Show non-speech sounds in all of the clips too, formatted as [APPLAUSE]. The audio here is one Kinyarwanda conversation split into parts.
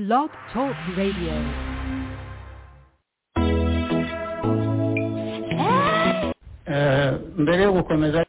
Blog Talk Radio. Eh, mbere yo gukomeza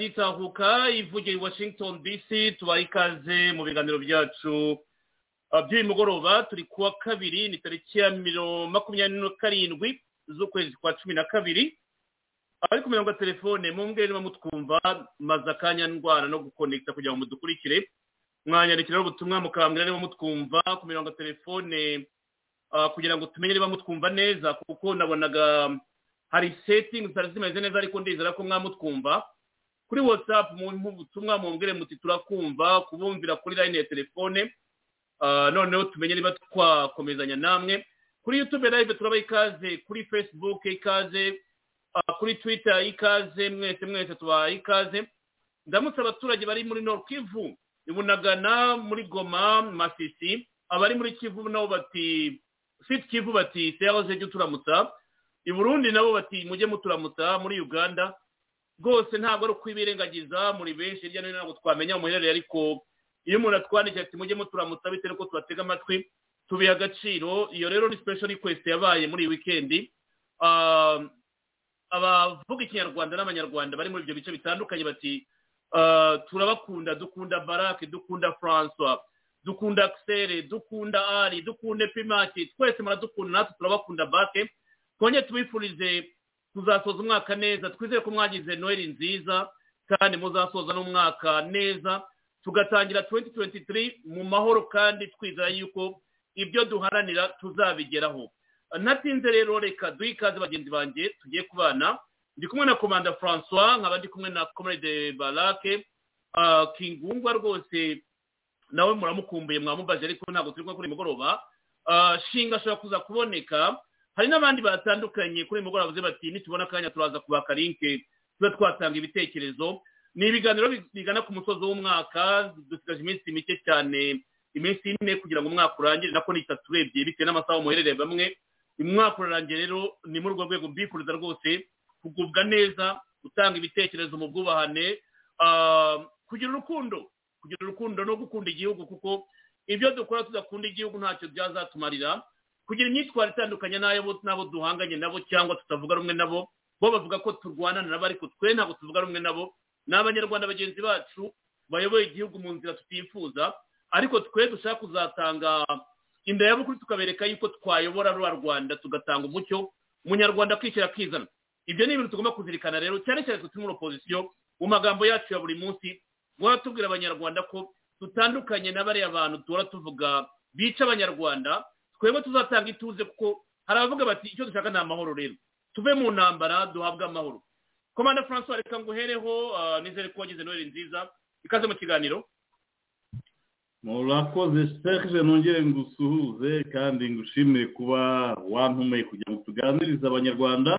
muteze amatwi radiyo itahuka ivugira i washington dc tubaha ikaze mu biganiro byacu by'uyu mugoroba turi kuwa kabiri ni tariki ya makumyabiri na karindwi z'ukwezi kwa cumi na kabiri. Abari ku mirongo ya telefone mumbwe niba mutwumva maze akanya ndwara no gukonekita kugira ngo mudukurikire. Mwanyandikiraho ubutumwa mukambwira niba mutwumva ku mirongo ya telefone uh, kugira ngo tumenye niba mutwumva neza kuko nabonaga hari setingi zari zimeze neza ariko ndizera ko mwamutwumva. Kuri watsapu ubutumwa mumbwire muti turakumva kubumvira kuri layini ya telefone Ah, noneho tumenye niba twakomezanya namwe. Kuri yutube live turabaha ikaze kuri facebook ikaze ah, kuri twitter ikaze mwese mwese tubaha ikaze. Ndamutse abaturage bari muri nord kivu ibunagana muri goma masisi abari muri kivu nabo bati siti kivu bati seyahoze jya uturamutsa i burundi nabo bati mujye muturamutsa muri uganda. Rwose ntabwo ari ukwibirengagiza muri benshi hirya no hino ntabwo twamenya umuherereye ariko iyo umuntu atwandikiye ati mujye muturamutsa bitewe n'uko tubatega amatwi? Tubiha agaciro. Iyo rero ni special request yabaye muri iyi wikendi Ah, abavuga ikinyarwanda n'abanyarwanda bari muri ibyo bice bitandukanye bati ah, turabakunda dukunda barake dukunda francois dukunda axel dukunda ari dukunda epimaki twese muradukunda natwe turabakunda bake twongere tubifurize kuzasoza umwaka neza. Twizere ko mwagize noheli nziza kandi muzasoza n'umwaka neza. Tugatangira 2023 mu mahoro kandi twizera yuko ibyo duharanira tuzabigeraho. Natinze rero reka duhe ikaze bagenzi banjye tugiye kubana ndi kumwe na komanda francois nkaba ndi kumwe na comrade barake ah, kingungwa rwose nawe muramukumbuye mwamubaje ariko ntabwo turi kuri uyu mugoroba. Ah, shinga ashobora kuza kuboneka. Hari n'abandi batandukanye kuri uyu mugoroba bavuze bati nitubona akanya turaza kubaka linke tuba twatanga ibitekerezo. Ni ibiganiro bi- bigana ku musozi w'umwaka dusigaje iminsi mike cyane iminsi ine kugira ngo umwaka urangire nako ni itatu urebye bitewe n'amasaha muherereye bamwe. Umwaka urarangiye rero ni muri urwo rwego mbifuriza rwose kugubwa neza gutanga ibitekerezo mu bwubahane ah, kugira urukundo kugira urukundo no gukunda igihugu kuko ibyo dukora tudakunda igihugu ntacyo byazatumarira. Kugira imyitwarire itandukanye n'abo duhanganye nabo cyangwa tutavuga rumwe nabo bo bavuga ko turwanana nabo ariko twe ntabwo tuvuga rumwe nabo. Ni abanyarwanda bagenzi bacu bayoboye igihugu mu nzira tutifuza ariko twe dushaka kuzatanga inda y'abukuru tukabereka yuko twayobora rwa rwanda tugatanga umucyo umunyarwanda akishyira akizana. Ibyo ni ibintu tugomba kuzirikana rero cyane cyane turi muri opozisiyo mu magambo yacu ya buri munsi guhora tubwira abanyarwanda ko dutandukanye na bariya bantu duhora tuvuga bica abanyarwanda twebwe tuzatanga ituze kuko hari abavuga bati icyo dushaka ni amahoro rero. Tuve mu ntambara duhabwe amahoro. Komanda francois reka nguhereho ah, nizere ko wagize noheli nziza. Ikaze mu kiganiro. Murakoze serge nongere ngusuhuze kandi ngushimire kuba wantumeye kugira ngo tuganirize abanyarwanda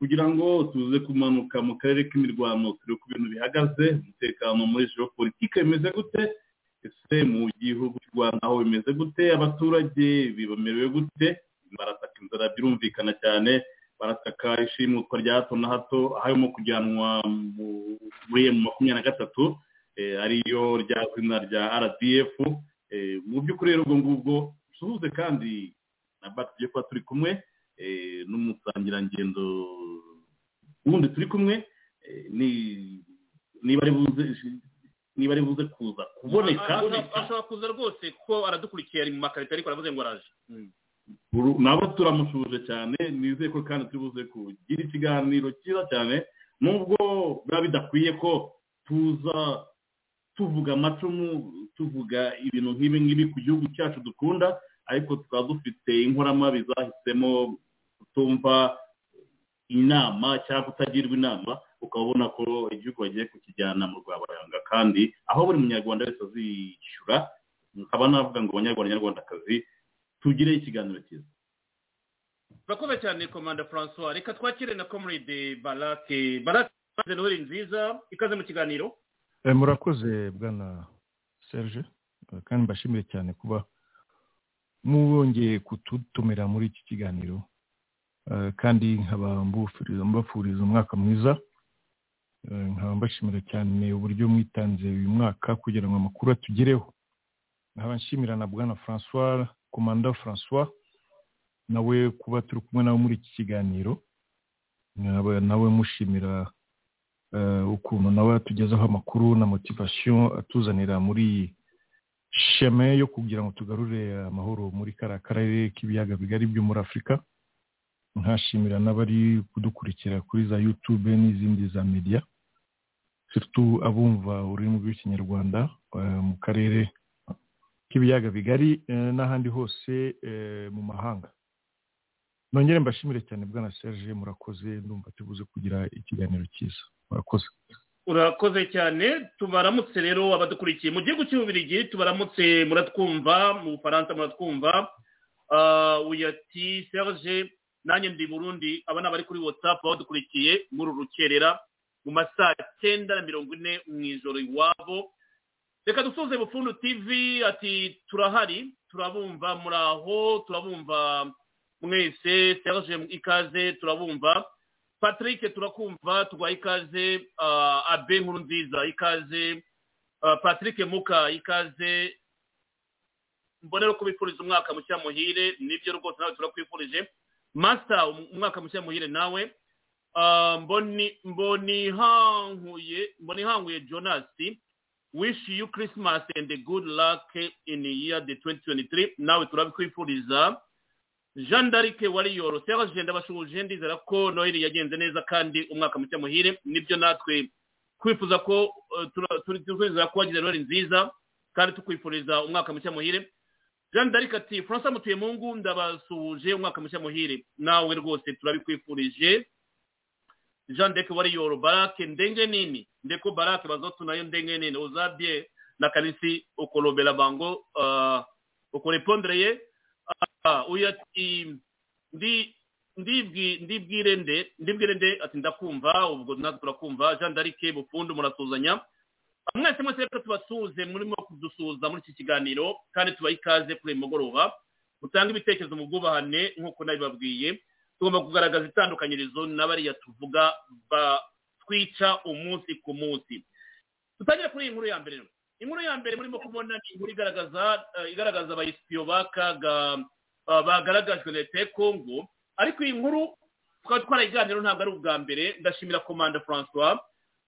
kugira ngo tuze kumanuka mu karere k'imirwano turebe uko ibintu bihagaze umutekano muri politike bimeze gute ese mu gihugu cy'u rwanda aho bimeze gute? Abaturage bibamerewe gute? Barataka inzara birumvikana cyane barataka ishimutwa rya hato na hato harimo kujyanwa muri emu makumyabiri na gatatu ariyo rya zina rya rdf mu by'ukuri rero ubwo ngubwo dusuhuze kandi na ba tugiye kuba turi kumwe n'umusangirangendo wundi turi kumwe niba ari buze niba ari buze kuza. Kuboneka ashobora kuza rwose kuko aradukurikiye ari mu makarita ariko aravuze ngo araje. Nabo turamushuje cyane nizeye ko kandi turi buze kugira ikiganiro cyiza cyane nubwo biba bidakwiye ko tuza tuvuga amacumu tuvuga ibintu nk'ibi ngibi ku gihugu cyacu dukunda ariko tukaba dufite inkoramabi zahisemo kutumva inama cyangwa kutagirwa inama. Ukaba ubona ko igihugu bagiye kukijyana mu rwabayanga kandi aho buri munyarwanda wese azishyura nkaba navuga ngo abanyarwanda nyarwandakazi tugire ikiganiro cyiza. Urakoze cyane komanda francois. Reka twakire na comrade barake barake noheli nziza ikaze mu kiganiro. Murakoze bwana serge. Kandi mbashimire cyane kuba mwongeye kututumira muri iki kiganiro. Kandi nkaba mbafuriza umwaka mwiza. Nkaba mbashimira cyane uburyo mwitanze uyu mwaka kugira ngo amakuru atugereho. Nkaba nshimira na bwana francois komanda francois nawe kuba turi kumwe nawe muri iki kiganiro. Nawe mushimira ukuntu nawe atugezaho amakuru na motivasiyo atuzanira muri sheme yo kugira ngo tugarure amahoro muri kariya karere k'ibiyaga bigari byo muri afurika nkashimira n'abari kudukurikira kuri za yutube n'izindi za mediya surtout abumva ururimi rw'ikinyarwanda mu karere k'ibiyaga bigari n'ahandi hose mu mahanga. Nongere mbashimire cyane bwana serge murakoze ndumva tubuze kugira ikiganiro cyiza. Murakoze. Urakoze cyane tubaramutse rero abadukurikiye. Mu gihugu cy'ububirigi tubaramutse muratwumva mu bufaransa muratwumva. Uyu ati serge nanjye ndi burundi aba ni abari kuri watsapu badukurikiye muri uru rukerera mu masaa cyenda na mirongo ine mu ijoro iwabo. Reka dusoze bufundu tv ati turahari turabumva muri aho turabumva mwese serge ikaze turabumva. Patrick turakumva tuguha ikaze abe nkuru nziza ikaze patrick muka ikaze. Mbonera ko bifuriza umwaka mushya muhire ni byo rwose nawe turakwifurije. Masita umwaka mushya muhire nawe. Mboni hanguye jonas. Wish you christmas and good luck in year the 2023 nawe turabikwifuriza. Jean d'arc wariyoro serge ndabashuje ndizera ko noheli yagenze neza kandi umwaka mushya muhire. Nibyo natwe twifuza ko twizera ko wagize noheli nziza kandi tukwifuriza umwaka mushya muhire. Jean d'arc ati francois mutuye mu ngu ndabasuhuje umwaka mushya muhire. Nawe rwose turabikwifurije. Jean d'arc wariyoro barake ndenge nini? Ndeko barake bazotu na yo ndenge nini? Uzabye na kanisi ukorobera bango uh, ukorepondreye uyu ati ndibwire nde? Ndibwire nde? Ati ndakumva ubwo natwe turakumva. Jean d'arc bufundu muratuzanya. Mwese mwese reka tubasuhuze murimo kudusuhuza muri iki kiganiro kandi tubaha ikaze kuri uyu mugoroba mutanga ibitekerezo mu bwubahane nk'uko nabibabwiye. Tugomba kugaragaza itandukanyirizo n'abariya tuvuga twica umunsi ku munsi. Tutagera kuri iyi nkuru ya mbere. Inkuru ya mbere murimo kubona ni inkuru igaragaza igaragaza abayisiyo bakaga bagaragajwe leta ya kongo ariko iyi nkuru twari twarayiganiro ntabwo ari ubwa mbere. Ndashimira komanda francois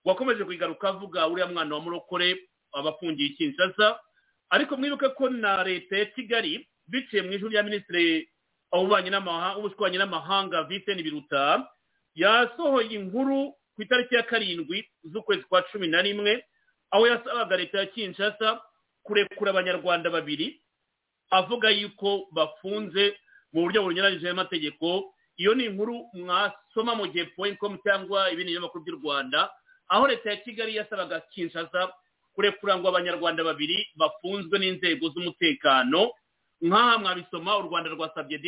wakomeje kuyigaruka avuga uriya mwana wa murokore abafungiye kinshasa. Ariko mwibuke ko na leta ya kigali biciye mu ijuru rya minisitiri w'ubushwanyi n'amahanga viteni biruta yasohoye inkuru ku itariki ya karindwi z'ukwezi kwa cumi na rimwe aho yasabaga leta ya kinshasa kurekura abanyarwanda babiri avuga yuko bafunze mu buryo bunyuranyije n'amategeko. Iyo ni inkuru mwasoma mu gihe point com cyangwa ibindi binyamakuru by'u rwanda. Aho leta ya kigali yasabaga kinshasa kurekura ngo abanyarwanda babiri bafunzwe n'inzego z'umutekano nk'aha mwabisoma u rwanda rwasabye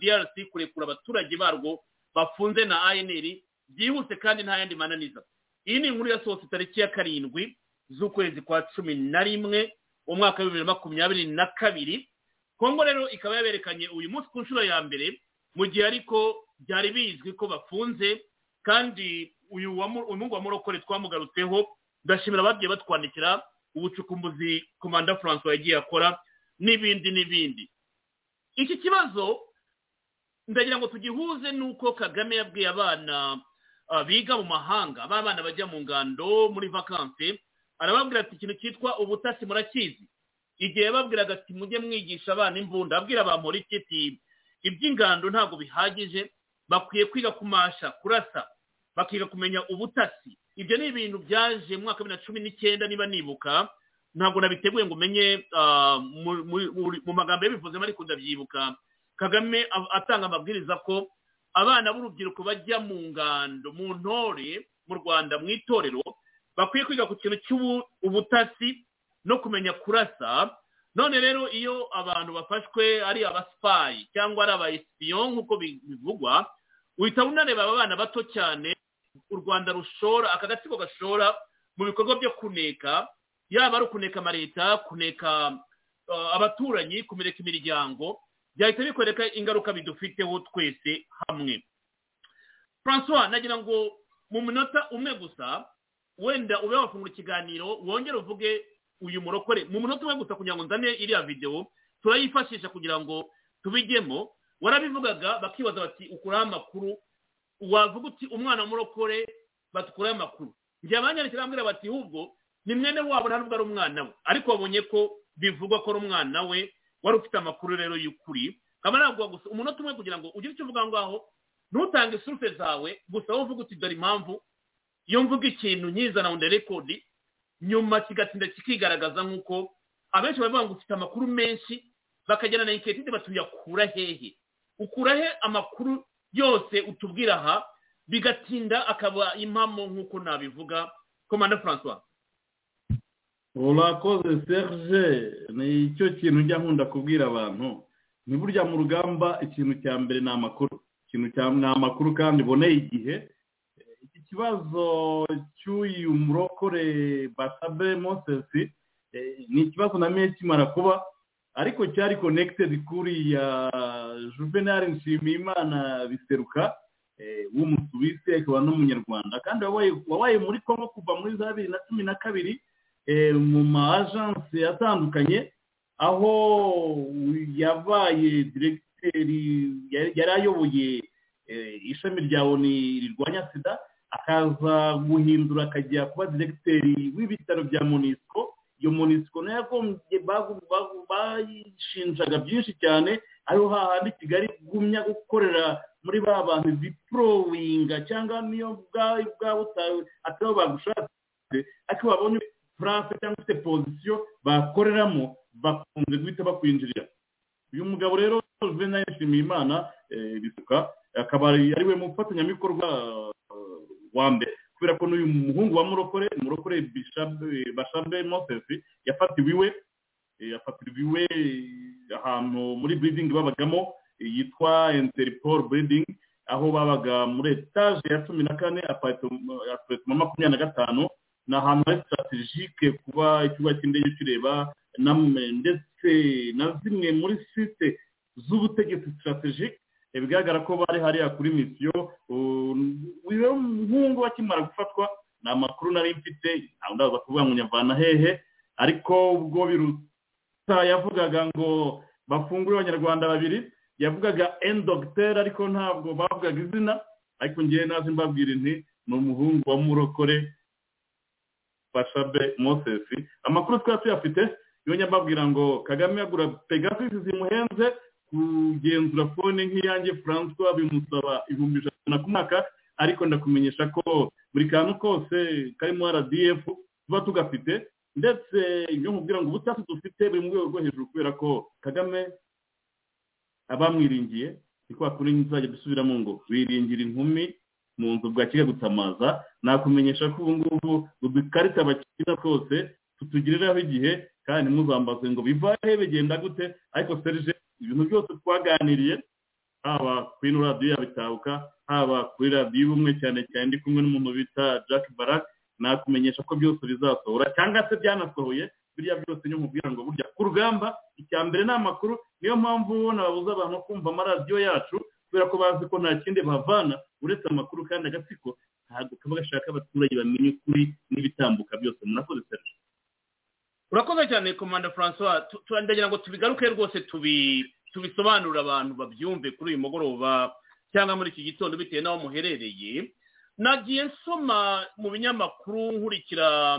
drc kurekura abaturage barwo bafunze na anr byihuse kandi nta yandi mananiza. Iyi ni inkuru yasohotse tariki ya karindwi z'ukwezi kwa cumi na rimwe umwaka wa bibiri na makumyabiri na kabiri. Kongo rero ikaba yaberekanye uyu munsi ku nshuro ya mbere mu gihe ariko byari bizwi ko bafunze kandi uyu muhungu wa murokore twamugarutseho ndashimira abagiye batwandikira ubucukumbuzi komanda francois yagiye akora n'ibindi n'ibindi. Iki kibazo ndagira ngo tugihuze n'uko kagame yabwiye abana biga mu mahanga ba bana bajya mu ngando muri vakansi arababwira ati ikintu cyitwa ubutasi murakizi. Igihe yababwiraga ati mujye mwigisha abana imbunda abwira ba ati iby'ingando ntabwo bihagije bakwiye kwiga kumasha kurasa. Bakiga kumenya ubutasi. Ibyo ni ibintu byaje mu mwaka wa bibiri na cumi n'icyenda niba nibuka ntabwo nabiteguye ngo umenye mu magambo yabivuzemo ariko ndabyibuka. Kagame atanga amabwiriza ko abana b'urubyiruko bajya mu ngando mu ntore mu rwanda mu itorero bakwiye kwiga ku kintu cy'ubutasi no kumenya kurasa. None rero iyo abantu bafashwe ari abasipayi cyangwa ari abayisiyo nk'uko bivugwa uhita unareba aba bana bato cyane u rwanda rushora aka gatsiko gashora mu bikorwa byo kuneka yaba ari ukuneka amaleta kuneka abaturanyi kumereka imiryango byahita bikwereka ingaruka bidufiteho twese hamwe. Francois nagira ngo mu minota umwe gusa wenda ube wafungura ikiganiro wongere uvuge uyu murokore. Mu munota umwe gusa kugira ngo nzane iriya videwo turayifashisha kugira ngo tubijyemo warabivugaga bakibaza bati ukuraho amakuru wavuga uti umwana murokore batukuraho amakuru. Njye abanyandikira bambwira bati ahubwo ni mwene wabo ntabwo ari umwana we. Ariko wabonye ko bivugwa ko ari umwana we wari ufite amakuru rero y'ukuri. Nkaba naguha gusa umunota umwe kugira ngo ugire icyo uvuga ngaho ntutange isurufe zawe gusa wowe uvuga uti dore impamvu iyo mvuga ikintu nyizana the record. Nyuma kigatinda kikigaragaza nk'uko abenshi bavuga ngo ufite amakuru menshi bakagena na inketide batuyakura hehe? Ukura he amakuru yose utubwira aha bigatinda akaba impamo nk'uko nabivuga komanda francois. Urakoze serge. Ni icyo kintu njya nkunda kubwira abantu. Ni burya mu rugamba ikintu cya mbere ni amakuru. Ikintu ni amakuru kandi iboneye igihe. Iki kibazo cy'uyu murokore basabe mosesi ni ikibazo na mwe kimara kuba. Ariko cyari konekitedi kuriya juvenal nshimiyimana biseruka w'umusuwisi akaba n'umunyarwanda. Kandi wabaye muri congo kuva muri za bibiri na cumi na kabiri mu ma ajansi atandukanye aho yabaye diregiteri yari ayoboye ishami rya oni rirwanya sida akaza guhindura akajya kuba diregiteri w'ibitaro bya monisco iyo monisco na yo yagombye bashinjaga byinshi cyane ariho hahandi kigali gumya gukorera muri ba bantu biporowinga cyangwa niyo bwaba utawe atari bagushatse ariko babonye purase cyangwa se pozisiyo bakoreramo bakunze guhita bakwinjirira. Uyu mugabo rero juvenal nshimiyimana bisuka akaba ari we mufatanyamikorwa wa mbere. Kubera ko n'uyu muhungu wa murokore murokore bashabe mosesi yafatiwe iwe yafatiwe iwe ahantu muri biridingi babagamo yitwa interipol biridingi aho babaga muri etaje ya cumi na kane aparitoma makumyabiri na gatanu ni ahantu hari sitaratejike kuba ikibuga cy'indege kireba ndetse na zimwe muri site z'ubutegetsi sitaratejike bigaragara ko bari hariya kuri misiyo muhungu akimara gufatwa ni amakuru nari mfite ntabwo ndaza kuvuga ngo nyavana hehe ariko ubwo biruta yavugaga ngo bafungure abanyarwanda babiri yavugaga eni dogiteri ariko ntabwo bavugaga izina ariko ngewe nazi mbabwira inti ni umuhungu wa murokore bashabe mosesi amakuru twari tuyafite iyo mbabwira ngo kagame yagura pegasisi zimuhenze kugenzura fone nk'iyange francois bimusaba ibihumbi ijana ku mwaka ariko ndakumenyesha ko buri kantu kose karimo rdf tuba tugafite ndetse ibyo nkubwira ngo ubutasi dufite buri mu rwego rwo hejuru kubera ko kagame abamwiringiye ni kwa kuri nzajya dusubiramo ngo. Biringira inkumi mu nzu bwa kiga gutamaza. Nakumenyesha ko ubu ngubu udukarita bakina twose tutugiriraho igihe kandi ntuzambaze ngo biva he bigenda gute. Ariko serije ibintu byose twaganiriye haba kuri ino radiyo yabitahuka haba kuri radiyo y'ubumwe cyane cyane ndi kumwe n'umuntu bita jack barak nakumenyesha ko byose bizasohora cyangwa se byanasohoye biriya byose ni umubwira ngo burya. Ku rugamba icya mbere ni amakuru niyo mpamvu ubona babuza abantu kumva amaradiyo yacu kubera ko bazi ko nta kindi bavana uretse amakuru kandi agatsiko ntabwo kaba gashaka abaturage bamenye ukuri n'ibitambuka byose. Murakoze serge. Urakoze cyane komanda francois. Ndagira ngo tubigaruke rwose tubi tubisobanurire abantu babyumve kuri uyu mugoroba cyangwa muri iki gitondo bitewe n'aho muherereye. Nagiye nsoma mu binyamakuru nkurikira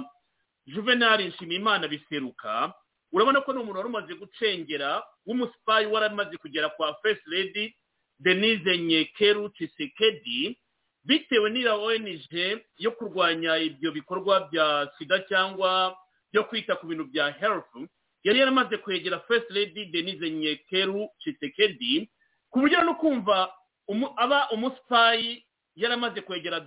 juvenal nshimiyimana biseruka. Urabona ko ni umuntu wari umaze gucengera w'umusipayi waramaze kugera kwa first lady denise nyekeru cisekedi bitewe n'iyo ong yo kurwanya ibyo bikorwa bya sida cyangwa byo kwita ku bintu bya health yari yaramaze kwegera first lady denise nyekeru cisekedi ku buryo no kumva aba umusipayi yaramaze kwegera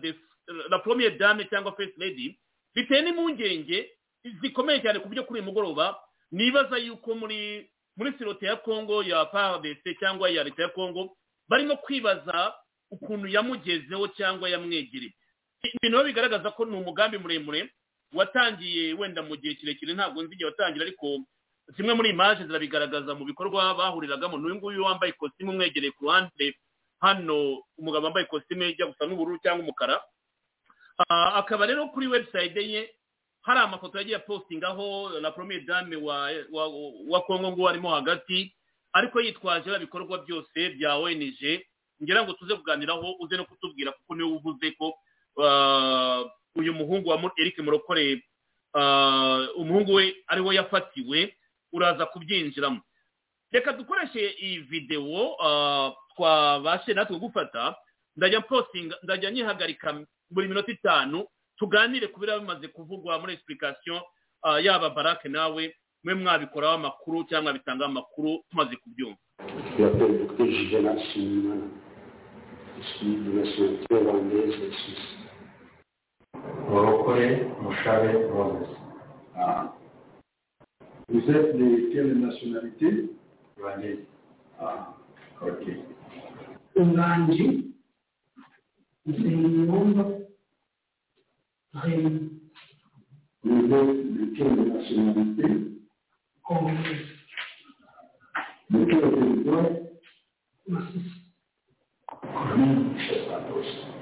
la première dame cyangwa first lady bitewe n'impungenge zikomeye cyane ku buryo kuri uyu mugoroba nibaza yuko muri muri sirote ya kongo ya prdc cyangwa ya leta ya kongo barimo kwibaza ukuntu yamugezeho cyangwa yamwegereye ibintu bigaragaza ko ni umugambi muremure watangiye wenda mu gihe kirekire ntabwo nzi igihe watangira ariko zimwe muri imaje zirabigaragaza mu bikorwa bahuriragamo n'uyu nguyu wambaye ikositimu umwegereye ku ruhande hano umugabo wambaye ikositimu ijya gusa n'ubururu cyangwa umukara. Ah, akaba rero kuri website ye hari amafoto yagiye apostingaho la première dame wa Kongo ngo arimo hagati ariko yitwaje bikorwa byose bya ONG ngira ngo tuze kuganiraho uze no kutubwira kuko ni we uvuze ko ah, uyu muhungu wa Eric Murokore ah, umuhungu we ari we yafatiwe uraza kubyinjiramo reka dukoreshe iyi videwo ah, twabashe natwe gufata ndajya postinga ndajya nyihagarika buri minota itanu tuganire ku biriya bimaze kuvugwa muri explication ah, yaba barake nawe mwe mwabikoraho amakuru cyangwa bitangaho amakuru tumaze kubyumva Je m'appelle Dr. Juvenal Simimana. Je suis de nationalité Orokore Mushabe Moses. Ah. Vous êtes de quelle nationalité? Rwandaise. ah. Ok. Unganji, Zimumba, Rémi, Vous êtes de quelle nationalité? Congolais, De quel territoire? Massis, Commune Chef-Patos.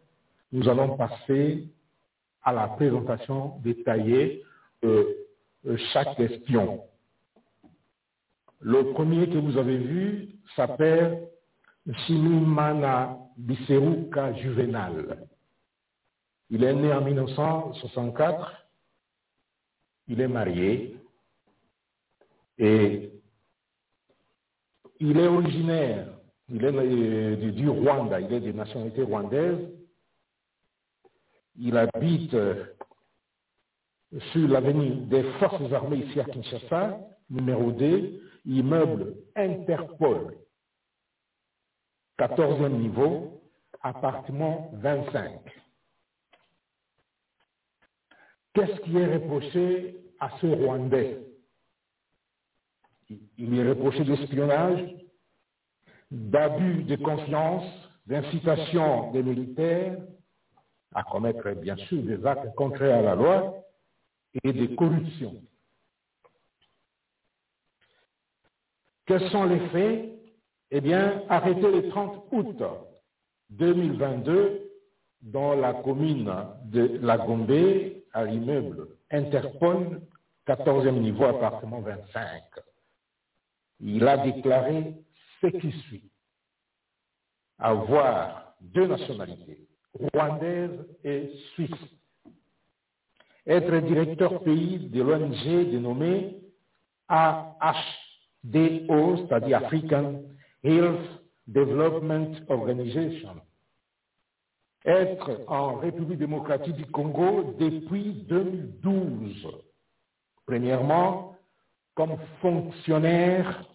nous allons passer à la présentation détaillée de de chaque espion. Le premier que vous avez vu s'appelle Shimimana Biseruka Juvenal. Il est né en 1964, il est marié et il est originaire, il est euh, du Rwanda, il est de nationalité rwandaise. Il habite euh, sur l'avenue des Forces armées ici à Kinshasa, numéro 2, immeuble Interpol, 14e niveau, appartement 25. Qu'est-ce qui est reproché à ce Rwandais? Il est reproché d'espionnage, d'abus de confiance, d'incitation des militaires à commettre bien sûr des actes contraires à la loi et de corruption. Quels sont les faits? Eh bien, arrêté le 30 août 2022 dans la commune de La Gombe à l'immeuble Interpol, 14e niveau, appartement 25. Il a déclaré ce qui suit. Avoir deux nationalités, rwandaise et suisse. Être directeur pays de l'ONG dénommée AHDO, c'est-à-dire African Health Development Organization. Être en République démocratique du Congo depuis 2012. Premièrement, comme fonctionnaire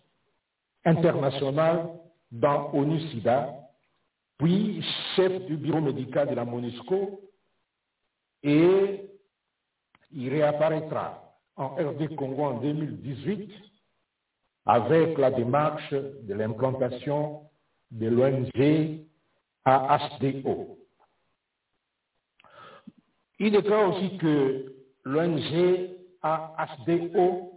international dans ONU-SIDA, puis chef du bureau médical de la MONUSCO, et il réapparaîtra en RD Congo en 2018 avec la démarche de l'implantation de l'ONG AHDO. Il déclare aussi que l'ONG AHDO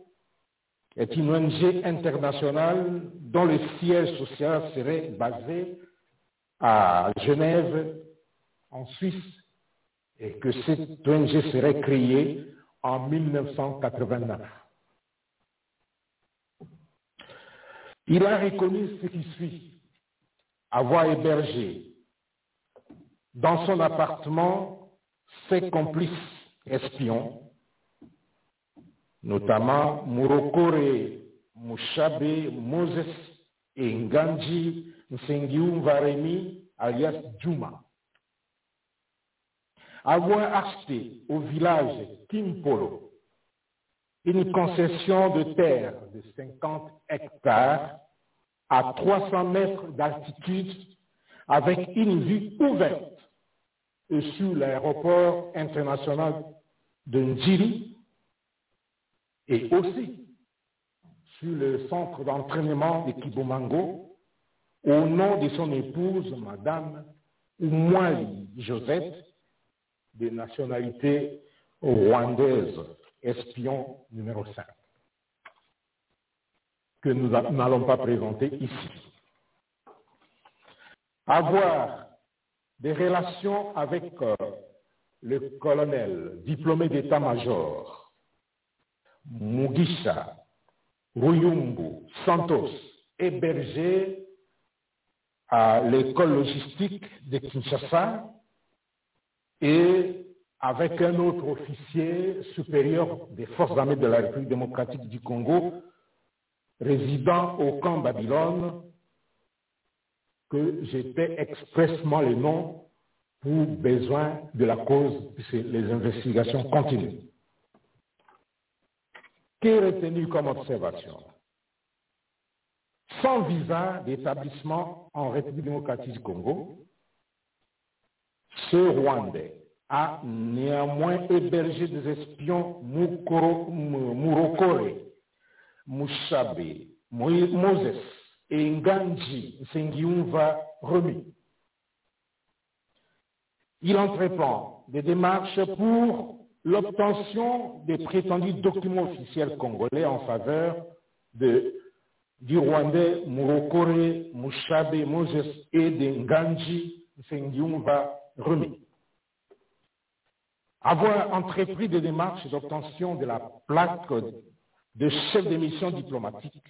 est une ONG internationale dont le siège social serait basé à Genève, en Suisse, et que cette ONG serait créée en 1989. Il a reconnu ce qui suit, avoir hébergé dans son appartement ses complices espions, notamment Murokore Mushabe Moses et Nganji Nsengiumva Remi alias Juma. Avoir acheté au village Kimpolo une concession de terre de 50 hectares à 300 mètres d'altitude avec une vue ouverte sur l'aéroport international de Ndjiri et aussi sur le centre d'entraînement de Kibomango au nom de son épouse, Madame Oumouali Josette, de nationalité rwandaise, espion numéro 5, que nous n'allons pas présenter ici. Avoir des relations avec euh, le colonel diplômé d'état-major Mugisha Ruyumbu Santos, hébergé à l'école logistique de Kinshasa et avec un autre officier supérieur des forces armées de la République démocratique du Congo, résidant au camp Babylone, que j'étais expressement le nom pour besoin de la cause, puisque les investigations continuent. Qu'est retenu comme observation? Sans visa d'établissement en République démocratique du Congo, ce Rwandais a néanmoins hébergé des espions Murokore, Mushabe, Moses et Nganji Sengiumva Remi. Il entreprend des démarches pour l'obtention des prétendus documents officiels congolais en faveur de, du Rwandais Murokore, Mushabe, Moses et de Nganji Sengiumva Remi. Avoir entrepris des démarches d'obtention de la plaque de chef de mission diplomatique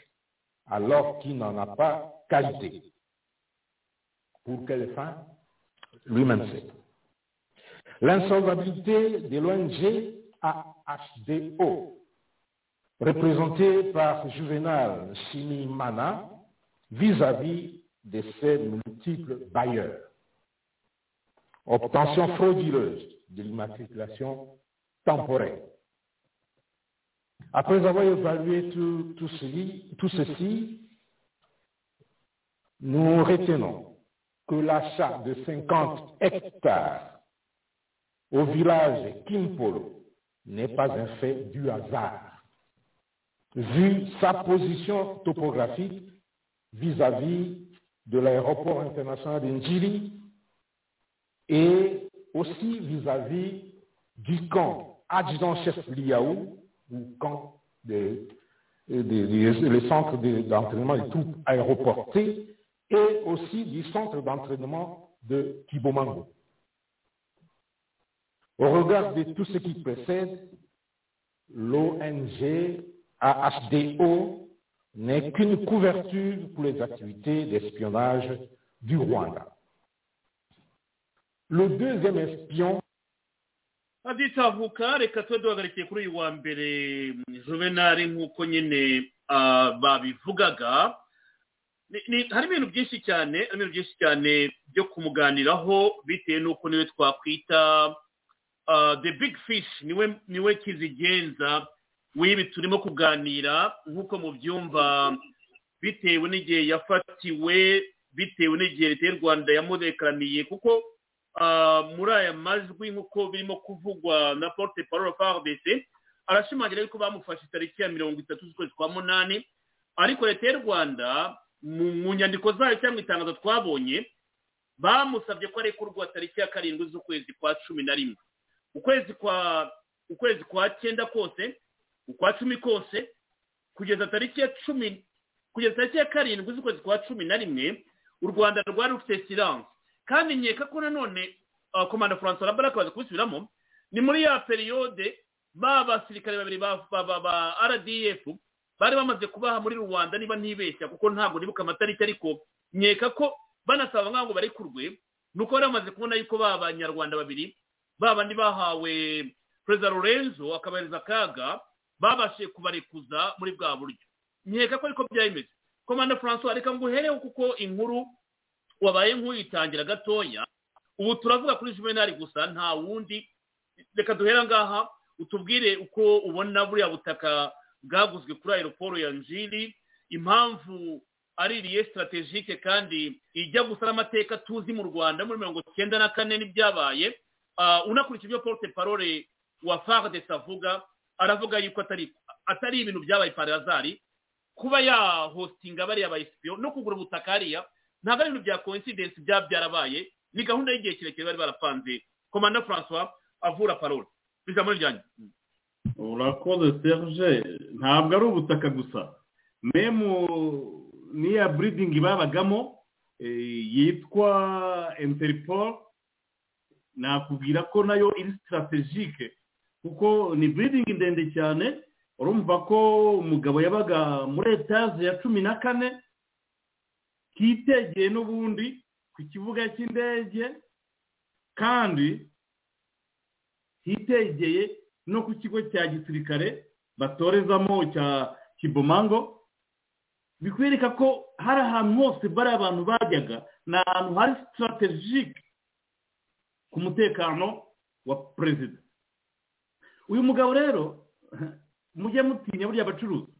alors qu'il n'en a pas qualité. Pour quelle fin? Lui-même sait. L'insolvabilité de l'ONG AHDO, représentée par Juvenal Simimana, vis-à-vis de ses multiples bailleurs. Obtention frauduleuse de l'immatriculation temporaire. Après avoir évalué tout, ceci, tout ceci, nous retenons que l'achat de 50 hectares au village Kimpolo n'est pas un fait du hasard, vu sa position topographique vis-à-vis de l'aéroport international d'Indjiri et aussi vis-à-vis du camp adjudant-chef Liaou ou camp des de, de, le centre d'entraînement des troupes aéroportées et aussi du centre d'entraînement de Kibomango. Au regard de tout ce qui précède, l'ONG AHDO n'est qu'une couverture pour les activités d'espionnage du Rwanda. Le deuxième espion ah, the big fish w'ibi turimo kuganira nk'uko mubyumva bitewe n'igihe yafatiwe bitewe n'igihe leta y'u rwanda yamudekaraniye kuko ah, muri aya majwi nk'uko birimo kuvugwa na porte parole fardc arashimangira yuko bamufashe tariki ya mirongo itatu z'ukwezi kwa munani ariko leta y'u rwanda mu nyandiko zayo cyangwa itangazo twabonye bamusabye ko arekurwa tariki ya karindwi z'ukwezi kwa cumi na rimwe. Ukwezi kwa ukwezi kwa cyenda kose ukwa cumi kose kugeza tariki ya cumi kugeza tariki ya karindwi z'ukwezi kwa cumi na rimwe u rwanda rwari rufite silence. Kandi nkeka ko nanone uh, komanda francois rabara akabaza kubisubiramo ni muri ya periyode ba basirikare babiri ba, rdf bari bamaze kubaha muri rwanda niba ntibeshya kuko ntabwo nibuka amatariki ariko nkeka ko banasaba nk'aho ngo barekurwe ni uko bari bamaze kubona yuko ba banyarwanda babiri ba bandi bahawe perezida lorenzo akabahereza akaga babashije kubarekuza muri bwa buryo. Nkeka ko ariko byari komanda francois reka nguhereho kuko inkuru wabaye nk'uyitangira gatoya. Ubu turavuga kuri juvenali gusa nta wundi. Reka duhera ngaha utubwire uko ubona buriya butaka bwaguzwe kuri aeroporo ya njiri impamvu ari iriye sitarategike kandi ijya gusa n'amateka tuzi mu rwanda muri mirongo icyenda na kane n'ibyabaye. Ah, unakurikije ibyo porte parole wa fardesi avuga aravuga yuko atari atari ibintu byabaye parazari kuba yahostinga bariya ba esipiyo no kugura ubutaka hariya ntabwo ari ibintu bya coincidence byaba byarabaye ni gahunda y'igihe kirekire bari barapanze. Komanda francois avura parole. Ijambo ryanyu. Urakoze serge. Ntabwo ari ubutaka gusa. Memu n'iya buridingi babagamo eh, yitwa interpol. Nakubwira ko na yo iri sitarategike kuko ni buridingi ndende cyane urumva ko umugabo yabaga muri etaje ya cumi na kane hitegeye n'ubundi ku kibuga cy'indege kandi hitegeye no ku kigo cya gisirikare batorezamo cya kibomango. Bikwereka ko hari ahantu hose bari abantu bajyaga ni ahantu hari sitarategike ku mutekano wa perezida uyu mugabo rero mujye mutinya buriya abacuruzi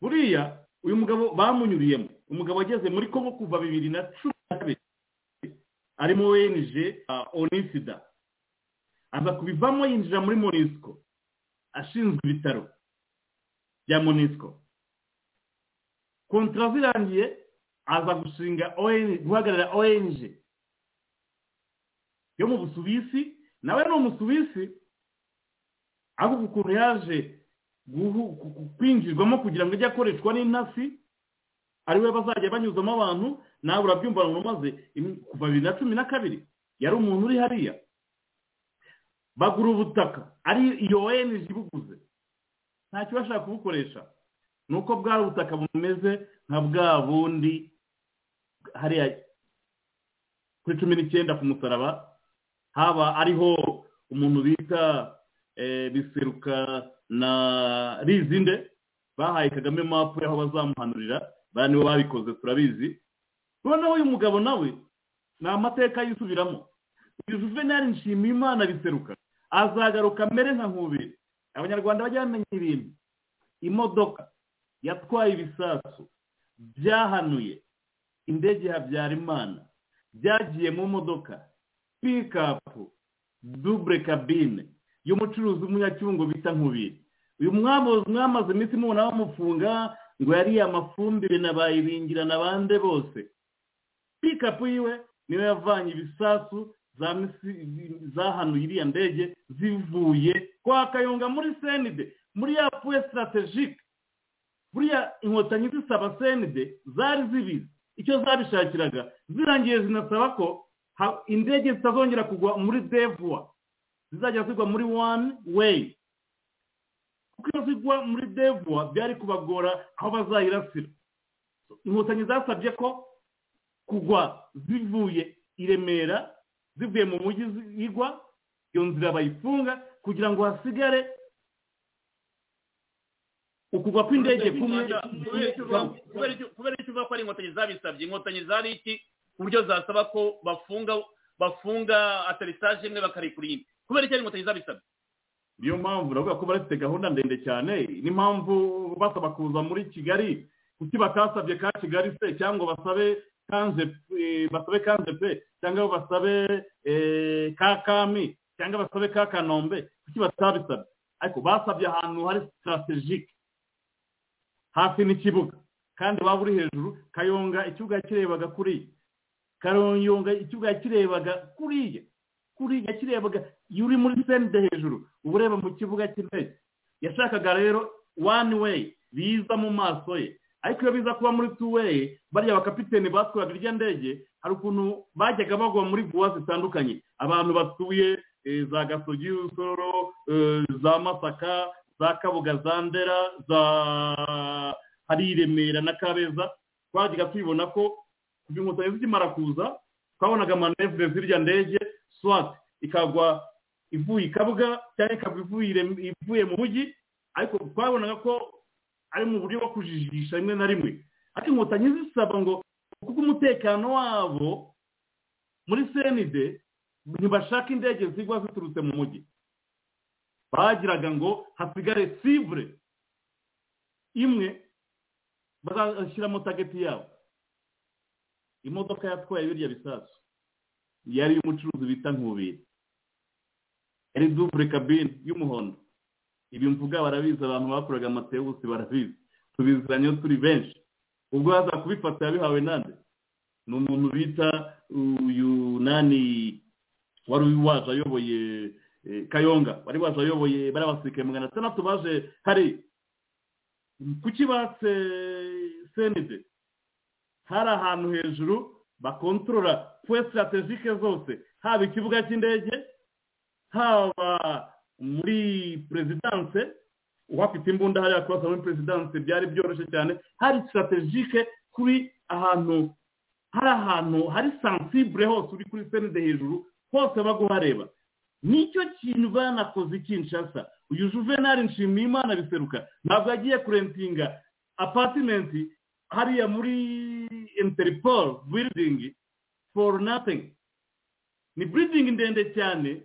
buriya uyu mugabo bamunyuriyemo. Umugabo wageze muri kongo kuva bibiri na cumi na kabiri arimo wenije onisida. Aza kubivamo yinjira muri monisco. Ashinzwe ibitaro bya monisco. Kontara zirangiye aza gushinga guhagarara ong yo mu busuwisi nawe ni umusuwisi. Ahubwo ukuntu yaje kwinjirwamo kugira ngo ajye akoreshwa n'intasi ari we bazajya banyuzamo abantu nawe urabyumva ngo umaze kuva bibiri na cumi na kabiri yari umuntu uri hariya. Bagura ubutaka ari iyo ONG ibuguze. Ntacyo bashaka kubukoresha. Ni uko bwa butaka bumeze nka bwa bundi hariya kuri cumi n'icyenda ku musaraba haba ariho umuntu bita biseruka na rizinde bahaye kagame mapu y'aho bazamuhanurira bariya nibo babikoze turabizi. Noneho uyu mugabo nawe ni amateka yisubiramo. Uyu juvenali nshimiyimana biseruka azagaruka mbere nka nkubiri. Abanyarwanda bajya bamenya ibintu. Imodoka yatwaye ibisasu byahanuye indege ya habyarimana byagiye mu modoka pikapu dubure kabine y'umucuruzi w'umunyacyungo bita nkubiri. Uyu mwamaze iminsi mubona bamufunga ngo yariye amafumbire na bayibingira na bande bose. Pikapu yiwe ni we yavanye ibisasu zahanuye iriya ndege zivuye kwa kayonga muri senide muri ya puwe sitarategike buriya inkotanyi zisaba senide zari zibizi. Icyo zabishakiraga zirangiye zinasaba ko indege zitazongera kugwa muri devuwa zizajya zigwa muri wani weyi kuko iyo zigwa muri devuwa byari kubagora aho bazayirasira. Inkotanyi zasabye ko kugwa zivuye i remera zivuye mu mujyi igwa iyo nzira bayifunga kugira ngo hasigare ukugwa kw'indege kumwe kubera icyo uvuga ko ari inkotanyi zabisabye. Inkotanyi zari iki? Ku buryo zasaba ko bafunga bafunga atarisaje imwe bakarekura iyindi. Kubera icyo ari inkotanyi zabisabye niyo mpamvu uravuga ko bafite gahunda ndende cyane. N'impamvu basaba kuza muri kigali kuki batasabye ka kigali se cyangwa basabe kanze basabe kanze pe cyangwa basabe ka kami cyangwa basabe ka kanombe? Kuki batabisabye? Ariko basabye ahantu hari sitarategike hafi n'ikibuga. Kandi waba uri hejuru kayonga ikibuga yakirebaga kuriya karonyonga ikibuga yakirebaga kuriya kuriya yakirebaga iyo uri muri sende hejuru uba ureba mu kibuga cy'indege yashakaga rero wani weyi biza mu maso ye. Ariko iyo biza kuba muri tu weyi bariya bakapiteni batwaraga irya ndege hari ukuntu bajyaga bagwa muri buwa zitandukanye. Abantu batuye za gasogi y'urusoro za masaka za kabuga za ndera za hari i remera na kabeza. Twajyaga tubibona ko inkotanyi zikimara kuza twabonaga manevure z'irya ndege swati ikagwa ivuye i kabuga cyangwa ikagwa ivuye mu mujyi ariko twabonaga ko ari mu buryo bwo kujijisha rimwe na rimwe. Ariko inkotanyi zisaba ngo kuko umutekano wabo muri senide ntibashaka indege zigwa ziturutse mu mujyi. Bagiraga ngo hasigare sivure imwe bazashyiramo tageti yabo. Imodoka yatwaye birya bisasu. Yari iy'umucuruzi bita nkubiri. Yari dubure kabine y'umuhondo. Ibi mvuga barabizi abantu bakoraga amatewusi barabizi. Tubiziranyeho turi benshi. Ubwo haza kubifata yabihawe nande? Ni umuntu bita uyu nani wari waje ayoboye kayonga. Wari waje ayoboye bari abasirikare magana atandatu baje hari kuki batse senide? Hari ahantu hejuru bakontorora. Puwe sitarategike zose haba ikibuga cy'indege haba muri perezidanse uhafite imbunda hariya kubasa muri perezidanse byari byoroshye cyane. Hari sitarategike kuri ahantu hari ahantu hari sansibure hose uri kuri senide hejuru hose baguhareba. Nicyo kintu banakoze ikinshasa uyu juvenali nshimiyimana biseruka ntabwo yagiye kurentinga apatimenti hariya muri interipol biridingi foru natingi ni biridingi ndende cyane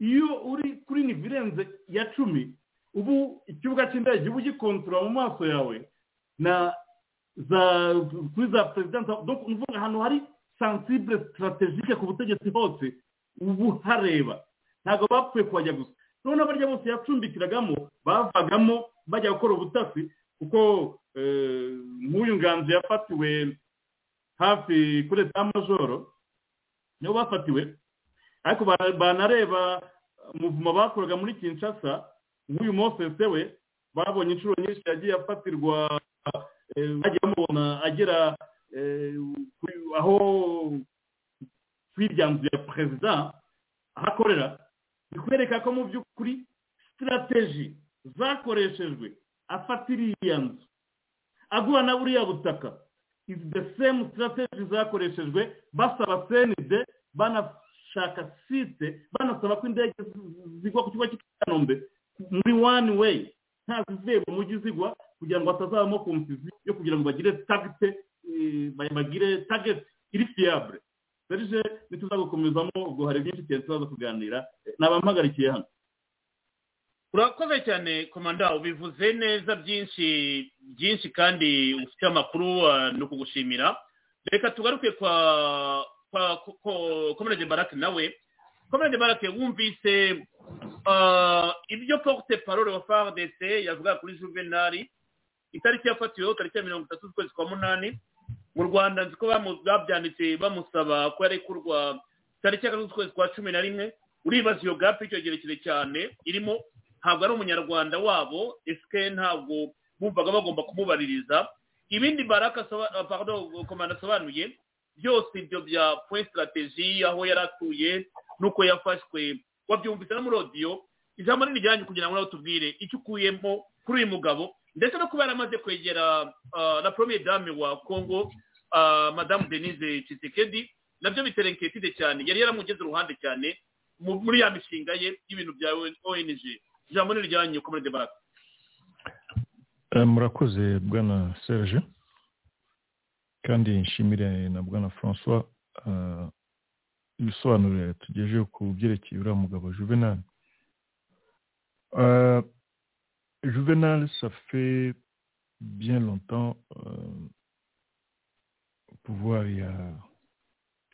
iyo uri kuri nivo irenze ya cumi ubu ikibuga cy'indege uba ugikontorora mu maso yawe na za kuri za perezidansi uvuga ahantu hari sansibure sitarategike ku butegetsi hose ubu hareba. Ntabwo bapfuye kuhajya gusa. Noneho barya bose yacumbikiragamo bavagamo bajya gukora ubutasi kuko nk'uyu nganzo yafatiwe hafi kuri leta majoro nibo bafatiwe. Ariko banareba umuvuma bakoraga muri kinshasa nk'uyu mosese we babonye inshuro nyinshi yagiye afatirwa bagiye bamubona agera aho kuri irya nzu ya perezida aho akorera. Bikwereka ko mu by'ukuri sitirateji zakoreshejwe afata iriya nzu. Agura na buriya butaka. Izi the same sitirateji zakoreshejwe basaba senide banashaka site banasaba ko indege zigwa ku kigo cy'i kanombe muri wani weyi nta zivuye mu mujyi zigwa kugira ngo hatazabamo komisizi yo kugira ngo bagire tagite bagire tageti iri fiyabure serije ntituza gukomezamo ubwo hari byinshi cyane tuzaza kuganira nabampagarikiye hano. Urakoze cyane komanda ubivuze neza byinshi byinshi kandi ufite amakuru ni ukugushimira reka tugaruke kwa kwa komerede barake nawe. Komerede barake wumvise ibyo porute parole wa fardc yavuga kuri juvenali itariki yafatiweho tariki ya mirongo itatu z'ukwezi kwa munani. Mu rwanda nzi ko babyanditse bamusaba ko yarekurwa tariki ya gatatu z'ukwezi kwa cumi na rimwe. Uribaza iyo gapu icyo kirekire cyane irimo ntabwo ari umunyarwanda wabo esike ntabwo bumvaga bagomba kumubaririza. Ibindi baraka komanda asobanuye byose ibyo bya point strategy aho yari atuye n'uko yafashwe. Wabyumvise no muri odiyo ijambo rinini rijyanye kugira ngo nawe tubwire icyo ukuyemo kuri uyu mugabo. Ndetse no kuba yaramaze kwegera na premier dame wa congo madamu denise Tshisekedi na byo bitera inketide cyane. Yari yaramugeze uruhande cyane muri ya mishinga ye y'ibintu bya ong ijambo ni rijyanye komerede baraka Eh, murakoze bwana serge. Kandi nshimire na bwana eh, ibisobanuro ku byerekeye uriya mugabo juvenal. Euh, Juvenal, ça fait bien longtemps, euh, pouvoir ya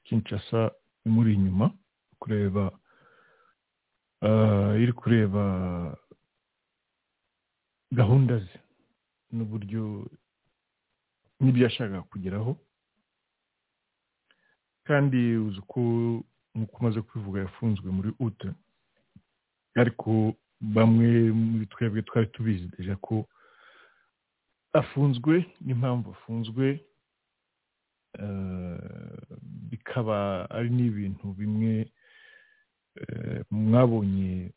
Kinshasa imuri inyuma kureba iri kureba gahunda ze n'uburyo n'ibyo yashakaga kugeraho kandi uzi ko nk'uko umaze kubivuga yafunzwe muri ute ariko bamwe muri twebwe twari tubizi deja ko afunzwe n'impamvu afunzwe bikaba ari n'ibintu bimwe mwabonye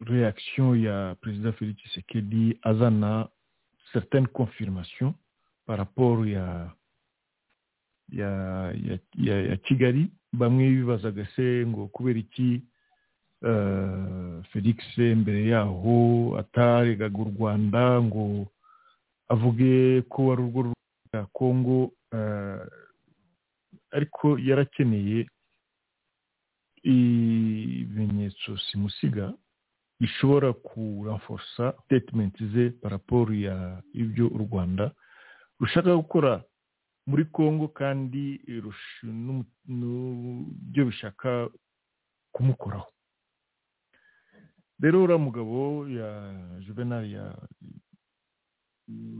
reaction ya perezida felix tshisekedi azana certaines confirmations par rapport ya ya ya, ya, ya kigali. Bamwe bibazaga se ngo kubera iki eh, felix mbere yaho ataregaga u rwanda ngo avuge ko ari urwo rwa kongo eh, ariko yarakeneye ibimenyetso simusiga bishobora kuranforsa statement ze paraporo ya ibyo u rwanda rushaka gukora muri congo kandi n'ibyo bishaka kumukoraho. Rero uriya mugabo ya juvenal ya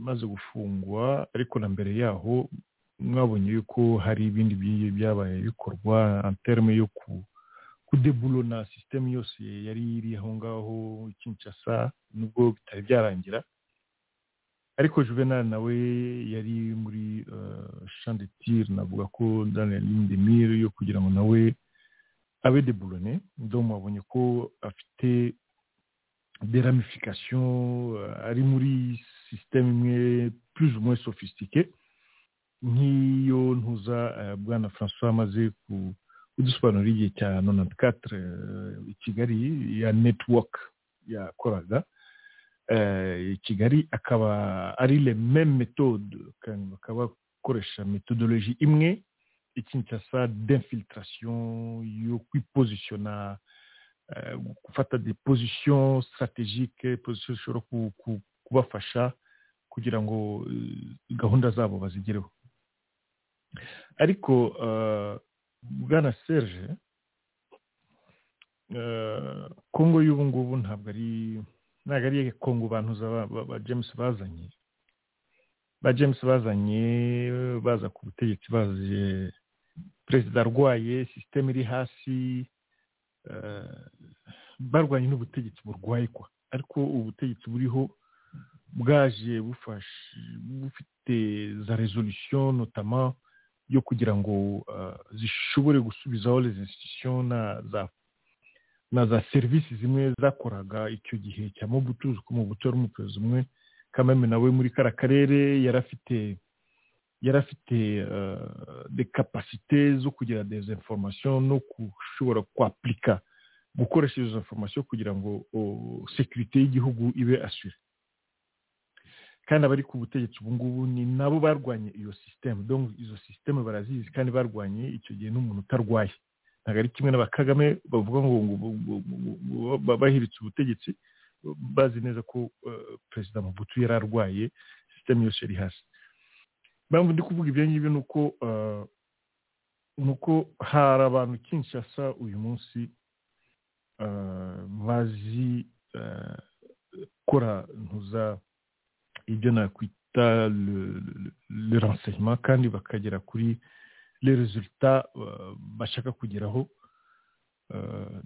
maze gufungwa ariko na mbere yaho mwabonye yuko hari ibindi bi- byabaye bikorwa terme yo ku kudebulona sisiteme yose yari iri aho ngaho kinshasa nubwo bitari byarangira. Ariko juvenal nawe yari muri de tir navuga ko dans la ligne de mire yo kugira ngo nawe abe debulone. Ndo mwabonye ko afite des ramifications euh, ari muri système imwe plus ou moins sophistiquée nk'iyo ntuza eh, bwana françois amaze ku kudusobanurira igihe cya 94 eh, i kigali ya network yakoraga eh, i kigali akaba ari le même méthode kandi bakaba bakoresha methodologie imwe ikinshasa d'infiltration yo kwipositiona eh, gufata des positions stratégiques position zishobora ku- ku- kubafasha kugira ngo eh, gahunda zabo bazigereho ariko eh, bwana serge eh, kongo y'ubu ngubu ntabwo ari ntabwo ari kongo bantuza ba- james bazanye. Ba james bazanye baza ku butegetsi baje perezida arwaye sisiteme iri hasi eh, barwanye n'ubutegetsi burwaye kwa. Ariko ubutegetsi buriho bwaje bufashe bufite za resolution notamment yo kugira ngo uh, zishobore gusubizaho institutions na za serivisi zimwe zakoraga icyo gihe cya mobutu ko mobutu yari umuperezida umwe. Kameme nawe muri kara karere yari afite yari afite uh, de capacité zo kugira des informations no gushobora kwaplika gukoresha izo information kugira ngo uh, sécurité y'igihugu ibe assure kandi abari ku butegetsi ubu ngubu ni nabo barwanye iyo sisiteme donc izo sisiteme barazizi kandi barwanye icyo gihe n'umuntu utarwaye. Ntabwo ari kimwe n'aba kagame bavuga ngo ngo- ngo- ngo- ngo- ba- bahiritse ubutegetsi bazi neza ko eh, perezida Mobutu yari arwaye sisiteme yose yari hasi. Impamvu ndi kuvuga ibyo ngibyo ni uko eh, ni uko hari abantu kinshasa uyu munsi eh, bazi gukora ntuza ibyo nakwita le, le, le renseignement kandi bakagera kuri les résultats uh, bashaka kugeraho. Uh,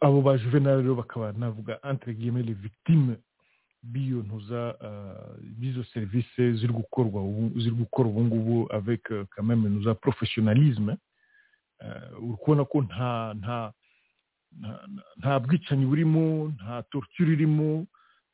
abo ba juvenal rero bakaba navuga entre guillemets les victimes b'iyo ntuza uh, b'izo serivisi ziri gukorwa ziri gukora ubu ngubu avec quand même ntuza professionnalisme. Uri kubona ko nta nta nta- bwicanyi burimo nta torture irimo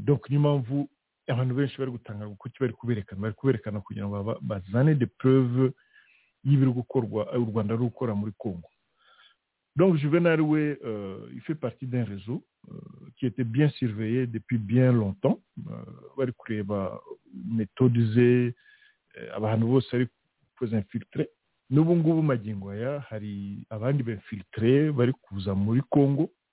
donc niyo mpamvu abantu benshi bari gutanga de congo. Donc we euh, il fait partie d'un réseau qui était bien surveillé depuis bien longtemps. Bari kureba eh, abantu bose ari kuza infiltre n'ubu ngubu magingo aya hari abandi b'infiltre bari kuza muri congo. eh,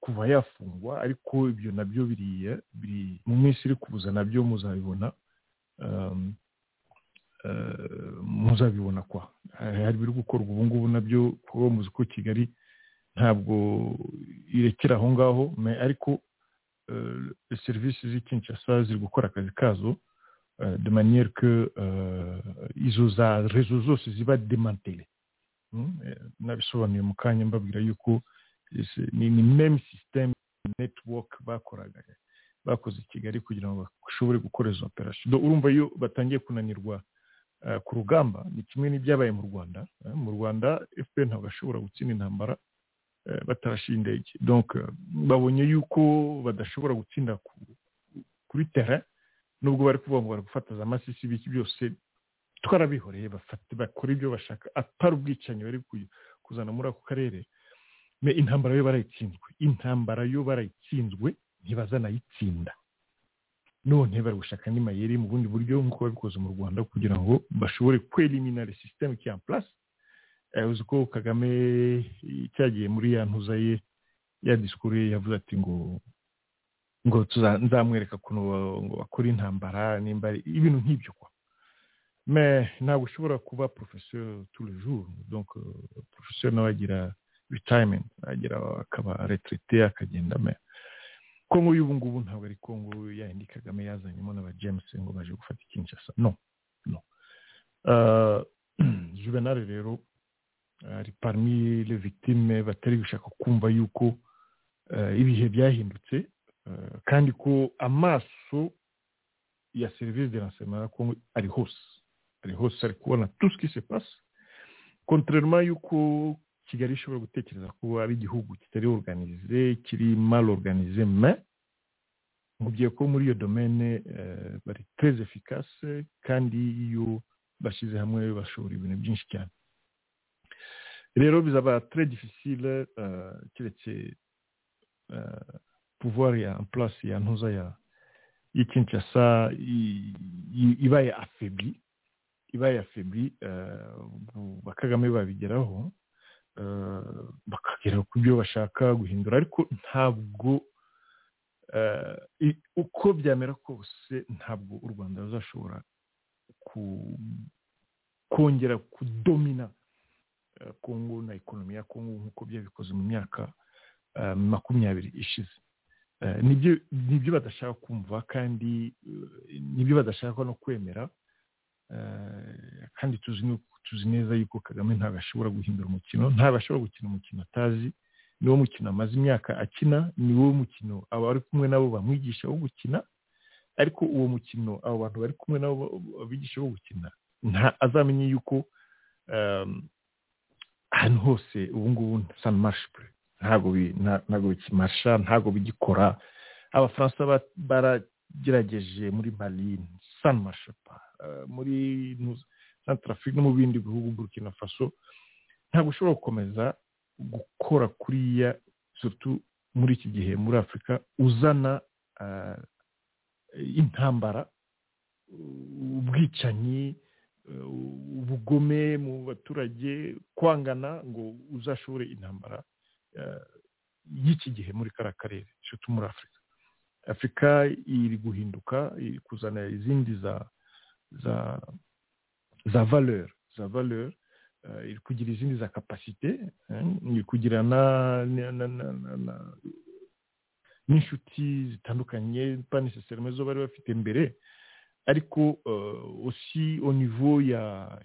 kuva yafungwa ariko ibyo na byo biriya biri mu minsi iri kuza na byo muzabibona um, eh, muzabibona kwa. Eh, hari biri gukorwa ubu ngubu na byo kuba muzi ko kigali ntabwo irekera aho ngaho ariko eh, serivisi z'i kinshasa ziri gukora akazi kazo eh, de manière que eh, izo za rezo zose ziba demantele Mm, eh, nabisobanuye mu kanya mbabwira yuko ni ni meme system network bakoraga bakoze kigali kugira ngo bashobore gukora izo operation. Donc, urumva iyo batangiye kunanirwa eh, ku rugamba ni kimwe n'ibyabaye mu rwanda Eh, mu rwanda fpr ntabwo ashobora gutsinda intambara eh, batarashe indege. Babonye yuko badashobora gutsinda ku- kuri terrain nubwo bari kuvuga ngo bari gufata za masisi ibiki byose twarabihoreye bakora ibyo bashaka atari ubwicanyi bari ku- kuzana muri ako karere. Intambara yo barayitsinzwe intambara yo barayitsinzwe ntibazanayitsinda. None bari gushaka andi mayeri mu bundi buryo nk'uko babikoze mu rwanda kugira ngo bashobore kwelimina le système qui est en place. Eh, uzi ko kagame cyagiye muri ya ntuza ye ya disikuru ye yavuze ati ngo ngo nzamwereka ukuntu ngo bakora intambara nimba ibintu nk'ibyo kwa. Ntabwo ushobora kuba les jours. Donc euh, professeur nawe agira retirement. Agira akaba retraité akagenda mais kongo y'ubu ngubu ntabwo ari kongo yayindi kagame yazanyemo n'aba james ngo baje gufata kinshasa no no. Uh, [CLEARS THROAT] juvenal rero ari parmi les victimes batari gushaka kumva yuko uh, ibihe byahindutse uh, kandi ko amaso ya service de renseignement ya kongo ari hose. Ari hose ari kubona tout ce qui se passe. Contrairement yuko kigali ishobora gutekereza ko ari igihugu kitari organize kiri mal organize mais nkubwiye ko muri iyo domaine eh, bari très efficace kandi iyo bashyize hamwe bashobora ibintu byinshi cyane. Rero bizaba très difficile eh, keretse eh, pouvoir ya place ya ntuza ya y'i Kinshasa i- i- ibaye affaibli ibaye affaibli eh, bu- ba Kagame babigeraho. Bakagera ku byo bashaka guhindura ariko ntabwo uko byamera kose ntabwo u rwanda ruzashobora kongera kudomina kongo na ekonomi ya kongo nk'uko byabikoze mu myaka makumyabiri ishize. Nibyo badashaka kumva kandi ni byo badashaka no kwemera. Kandi tuzi tuzi neza yuko kagame ntabwo ashobora guhindura umukino ntabwo ashobora gukina umukino atazi niwo mukino amaze imyaka akina ni wo mukino aba ari kumwe nabo bamwigisha wo gukina ariko uwo mukino abo bantu bari kumwe nabo babigisha wo gukina nta azamenye yuko ahantu hose ubu ngubu san marshe ntabwo bi- nta- ntabwo bigikora abafaransa ba- baragerageje muri mali san marshe pa. Eh, muri centrafrique no mu bindi bihugu burkina faso ntabwo ushobora gukomeza gukora kuriya surtout muri iki gihe muri afurika uzana eh, intambara ubwicanyi eh, ubugome mu baturage kwangana ngo uzashobore intambara eh, y'iki gihe muri kariya karere surtout muri afurika afurika iri guhinduka iri kuzana izindi za za za valeur za valeur iri kugira izindi za kapasite iri kugira n'inshuti zitandukanye pas nécessairement zo bari bafite mbere ariko euh, aussi au niveau ya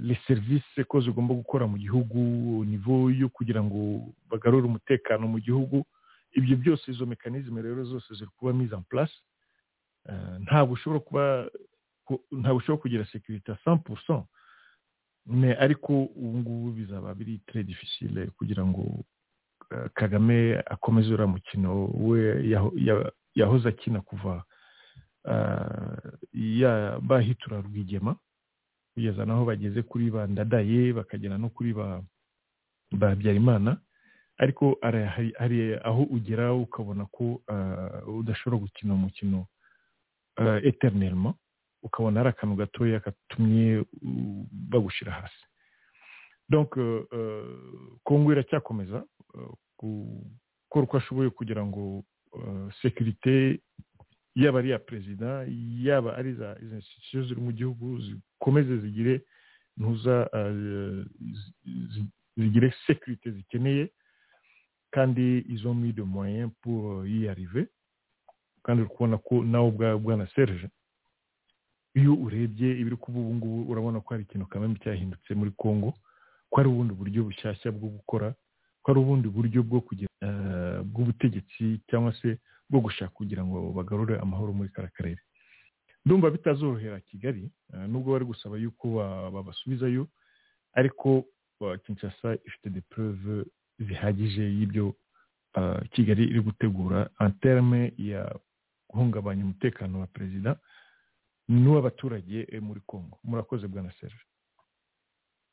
les services ko zigomba gukora mu gihugu nivo yo kugira ngo bagarure umutekano mu gihugu ibyo byose izo mekanizme rero zose ziri kuba mise en place. Ntabwo ushobora kuba ku- ntabwo ushobora kugira sekirite 100% mais ariko ubu ngubu bizaba biri très difficile kugira ngo eh, kagame akomeze uriya mukino we yaho- ya- yahoze akina kuva eh, bahitura rwigema kugeza naho bageze kuri ba ndadaye bakagera no kuri ba habyarimana ariko hari- aho ugera ukabona ko eh, udashobora gukina umukino eternellement ukabona ari akantu gatoya gatumye bagushyira hasi kongo iracyakomeza gukora uko ashoboye kugira ngo sekirite yaba ari iya perezida yaba ari za izo institution ziri mu gihugu zikomeze zigire ntuza zi- zi- zigire sekirite zikeneye kandi izo mis de moyen pour y arriver kandi uri kubona ko nawe ubwawe bwana serge iyo urebye ibiri kuba ubu ngubu urabona ko hari ikintu kamwe cyahindutse muri congo ko hari ubundi buryo bushyashya bwo gukora ko hari ubundi buryo bwo kugira eh, bw'ubutegetsi cyangwa se bwo gushaka kugira ngo bagarure amahoro muri kara karere ndumva bitazorohera kigali eh, nubwo bari gusaba yuko ba- babasubizayo ariko kinshasa ifite de preuve zihagije y'ibyo uh, kigali iri gutegura en ya guhungabanya umutekano wa perezida n'uw'abaturage eh, muri congo. Murakoze bwana serge.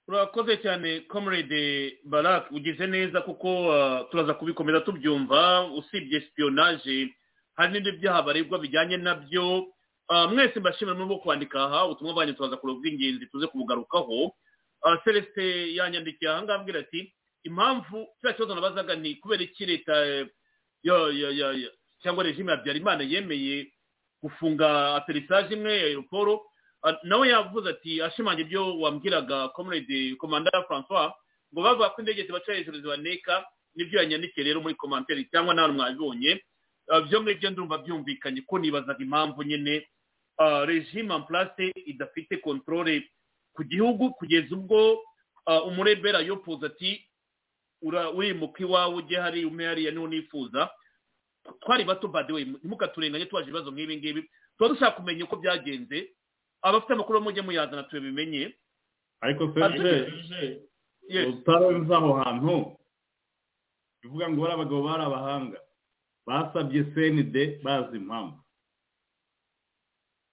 Urakoze cyane comrade barak ugize neza kuko uh, turaza kubikomeza tubyumva. Usibye spionage hari n'ibindi byaha baregwa bijyanye na byo. Uh, mwese mbashimira n'ubwo kwandika aha. Ubutumwa bwanyu turaza kureba ubw'ingenzi tuze kubugarukaho. Uh, celestin yanyandikiye aha ngaha abwira ati impamvu kiriya kibazo nabazaga ni kubera iki leta ya- ya- ya- ya- cyangwa regime ya habyarimana yemeye gufunga aterisaje imwe ya aeroporo Ah, nawe yavuze ati ashimangira ibyo wambwiraga comrade komanda francois ngo bavuga ko indege zibaca hejuru zibaneka ni byo yanyandikiye rero muri komanteri cyangwa nawe mwabibonye Ah, byo ngibyo ndumva byumvikanye ko nibazaga impamvu nyine ah, regime en place idafite controle ku gihugu kugeza ubwo umurebera yopuza ati wimuka iwawe ujye hari ume hariya ni ho nifuza. Twari bato way ntimukaturenganye tubaje ibibazo nk'ibi ngibi. Tuba dushaka kumenya uko byagenze abafite amakuru mujye muyazana tubimenye. Ariko serge Yes. utarenze aho hantu bivuga ngo bari abagabo bari abahanga basabye senide bazi impamvu.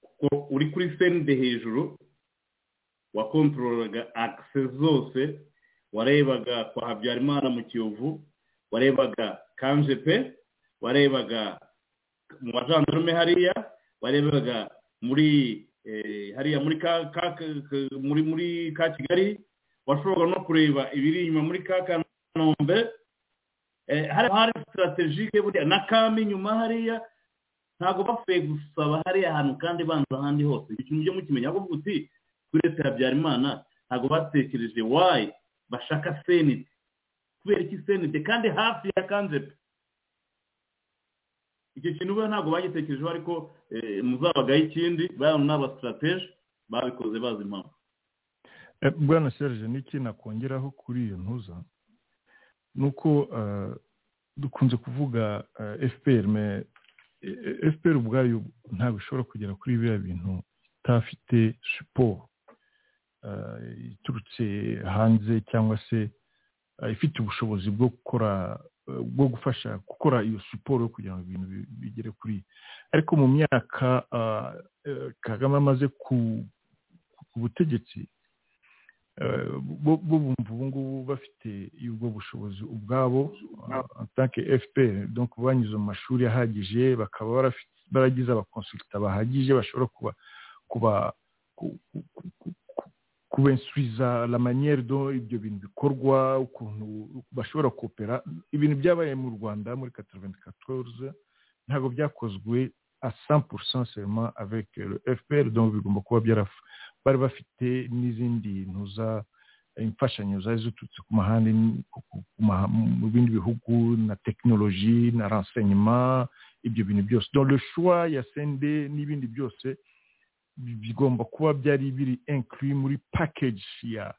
Kuko uri kuri senide hejuru wakontorolaga akise zose warebaga kwa habyarimana mu kiyovu warebaga kanjepe warebaga mu bajandarume hariya warebaga muri eh, hariya muri ka, ka, muri muri ka kigali washoboraga no kureba ibiri inyuma muri ka kanombe eh, hari strategike buriya. Na kami inyuma hariya ntabwo bapfuye gusaba hariya hantu kandi banza ahandi hose. Ikintu byo mukimenya ahubwo uti kuri leta ya habyarimana ntabwo batekereje wayi bashaka senide kubera iki senide kandi hafi ya kanzepe. Icyo kintu we ntabwo bagitekerejeho ariko eh, muzabagaho ikindi bano ni abasitirateje babikoze bazi impamvu. Eh, bwana serge n'iki nakongeraho kuri iyo ntuza? Ni uko eh, dukunze kuvuga fpr fpr ubwayo ntabwo ishobora kugera kuri biriya bintu itafite siporo iturutse hanze cyangwa se ifite ubushobozi bwo gukora bwo gufasha gukora iyo siporo kugira ngo ibintu bi- bigere kuri ariko mu myaka eh, kagame amaze ku butegetsi eh, bo bumva ubu ngubu bafite ubwo bushobozi ubwabo que fpr donc banyuze mu mashuri ahagije bakaba baragize abakonsulta bahagije bashobora kuba kubensuiza la maniere dont ibyo bintu bikorwa ukuntu bashobora kopera ibintu byabaye mu rwanda muri 94 ntabwo byakozwe à 100% seulement avec le fpr bigomba kuba bari bafite n'izindi ntuza imfashanyo zari ziturutse ku mahandi mu bindi bihugu na tekinoloji na renseignement ibyo bintu byose. Donc le choix ya sende n'ibindi byose bigomba kuba byari biri inclus muri package ya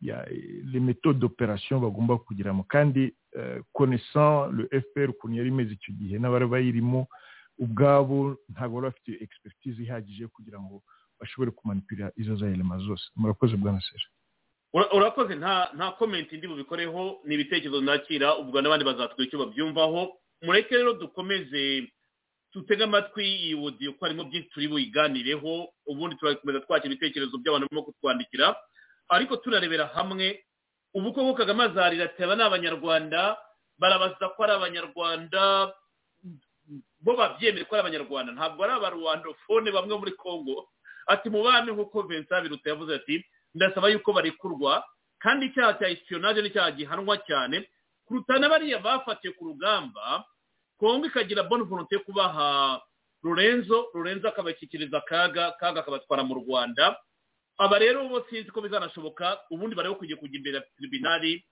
ya les méthodes d'opération bagomba kugiramo. Kandi uh, connaissant le fpr ukuntu yari imeze icyo gihe n'abari bayirimo ubwabo ntabwo bari bafite expertise ihagije kugira ngo bashobore kumanipira izo za elema zose. Murakoze bwana sera urakoze nta komenti ndi bubikoreho ni ibitekerezo nakira ubwo n'abandi bazatwira icyo babyumvaho. Mureke rero dukomeze tutege amatwi iyi wodiyo ko harimo byinshi turi buyiganireho ubundi turakomeza twakira ibitekerezo by'abantu barimo kutwandikira ariko tunarebera hamwe ubu koko kagame azarira ati aba ni abanyarwanda barabaza ko ari abanyarwanda bo babyemere ko ari abanyarwanda. Ntabwo ari abarwandofone bamwe muri congo. Ati mu bami nk'uko vincent biruta yavuze ati ndasaba yuko barekurwa kandi icyaha cya espionage ni icyaha gihanwa cyane kuruta n'abariya bafatiye ku rugamba kongo ikagira bonne volonté yo kubaha lorenzo lorenzo akabashyikiriza kaga kaga akabatwara mu rwanda. Aba rero bo sinzi ko bizanashoboka ubundi barebe kujya kujya imbere ya tribunali.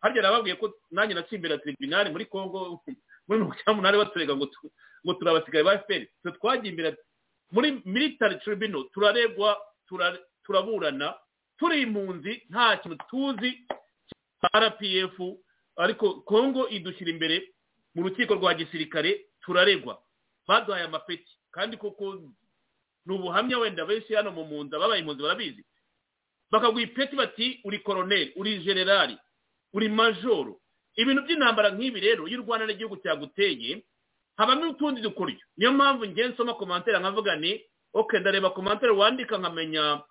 Harya nababwiye ko nanjye naciye imbere ya tribunali muri congo [LAUGHS] muri mirongo icyenda n'umunani baturega ngo turabasigaye ba fpr twe twagiye imbere muri military tribunal turaregwa turaburana turi impunzi nta kintu tuzi rpf ariko congo idushyira imbere. Mu rukiko rwa gisirikare turaregwa. Baduhaye amapeti. Kandi koko ni ubuhamya wenda benshi hano mu mpunzi ababaye impunzi barabizi. Bakaguha ipeti bati uri koroneri uri generali uri majoro ibintu by'intambara nk'ibi rero iyo u rwanda n'igihugu cyaguteye habamo utundi dukuryo niyo mpamvu ngiye nsoma komantere nkavuga ni oke ndareba komantere wandika nkamenya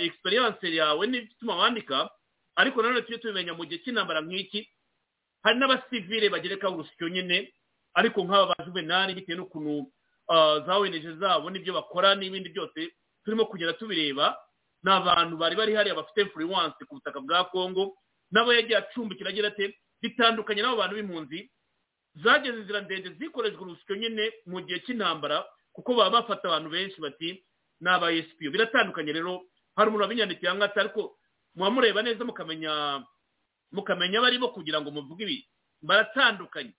egisperiyanse yawe n'igituma wandika. Ariko nanone tujye tubimenya mu gihe cy'intambara nk'iki hari n'abasivire bagerekaho urusyo nyine ariko nk'aba ba juvenali bitewe n'ukuntu za weneje zabo n'ibyo bakora n'ibindi byose turimo kugenda tubireba. Ni abantu bari bari hariya bafite influence ku butaka bwa congo nabo yagiye acumbikira agira ate bitandukanye n'abo bantu b'impunzi. Zageze inzira ndende zikoreshwa urusyo nyine mu gihe cy'intambara kuko baba bafata abantu benshi bati ni aba esipiyo biratandukanye rero hari umuntu wabinyandikiye aha ngaha ariko muba mureba neza mukamenya mukamenya abarimo kugira ngo muvuge ibi. Baratandukanye.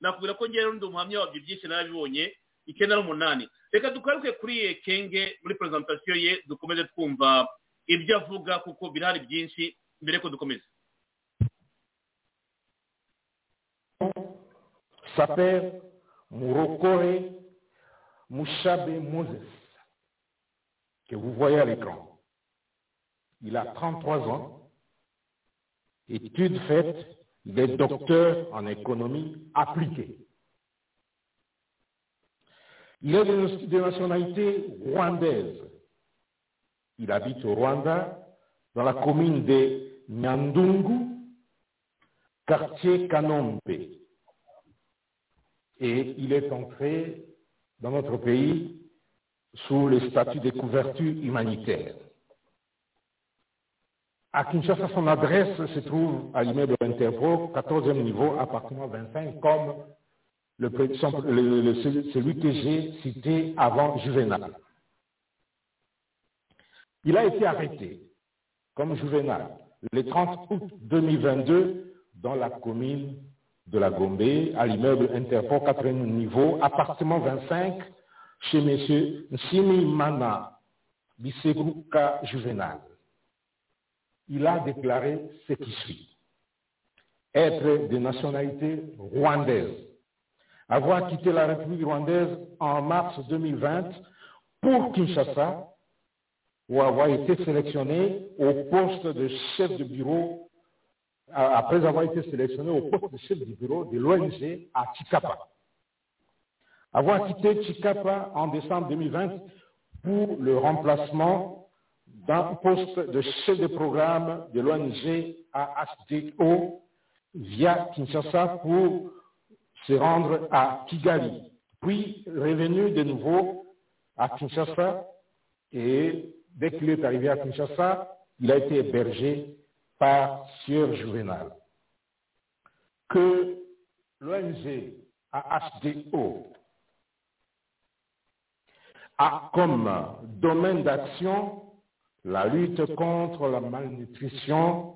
Nakubwira ko ngewe ndi umuhamya wabyo byinshi narabibonye icyenda n'umunani. Reka dukaruke kuri ye kenge muri perezantasiyo ye dukomeze twumva ibyo avuga kuko birahari byinshi mbere ko dukomeza. S'appelle Murokore Mouchabe Moses, que vous voyez à l'écran. Il a 33 ans, études faites, il est docteur en économie appliquée. Il est de nationalité rwandaise. Il habite au Rwanda, dans la commune de Nyandungu, quartier Kanombe. Et il est entré dans notre pays sous le statut de couverture humanitaire. À Kinshasa, son adresse se trouve à l'immeuble Interpro, 14e niveau, appartement 25, comme le, celui que j'ai cité avant Juvenal. Il a été arrêté comme Juvenal le 30 août 2022 dans la commune de la Gombe, à l'immeuble Interpro, 4e niveau, appartement 25, chez M. Nsimi Mana Biseguka Juvenal. Il a déclaré ce qui suit. Être de nationalité rwandaise. Avoir quitté la République rwandaise en mars 2020 pour Kinshasa, ou avoir été sélectionné au poste de chef de bureau après avoir été sélectionné au poste de chef du bureau de l'ONG à Chikapa. Avoir quitté Chikapa en décembre 2020 pour le remplacement d'un poste de chef de programme de l'ONG à HDO via Kinshasa pour se rendre à Kigali, puis revenu de nouveau à Kinshasa et dès qu'il est arrivé à Kinshasa, il a été hébergé par Sieur Juvenal. Que l'ONG AHDO a comme domaine d'action la lutte contre la malnutrition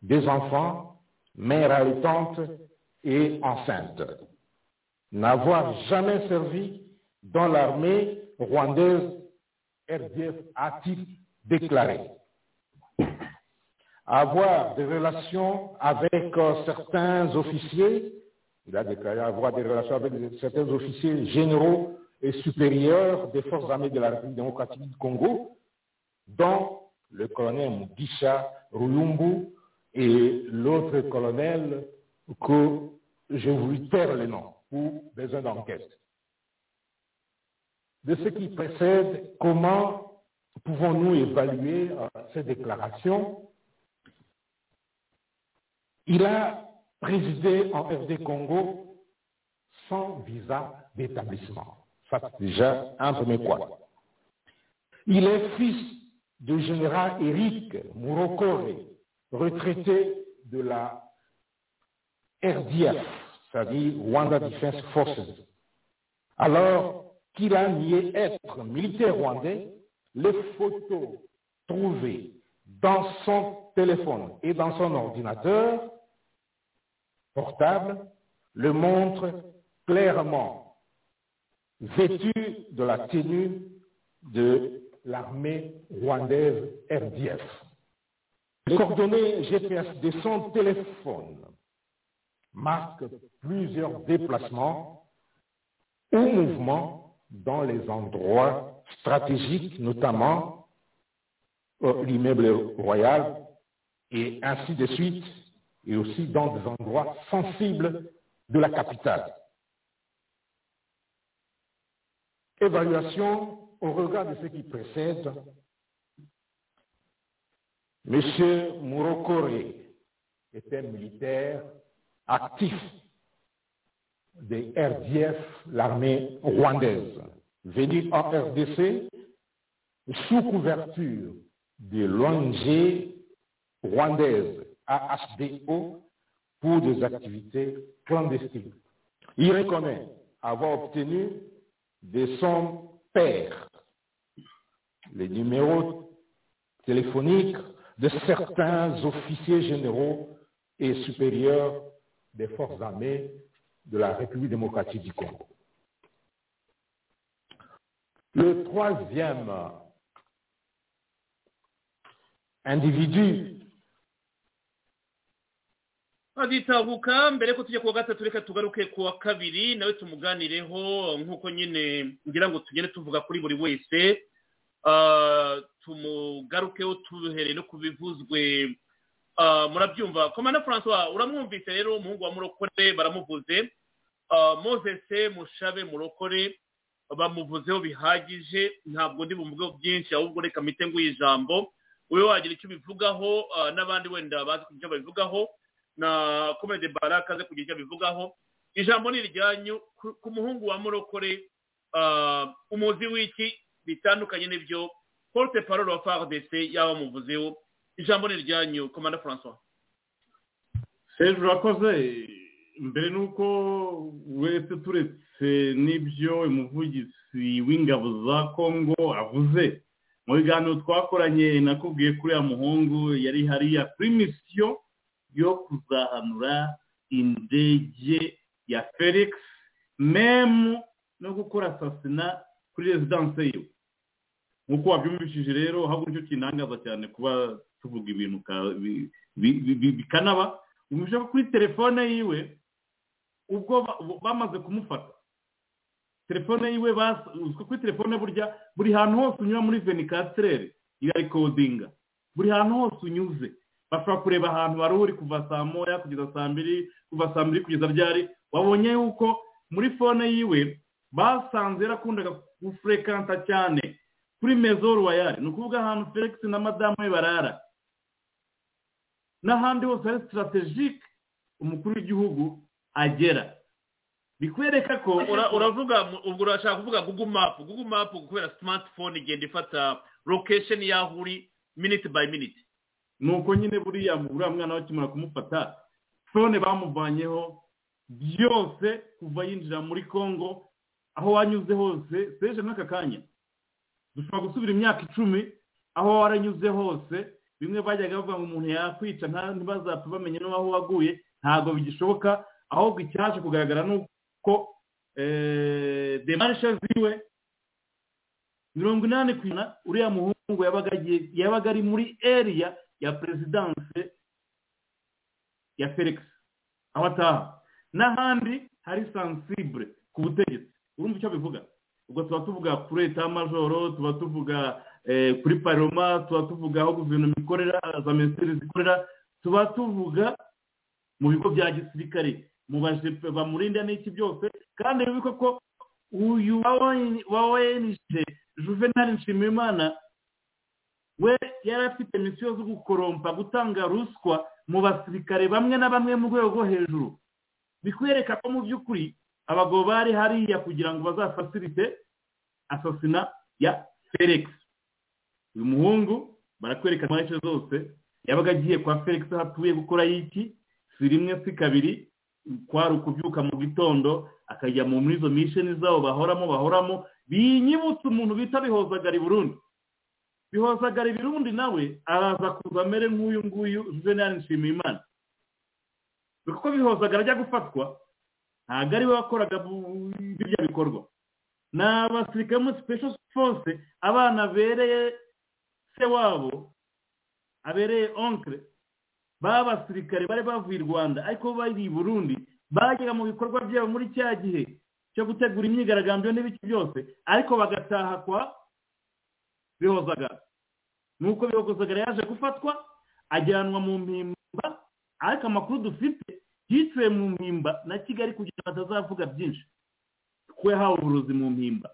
des enfants, mères allaitantes et enceintes. N'avoir jamais servi dans l'armée rwandaise RDF a-t-il déclaré Avoir des relations avec euh, certains officiers, il a déclaré avoir des relations avec certains officiers généraux et supérieurs des forces armées de la République démocratique du Congo, dont le colonel Mugisha Ruyumbu et l'autre colonel que je voulais taire le nom pour besoin d'enquête. De ce qui précède, comment pouvons-nous évaluer euh, ces déclarations? Il a présidé en RD Congo sans visa d'établissement. Ça, c'est déjà un premier point. Il est fils du général Eric Mourokore, retraité de la RDF, c'est-à-dire Rwanda Defense Forces. Alors qu'il a nié être militaire rwandais, les photos trouvées dans son téléphone et dans son ordinateur portable le montrent clairement vêtu de la tenue de l'armée rwandaise RDF. Les coordonnées GPS de son téléphone marquent plusieurs déplacements ou mouvements dans les endroits stratégiques, notamment euh, l'immeuble royal, et ainsi de suite, et aussi dans des endroits sensibles de la capitale. Évaluation au regard de ce qui précède. M. Mourokore était militaire actif des RDF, l'armée rwandaise, venu en RDC sous couverture de l'ONG rwandaise AHDO pour des activités clandestines. Il reconnaît avoir obtenu de son père les numéros téléphoniques de certains officiers généraux et supérieurs des forces armées de la République démocratique du Congo. Le troisième individu tumugarukeho tuhereye no ku bivuzwe murabyumva. Komanda francois uramwumvise rero umuhungu wa murokore baramuvuze. Mozese mushabe murokore bamuvuzeho bihagije. Ntabwo ndi bumuveho byinshi ahubwo reka mpite nguye ijambo. Ube wagira icyo ubivugaho n'abandi wenda bazi icyo babivugaho. Na komede baraka aze kugira icyo abivugaho. Ijambo ni iryanyu. Ku muhungu wa murokore umuzi w'iki? Bitandukanye n'ibyo porte parole wa fardc yaba muvuzeho ijambo ni iryanyu komanda francois. Hejuru urakoze. Mbere n'uko wese turetse n'ibyo umuvugizi w'ingabo za kongo avuze. Mu biganiro twakoranye nakubwiye kuri ya muhungu yari hariya kuri misiyo yo kuzahanura indege ya felix memu no gukora asasina kuri rezidanse ye. Nk'uko wabyumvishije rero ahubwo ni cyo kinangaza cyane kuba tuvuga ibintu bikanaba. Umuje kuri telefone yiwe ubwo bamaze kumufata. Telefone yiwe uzwi kuri telefone burya buri hantu hose unyura muri venikatirere irarikodinga buri hantu hose unyuze. Bashobora kureba ahantu wari uri kuva saa moya kugeza saa mbiri kuva saa mbiri kugeza ryari. Wabonye yuko muri fone yiwe basanze yarakundaga gufurekanta cyane. Kuri mezo royale ni ukuvuga ahantu felix na madamu we barara. N'ahandi hose hari sitarategike umukuru w'igihugu agera. Bikwereka ko uravuga ubwo urashaka kuvuga google map. Google map kubera smartphone igenda ifata location y'aho uri minute by minute. Ni uko nyine buriya uriya mwana bakimara kumufata fone bamuvanyeho byose kuva yinjira muri congo aho wanyuze hose seje n'aka kanya. Dushobora gusubira imyaka icumi aho waranyuze hose bimwe bajyaga bavuga ngo umuntu yakwica ntibazapfe bamenye n'aho waguye ntabwo bigishoboka. Ahubwo icyaje kugaragara ni uko demarishe ziwe mirongo inani ku ijana uriya muhungu yabaga ari muri area ya perezidanse ya felix aho ataha n'ahandi hari sansibure ku butegetsi. Urumva icyo bivuga? Ubwo tuba tuvuga kuri leta majoro tuba tuvuga eh, kuri paroma tuba tuvuga aho guverinoma ikorera za minisiteri zikorera tuba tuvuga mu bigo bya gisirikare. Mu bajepe bamurinda n'iki byose. Kandi wibuke ko uyu wa ONG juvenal nshimiyimana we yari afite misiyo zo gukorompa gutanga ruswa mu basirikare bamwe na bamwe mu rwego rwo hejuru. Bikwereka ko mu by'ukuri abagabo bari hariya kugira ngo bazafasirite asasina ya felix. Uyu muhungu barakwereka mu zose yabaga agiye kwa felix aho atuye gukora iki? Si rimwe si kabiri kwari ukubyuka mu gitondo akajya mu muri izo misheni zabo bahoramo bahoramo binyibutsa umuntu bita bihozagara i burundi. Bihozagara i burundi nawe araza kuza amere nk'uyu nguyu juvenal nshimiyimana. Kuko bihozagara ajya gufatwa ntabwo ari we wakoraga ibyo bikorwa. Ni abasirikare muri special force abana bereye se wabo abereye onkre b'abasirikare bari bavuye i rwanda ariko bari i burundi bajyaga mu bikorwa byabo muri cya gihe cyo gutegura imyigaragambyo n'ibiki byose ariko bagataha kwa bihozagara. Nuko bihozagara yaje gufatwa ajyanwa mu mpimba ariko amakuru dufite yiciwe mu mpimba na kigali kugira ngo atazavuga byinshi. Kuko yahawe uburozi mu mpimba.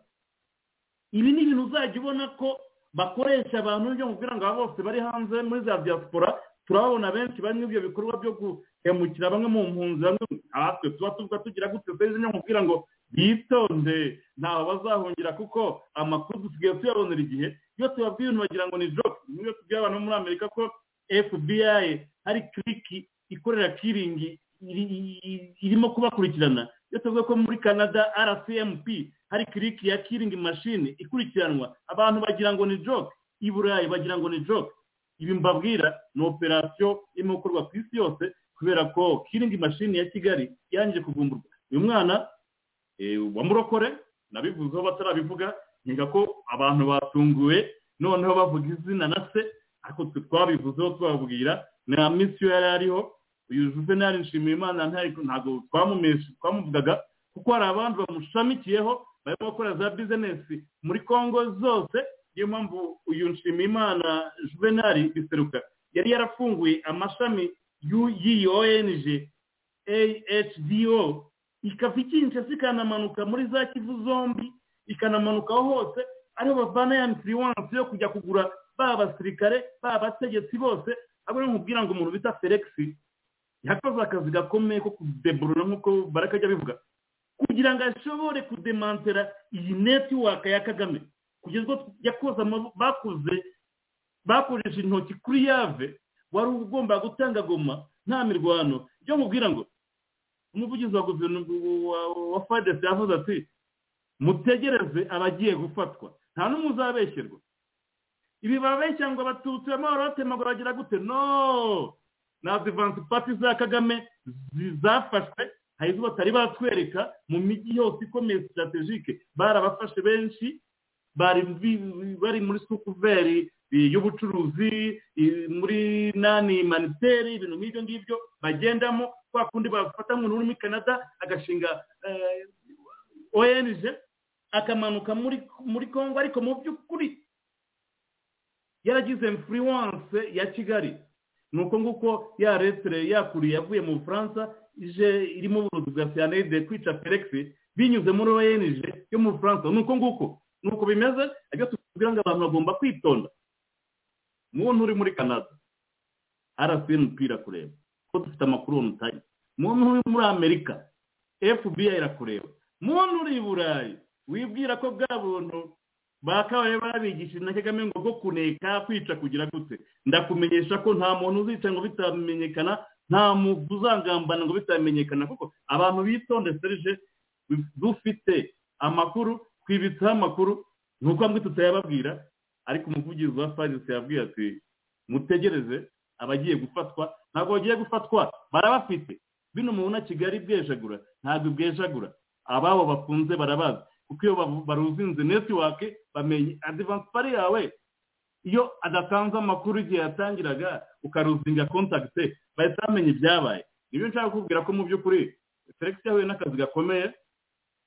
Ibi ni ibintu uzajya ubona ko bakoresha abantu byo kugira ngo aba bose bari hanze muri za diaspora turababona benshi bari muri ibyo bikorwa byo guhemukira bamwe mu mpunzi bamwe ahatwe tuba tuvuga tugira gutyo serivisi yo kugira ngo bitonde. Ntawe bazahungira kuko amakuru dusigaye tuyabonera igihe. Iyo tubabwiye ibintu bagira ngo ni joke niyo tubwiye abantu bo muri amerika ko fbi hari kiriki ikorera kiringi irimo kubakurikirana. Iyo tuvuga ko muri canada rcmp hari kiriki ya kiringi mashini ikurikiranwa abantu bagira ngo ni joke. I burayi bagira ngo ni joke. Ibi mbabwira ni operasiyo irimo gukorwa ku isi yose kubera ko kiringi mashini ya kigali yangije kuvumburwa. Uyu mwana wa murokore nabivuzeho batarabivuga nkeka ko abantu batunguwe noneho bavuga izina na se ariko twabivuzeho twababwira nta misiyo yari ariho uyu juvenal nshimiyimana ntabwo twamuvugaga kuko hari abandi bamushamikiyeho barimo gukora za bizinesi muri congo zose. Niyo mpamvu uyu nshimiyimana juvenal biseruka yari yarafunguye amashami y'iyi ong ahdo ikava ikinshasa ikanamanuka muri za kivu zombi ikanamanuka aho hose ariho bavana ya influence yo kujya kugura ba basirikare ba abategetsi bose ahubwo nkubwira ngo umuntu bita felix yakoze akazi gakomeye ko kudeburura nk'uko barakajya bivuga kugira ngo ashobore kudemantera iyi netiwaka ya kagame. Kugeza ubwo yakoze bakoze bakoresha intoki kuri yave wari ugomba gutanga goma nta mirwano. Ibyo nkubwira ngo umuvugizi wa guverinoma wa fadesi yavuze ati mutegereze abagiye gufatwa. Nta n'umwe uzabeshyerwa ibi babeshya ngo abatutsi barimo barabatemagura bagira gute? No! Na divansi pati za kagame zafashwe hari izo batari batwereka mu mijyi yose ikomeye sitaratejike barabafashe benshi bari muri sukuveri y'ubucuruzi muri nani maniteri ibintu nk'ibyo ngibyo bagendamo kwa kundi bafata umuntu uri muri canada agashinga ong akamanuka muri congo ariko mu by'ukuri yaragize influence ya kigali. Ni uko nguko ya resire yakuriye yavuye mu bufaransa ije irimo uburozi bwa siyanide kwica felix binyuze muri ong yo mu bufaransa. Ni uko nguko ni uko bimeze ibyo tubwira ngo abantu bagomba kwitonda. Muntu uri muri canada rcnp irakureba ko dufite amakuru mutayi muntu uri muri amerika fbi irakureba. Muntu uri i burayi wibwira ko bwa buntu bakabaye babigishije na kagame ngo bwo kuneka kwica kugira gute. Ndakumenyesha ko nta muntu uzica ngo bitamenyekana nta muntu uzangambana ngo bitamenyekana. Kuko abantu bitonde serije dufite amakuru twibitseho amakuru. Ni uko amwe tutayababwira ariko umuvugizi wa fagisi yabwiye ati mutegereze abagiye gufatwa. Ntabwo bagiye gufatwa barabafite. Bino mubona kigali bwejagura ntabwo bwejagura. Ababo bafunze barabazi. Kuko iyo bavu- baruzinze netiwake bamenya adivansi pari yawe. Iyo adatanze amakuru igihe yatangiraga ukaruzinga kontakite bahita bamenya ibyabaye. Nibyo nshaka kukubwira ko mu by'ukuri felix yahuye n'akazi gakomeye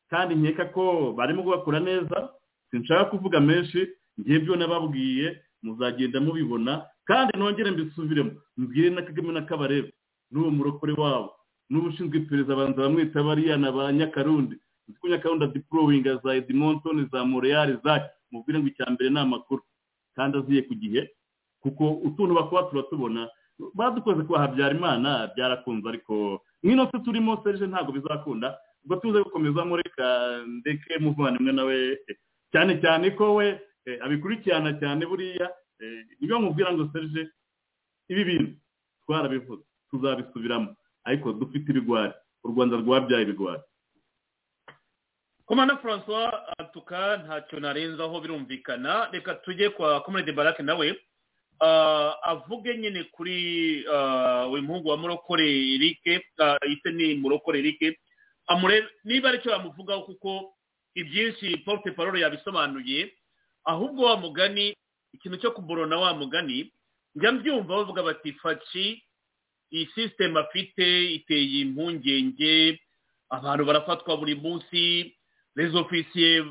kandi nkeka ko barimo kubakora neza. Sinshaka kuvuga menshi ngiye byo nababwiye muzagenda mubibona kandi nongere mbisubiremo. Mbwire na kagame na kabarebe n'uwo murokore wabo n'ubushinzwe iperereza abanza bamwita bariya na ba nyakarundi. Nzi ko nyakarundi adipurowinga za edmonton za montreal za mubwire ngo icya mbere ni amakuru. Kandi aziye ku gihe kuko utuntu bakora turatubona badukoze kwa habyarimana byarakunze ariko nk'ino se turimo serije ntabwo bizakunda. Ubwo tuze gukomezamo reka ndeke muvandimwe nawe cyane cyane ko we eh, abikurikirana cyane buriya eh, ni byo nkubwira ngo serije ibi bintu twarabivuze tuzabisubiramo. Ariko dufite ibigwari u rwanda rwabyaye ibigwari. Komanda francois atuka ntacyo narenzaho birumvikana. Reka tujye kwa komerede barake nawe. Ah, avuge nyine kuri ah, uyu muhungu wa murokore erike ise ni murokore erike niba ari cyo yamuvugaho kuko ibyinshi porte parole yabisobanuye ahubwo wa mugani ikintu cyo kuborona wa mugani njya mbyumva bavuga bati faci iyi sisitemu afite iteye impungenge abantu barafatwa buri munsi les ofisiye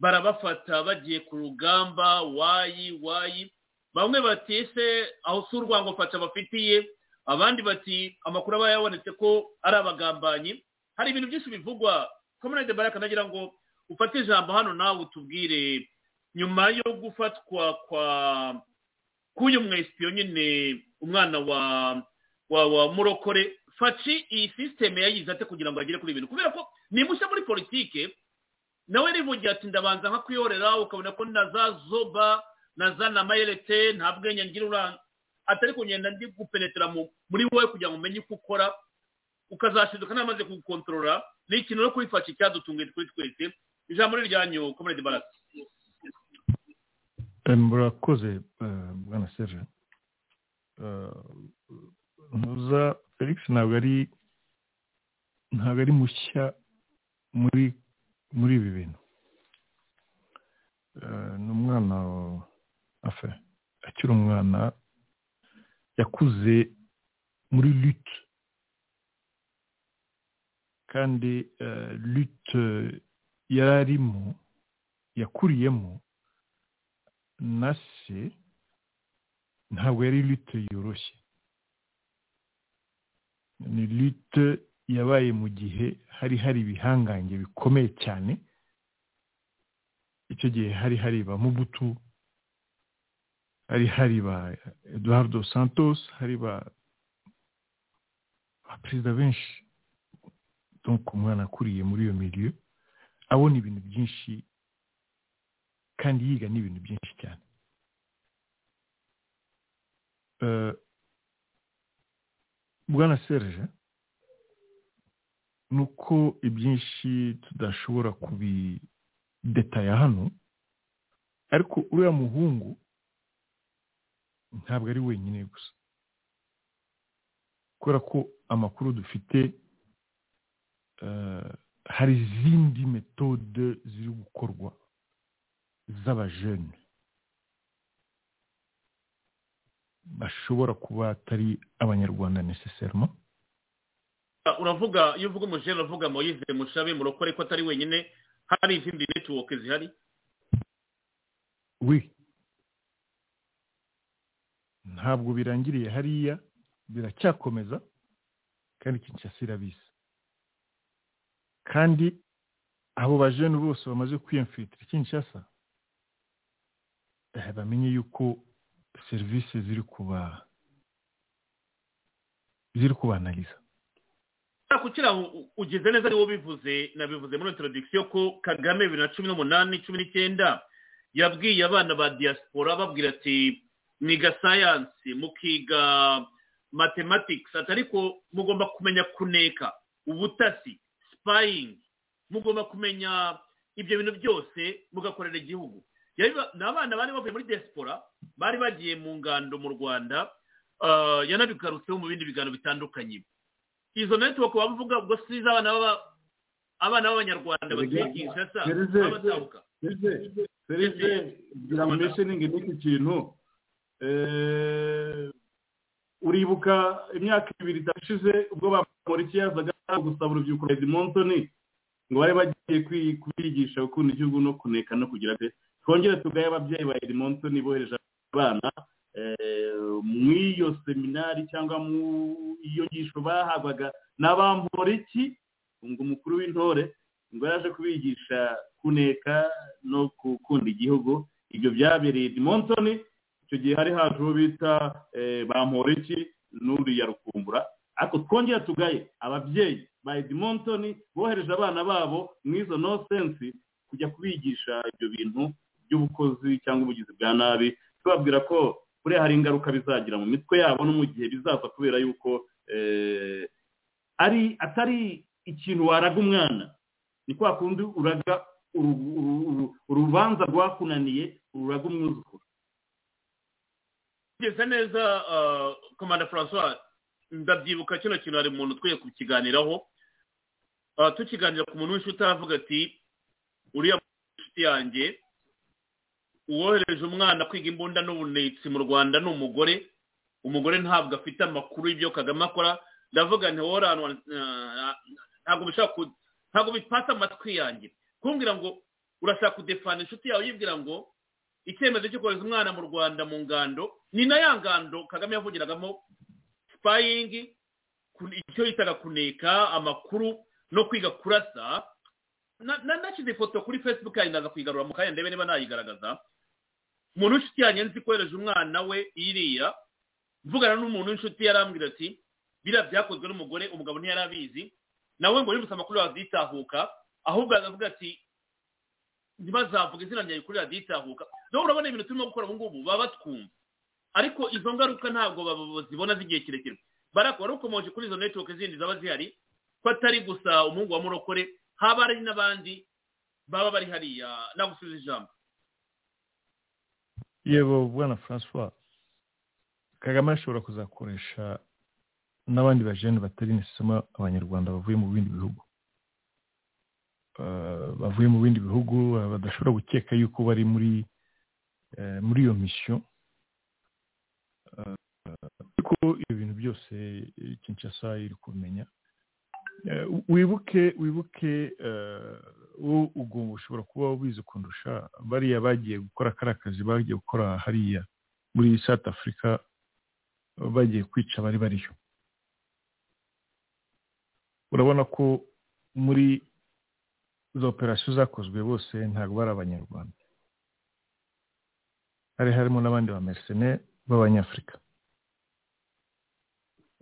barabafata bagiye ku rugamba wayi wayi. Bamwe bati ese aho si urwango faca bafitiye? Abandi bati amakuru aba yabonetse ko ari abagambanyi. Hari ibintu byinshi bivugwa. Komunede baraka nagira ngo ufate ijambo hano nawe utubwire. Nyuma yo gufatwa kwa k'uyu mwesipiyo nyine umwana wa wa wa murokore faci iyi sisiteme yayize ate kugira ngo agere kuri ibi bintu kubera ko ni mushya muri politike nawe rivugira ati ndabanza nka kwiyorera ukabona ko na za zoba na za na mayerete nta bwenge ngira ura atari kugenda ndi gupenetera mu- muri wowe kugira ngo umenye uko ukora ukazashiduka namaze kugukontorora ni ikintu no kubifasha icyadutunguye kuri twese. Ijambo ryanyu komerede barasi murakoze eh, bwana serge. Eh, ntuza felix ntabwo ari ntabwo ari mushya muri muri ibi bintu. Eh, ni umwana wa- afe akiri umwana yakuze muri lutte kandi eh, lutte yari arimo yakuriyemo na se ntabwo yari lutte yoroshye. Ni lutte yabaye mu gihe hari hari ibihangange bikomeye cyane icyo gihe hari hari ba mubutu hari hari ba eduardo santos hari ba ba perezida benshi. Donc umwana akuriye muri iyo milieu abona ibintu byinshi kandi yiga n'ibintu byinshi cyane. Eh, bwana serge ni uko ibyinshi tudashobora kubidetaya hano ariko uriya muhungu ntabwo ari wenyine gusa. Kubera ko amakuru dufite eh, hari izindi metode ziri gukorwa z'abajene. Bashobora kuba atari abanyarwanda necessairement. Uravuga iyo uvuga umujene uravuga moyize mushabe murokore ko atari wenyine hari izindi netiwoke zihari? Oui. Ntabwo birangiriye hariya biracyakomeza kandi kinshasa irabizi kandi abo bajene bose bamaze kwiyamfitira kinshasa eh, bamenye yuko serivisi ziri kuba ziri kubanaliza kugira ngo ugize neza niwo bivuze nabivuze muri introduction ko kagame bibiri na cumi n'umunani cumi n'icyenda yabwiye abana ba diaspora babwira ati mwiga sayansi mukiga mathematics. Ati ariko mugomba kumenya kuneka ubutasi spying mugomba kumenya ibyo bintu byose mugakorera igihugu. Ni abana bari bavuye muri diaspora bari bagiye mu ngando mu rwanda ah, yanabigarutseho mu bindi biganiro bitandukanye. Izo netiwoko bavuga ubwo si iz'abana baba abana b'abanyarwanda serge serge gira ngo mentioninge n'iki kintu Eh, uribuka imyaka ibiri itashize ubwo bamporiki yazaga gusaba urubyiruko rwa edmontoni ngo bari bagiye kubigisha gukunda igihugu no kuneka no kugira ati twongere tugaye ababyeyi ba edmontoni bohereje abana eh, mu iyo seminari cyangwa mu iyo ngisho bahabwaga n'abamporiki ngo umukuru w'intore ngo yaje kubigisha kuneka no gukunda igihugu. Ibyo byabereye edmontoni icyo gihe hari haje uwo bita eh, bamporiki n'uriya rukumbura. Ariko twongera tugaye ababyeyi ba edmontoni bohereje abana babo mu izo no sense kujya kubigisha ibyo bintu by'ubukozi cyangwa ubugizi bwa nabi. Tubabwira ko buriya hari ingaruka bizagira mu mitwe yabo no mu gihe bizaza kubera yuko eh, ari atari ikintu waraga umwana. Ni kwa kundi uraga uru- uru- uru- urubanza rwakunaniye ururaga umwuzukuru. Kugeza neza komanda francois ndabyibuka kino kintu hari umuntu ukwiye kukiganiraho. Ah, tukiganira ku muntu w'inshuti aravuga ati uriya inshuti yanjye uwohereje umwana kwiga imbunda n'ubunetsi mu rwanda ni umugore. Umugore ntabwo afite amakuru y'ibyo kagame akora. Ndavuga nti wowe ntabwo bishaka ntabwo bipasa amatwi yanjye. Kumbwira ngo urashaka kudefana inshuti yawe? Yibwira ngo icyemezo cyo kohereza umwana mu rwanda mu ngando ni na ya ngando kagame yavugiragamo sipayingi icyo yitaga kuneka amakuru no kwiga kurasa. Na- na- nashyize ifoto kuri facebook yanjye ndaza kuyigarura mu kanya ndebe niba nayigaragaza. Umuntu w'inshuti yanjye nzi kohereje umwana we iriya. Mvugana n'umuntu w'inshuti yarambwira ati biriya byakozwe n'umugore umugabo ntiyari abizi. Nawe ngo yumvise amakuru yazitahuka ahubwo aravuga ati ntibazavuga izina ryawe kuri radiyo itahuka nawe urabona ibintu turimo gukora ubu ngubu baba batwumva. Ariko izo ngaruka ntabwo bazibona z'igihe kirekire. Barako wari ukomoje kuri izo netiwoke zindi zaba zihari? Ko atari gusa umuhungu wa murokore haba hari n'abandi baba bari hariya nagusubiza ijambo. Yego bwana francois. Kagame ashobora kuzakoresha n'abandi bajene batari nisema abanyarwanda bavuye mu bindi bihugu. Eh, bavuye mu bindi bihugu eh, badashobora gukeka yuko bari muri eh, muri iyo misiyo ariko ibyo bintu byose kinshasa iri kumenya. Wibuke wibuke eh, ugomba ushobora kuba ubizi kundusha bariya bagiye gukora kariya kazi bagiye gukora hariya muri south africa bagiye kwica bari bariyo. Urabona ko muri izo operasiyo zakozwe bose ntabwo bari abanyarwanda. Hari harimo n'abandi ba mercenaire b'abanyafurika.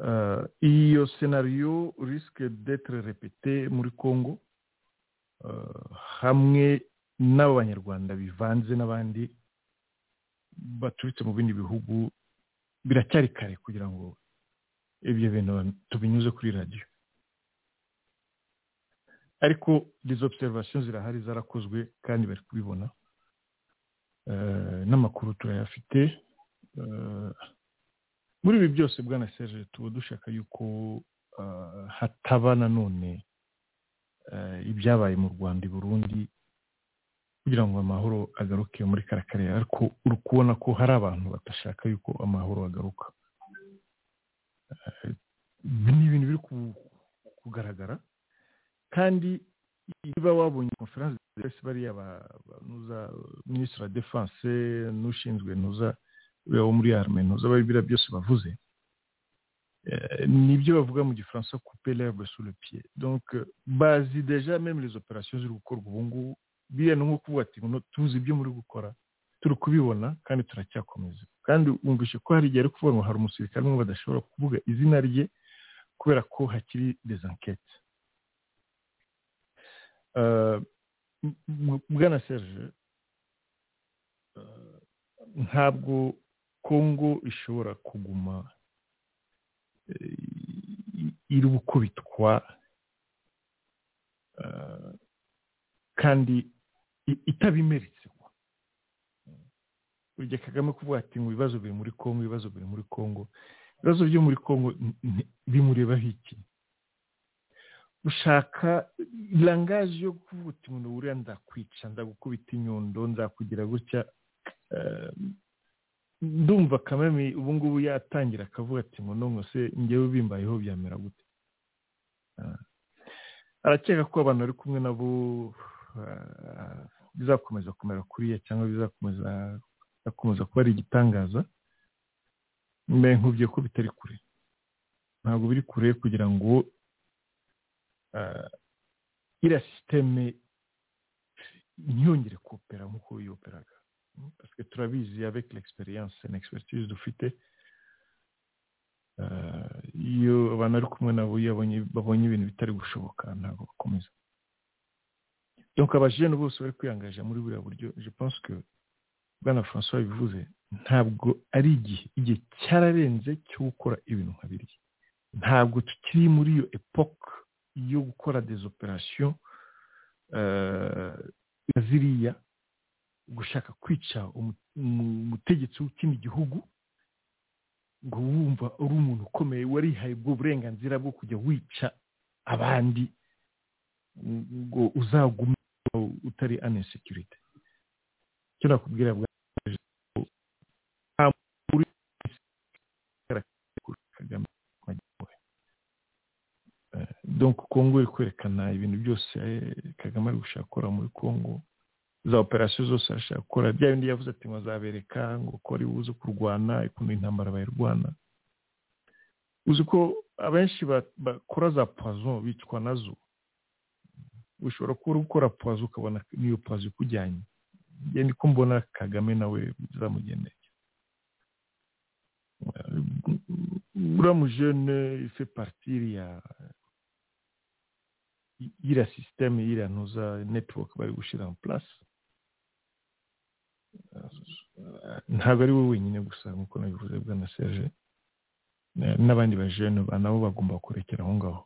Euh, iyo senariyo risque d'être répété muri congo hamwe n'abanyarwanda bivanze n'abandi baturutse mu bindi bihugu biracyari kare kugira ngo ibyo bintu tubinyuze kuri radiyo ariko izo observation zirahari zarakozwe kandi bari kubibona. Eh, n'amakuru turayafite. Eh, muri ibi byose bwana serge tuba dushaka yuko eh, hataba nanone ibyabaye mu rwanda i burundi kugira ngo amahoro agaruke muri kariya karere ariko uri kubona ko hari abantu badashaka yuko amahoro agaruka. Eh, ni ibintu biri ku- kugaragara. Kandi niba wabonye konferanse zose bariya ba- ba- nuza minisitiri wa defanse n'ushinzwe uriya wo muri arme ntuza biriya byose bavuze. Eh, ni byo bavuga mu gifaransa couper sous le pied. Donc euh, bazi deja même les opérations ziri gukorwa ubu ngubu biriya ni nko kuvuga ati "Muno tuzi ibyo muri gukora turi kubibona kandi turacyakomeza. Kandi wumvishe ko hari igihe ari kuvuga ngo hari umusirikare umwe badashobora kuvuga izina rye kubera ko hakiri des enquêtes. Euh, bwana serge euh, ntabwo kongo ishobora kuguma iri gukubitwa kandi i- itabimeritse kwa burya kagame kuvuga ati ngo ibibazo biri muri kongo ibibazo biri muri kongo ibibazo byo muri n- bimurebaho iki gushaka irangaje yo kuvuga uti umuntu buriya ndakwica ndagukubita inyundo nzakugira gutya ndumva kameme ubu ngubu yatangira akavuga ati ngo nongo se ngewe bimbayeho byamera gute? Ah. arakeka ko abantu bari kumwe nabo ah, bizakomeza kumera kuriya cyangwa bizakomeza kuba ari igitangaza. Mbe nkubwiye ko bitari kure. Ntabwo biri kure kugira ngo ah, iriya sisiteme ntiyongere kopera nk'uko yoperaga. Parce que turabizi avec l'experience n'expertise dufite ah, iyo abantu bari kumwe nabo iyo babonye ibintu bitari gushoboka ntabwo bakomeza donc abajene bose bari kwiyangaje muri buriya buryo je pense que bwana francois bivuze ntabwo ari igihe igihe cyararenze cyo gukora ibintu nka biriya ntabwo tukiri muri iyo epoque yo gukora des opérations euh, ziriya gushaka kwica umu- umu- umutegetsi w'ikindi gihugu ngo wumva uri umuntu ukomeye warihaye ubwo burenganzira bwo kujya wica abandi ngo uzagume utari anesecurity icyo nakubwira bwa uri kagame. Eh, kongo iri kwerekana ibintu byose eh, kagame ari gushaka gukora muri kongo za operasiyo zose arashaka gukora. Bya bindi yavuze ati ngo azabereka ngo ko ari buze kurwana ukuntu intambara bayirwana. Uzi ko abenshi bakora za puwazo bicwa nazo. Ushobora kuba uri gukora puwazo ukabona n'iyo puwazo ikujyanye. Njye ko mbona kagame nawe bizamugendeye uriya mujene ife partire ya y'iriya sisiteme y'iriya ntuza netiwoke bari gushyira mu place ntabwo ari we wenyine gusa nk'uko nabivuze bwana serge. Na- n'abandi bajene ba- nabo bagomba kurekera aho ngaho.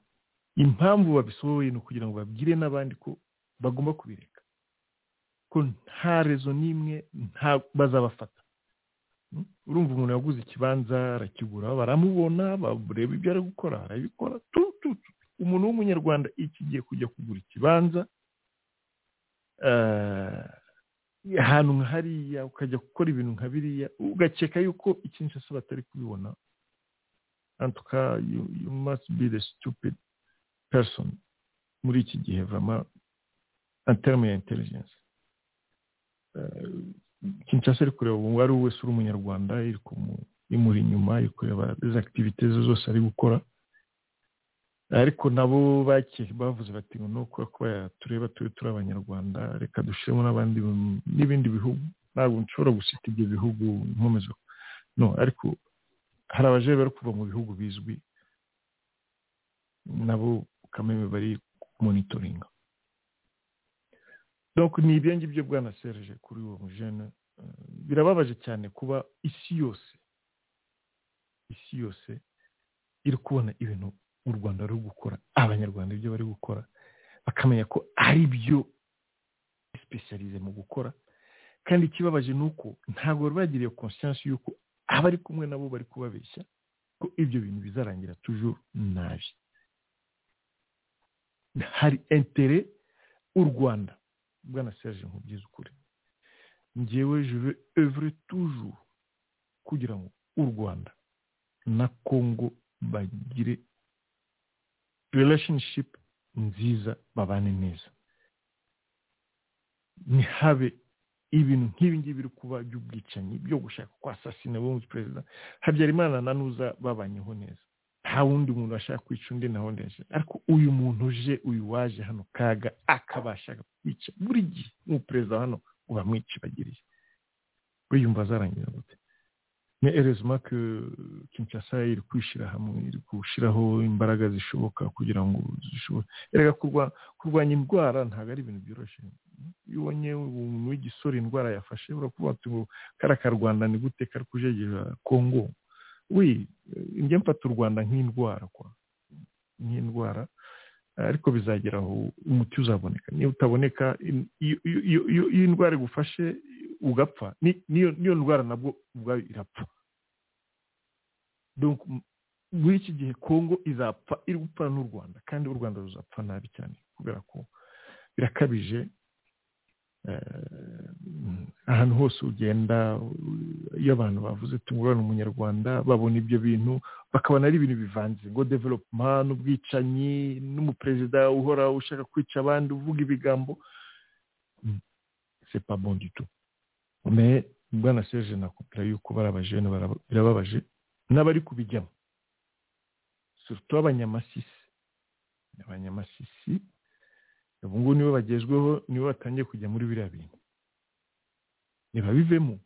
Impamvu babisohoye ni ukugira ngo babwire n'abandi ko bagomba kubireka. Ko nta rezo n'imwe nta bazabafata. Urumva umuntu yaguze ikibanza arakigura baramubona bareba ibyo ari gukora arabikora. Tu tu tu. umuntu w'umunyarwanda iki giye kujya kugura ikibanza eh, ahantu nka hariya ukajya gukora ibintu nka biriya ugakeka yuko ikinshasa batari kubibona. Antuka you, must be the stupid person muri iki gihe en terme ya intelligence Eh, kinshasa iri kureba uwo ari we wese uri umunyarwanda iri imuri inyuma iri kureba izo activite ze zose ari gukora. Ariko nabo bavuze bati ngo nuko kuba tureba turi turi abanyarwanda reka dushyiremo n'abandi n'ibindi bihugu. Ntabwo nshobora gusita ibyo bihugu nkomeza. No ariko hari abaje bari kuva mu bihugu bizwi nabo kameme bari monitoringa donc ni ibyo ngibyo bwana serge kuri uwo mujene Eh, birababaje cyane kuba isi yose isi yose iri kubona ibintu u rwanda ruri gukora abanyarwanda ibyo bari gukora bakamenya ko ari byo sipesiyalize mu gukora. Kandi ikibabaje ni uko ntabwo bari bagiriye conscience y'uko abari kumwe nabo bari kubabeshya ko ibyo bintu bizarangira toujours nabi. Hari intere u rwanda bwana serge nkubwiza ukuri. Njyewe je veux œuvrer toujours kugira ngo u rwanda na congo bagire relationship nziza babane neza. Ntihabe ibintu nk'ibi ngibi biri kuba by'ubwicanyi byo gushaka kwasasina bo perezida habyarimana na nuza babanyeho neza. Nta wundi muntu ashaka kwica undi naho ndetse. Ariko uyu muntu uje uyu waje hano kaga akabasha kwica buri gihe. Nk'umuperezida hano ubamwicibagiriye wiyumva azarangira gute? Erezima ko kinshasa iri kwishyira hamwe iri gushyiraho imbaraga zishoboka kugira ngo zishobore erega kurwa- kurwanya indwara ntabwo ari ibintu byoroshye. Iyo ubonye umuntu w'igisore indwara yafashe urakuvuga ati ngo kariya karwanda ni gute kari kujegera kongo wi njye mfata u rwanda nk'indwara kwa nk'indwara ariko bizagera aho umuti uzaboneka. Niyo utaboneka iyo indwara igufashe ugapfa. Ni- niyo niyo ndwara nabwo ubwayo irapfa. Muri iki gihe kongo izapfa iri gupfa n'u rwanda kandi u rwanda ruzapfa nabi cyane kubera ko birakabije ahantu hose ugenda iyo abantu bavuze tungurana umunyarwanda babona ibyo bintu bakabona ari ibintu bivanze. Ngo developuma n'ubwicanyi n'umuperezida uhora ushaka kwica abandi uvuga ibigambo. C'est pas bon du tout. Mais bwana serge nakubwira yuko bari abajene birababaje n'abari kubijyamo. Surtout abanyamasisi abanyamasisi ubu ngubu nibo bagezweho nibo batangiye kujya muri biriya bintu. Ntibabivemo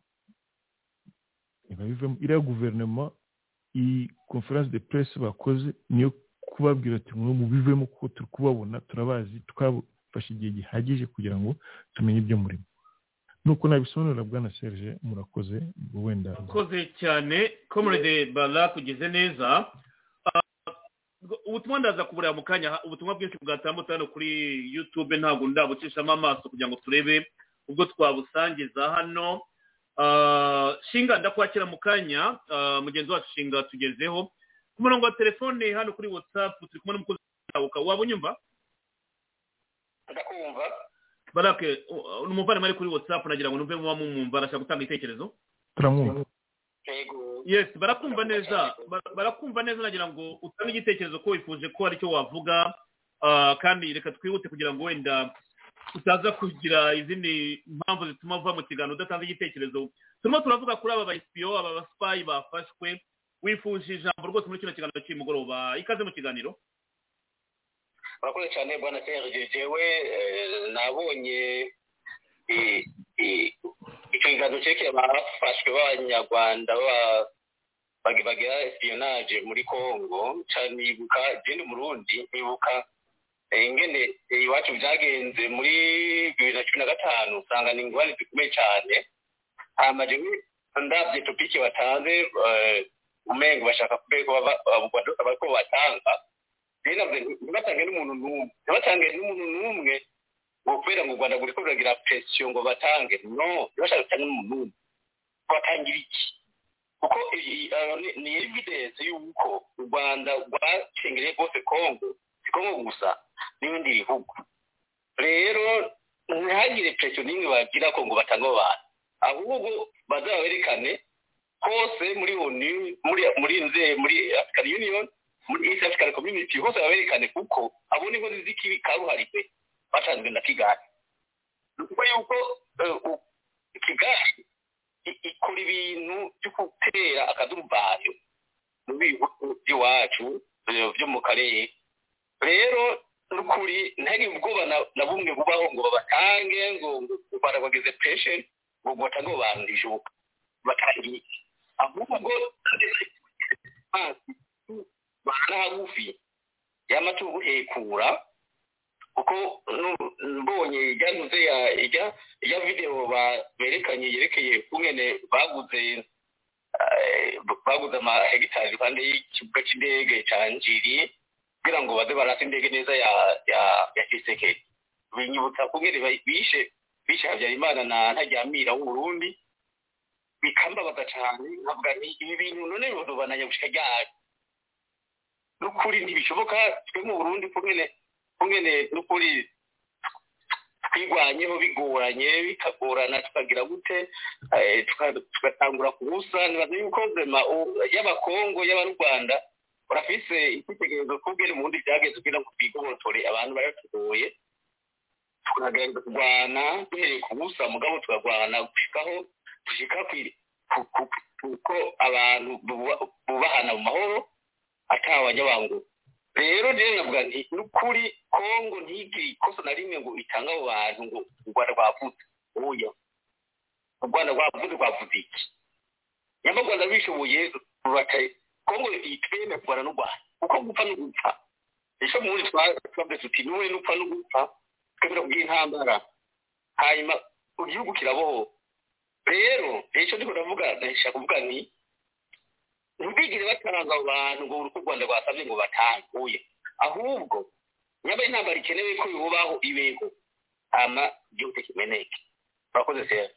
ntibabivemo iriya guverinoma iyi conference de presse bakoze niyo kubabwira ati mwe mubivemo kuko turi kubabona turabazi twafashe igihe gihagije kugira ngo tumenye ibyo murimo. Nuko nabisobanurira bwana serge murakoze wenda murakoze cyane comrade bara kugeze neza. Ubutumwa ndaza kubureba mu kanya. Ubutumwa bwinshi bwatambutse hano kuri yutube ntabwo ndabucishamo amaso kugira ngo turebe ubwo twabusangiza hano. Shinga ndakwakira mu kanya. Mugenzi wacu shinga tugezeho. Ku murongo wa telefone hano kuri watsapu turi kumwe n'umukozi wawe waba unyumva? Ndakumva. Barake umuvandimwe ari kuri watsapu nagira ngo numve muba mumwumva arashaka gutanga ibitekerezo turamwumva yes barakumva neza barakumva neza nagira ngo utange igitekerezo ko wifuje ko ari cyo wavuga kandi reka twihute kugira ngo wenda utaza kugira izindi mpamvu zituma uva mu kiganiro udatanze igitekerezo. Turimo turavuga kuri aba bayisipiyo aba basipayi bafashwe wifuje ijambo rwose muri kino kiganiro cy'umugoroba ikaze mu kiganiro. Urakoze cyane bwana serge jewe nabonye icyo kiganiro cyerekeye b'abanyarwanda bagira espionage muri congo nibuka jeni murundi nibuka ingene iwacu byagenze muri bibiri na cumi na gatanu usanga ni ingwani zikomeye cyane hamaje ndabye topiki batanze umengo bashaka kubera ko ntibatange n'umuntu n'umwe. Ntibatange n'umuntu n'umwe. Ngo kubera ngo u rwanda ruri ruragira presiyo ngo batange. No ntibashaka gutanga n'umuntu n'umwe. Batangira iki? Kuko ni evidence y'uko u rwanda rwacengereye rwose kongo si kongo gusa n'ibindi bihugu. Rero ntihagire presiyo n'imwe bagira ko ngo batange abo bantu. Ahubwo bazaba berekane hose muri muri muri muri african union muri east african community hose baberekane kuko abo ni inkozi z'ikibi karuhariwe. Batanzwe na kigali. Ni yuko kigali ikora ibintu byo gutera akaduruvayo mu bihugu by'iwacu byo mu karere. Rero n'ukuri ntari ubwoba na bumwe bubaho ngo babatange ngo barabageze peshe ngo batange babandije bantu batangiye ahubwo bahana hagufi y'amatungo guhekura kuko mbonye ijyanuze ya ijya video berekanye yerekeye kungene baguze baguze amahegitari iruhande y'ikibuga cy'indege cya njiri kugira ngo baze barase indege neza ya ya ya kiseke. Binyibutsa kungene bishe bishe habyarimana na ntajyamira w'uburundi bikambabaza cyane nkavuga ni ibi bintu none bizobananya gushika ryari? N'ukuri ntibishoboka twe mu burundi kungene n'ukuri twigwanyeho bigoranye bikagorana tukagira gute tugatangura ku busa nibaza yuko zema y'abakongo y'aba rwanda urafise icyitegererezo kubwira mu bundi byageze kugira ngo twigobotore abantu baratugoye tukagerageza kurwana duhereye ku busa mugabo tukarwana gushikaho dushika kuko abantu bubahana mu mahoro atawajya bangura rero rero navuga nti n'ukuri kongo ntigire ikosa na rimwe ngo itange abo bantu ngo u rwanda rwavuze oya u rwanda rwavuze rwavuze iki? Nyamara u rwanda bishoboye rurataye kongo itweme kurwana n'u rwanda. Kuko gupfa no gupfa. Ejo muri twavuze tuti n'uwe n'upfa no gupfa. Twemera kubwira intambara. Hanyuma igihugu kiraboho rero icyo ndiko ndavuga ndashaka kuvuga ni ntibwigire batanga abo bantu ngo uruko u rwanda rwasabye ngo batange oya ahubwo nyamara intambara ikenewe ko bibubaho ibeho hama igihugu kimeneke. Urakoze sera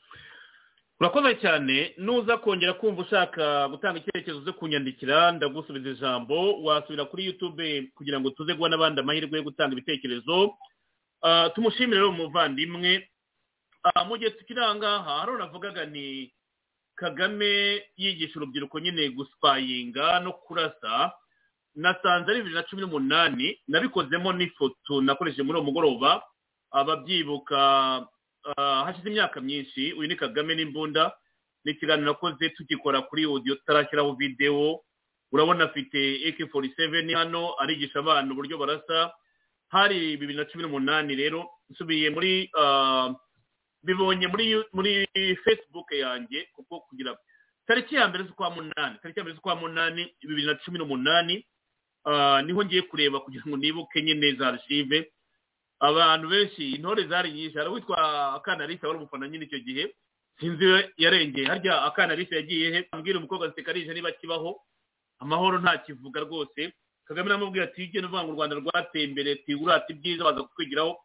urakoze cyane. Nuza kongera kumva ushaka gutanga icyerekezo zo kunyandikira ndagusubiza ijambo wasubira kuri yutube kugira ngo tuze guha n'abandi amahirwe yo gutanga ibitekerezo. Ah, tumushimire rero umuvandimwe Ah, mu gihe tukiri aha unavugaga ni kagame yigisha urubyiruko nyine gusipayinga no kurasa nasanze ari bibiri na cumi n'umunani nabikozemo n'ifoto nakoresheje muri uwo mugoroba ababyibuka ah, hashize imyaka myinshi uyu ni kagame n'imbunda ni ikiganiro nakoze tugikora kuri audio tutarashyiraho videwo urabona afite ak47 hano arigisha abana uburyo barasa hari bibiri na cumi n'umunani rero nsubiye muri ah, bibonye muri muri facebook yanjye kuko kugira tariki ya mbere z'ukwa munani tariki ya mbere z'ukwa munani bibiri na cumi n'umunani ah, ni ho ngiye kureba kugira ngo nibuke nyine za archive. Abantu benshi intore zari nyinshi hari uwitwa akanarisa wari umufana nyine icyo gihe sinzi yarengeye. Harya akanarisa yagiye he? Ambwira umukobwa ati karije niba kibaho. Amahoro ntakivuga rwose. Kagame namubwira ati ugenda uvuga ngo u rwanda rwateye imbere ati urata ibyiza baza kutwigiraho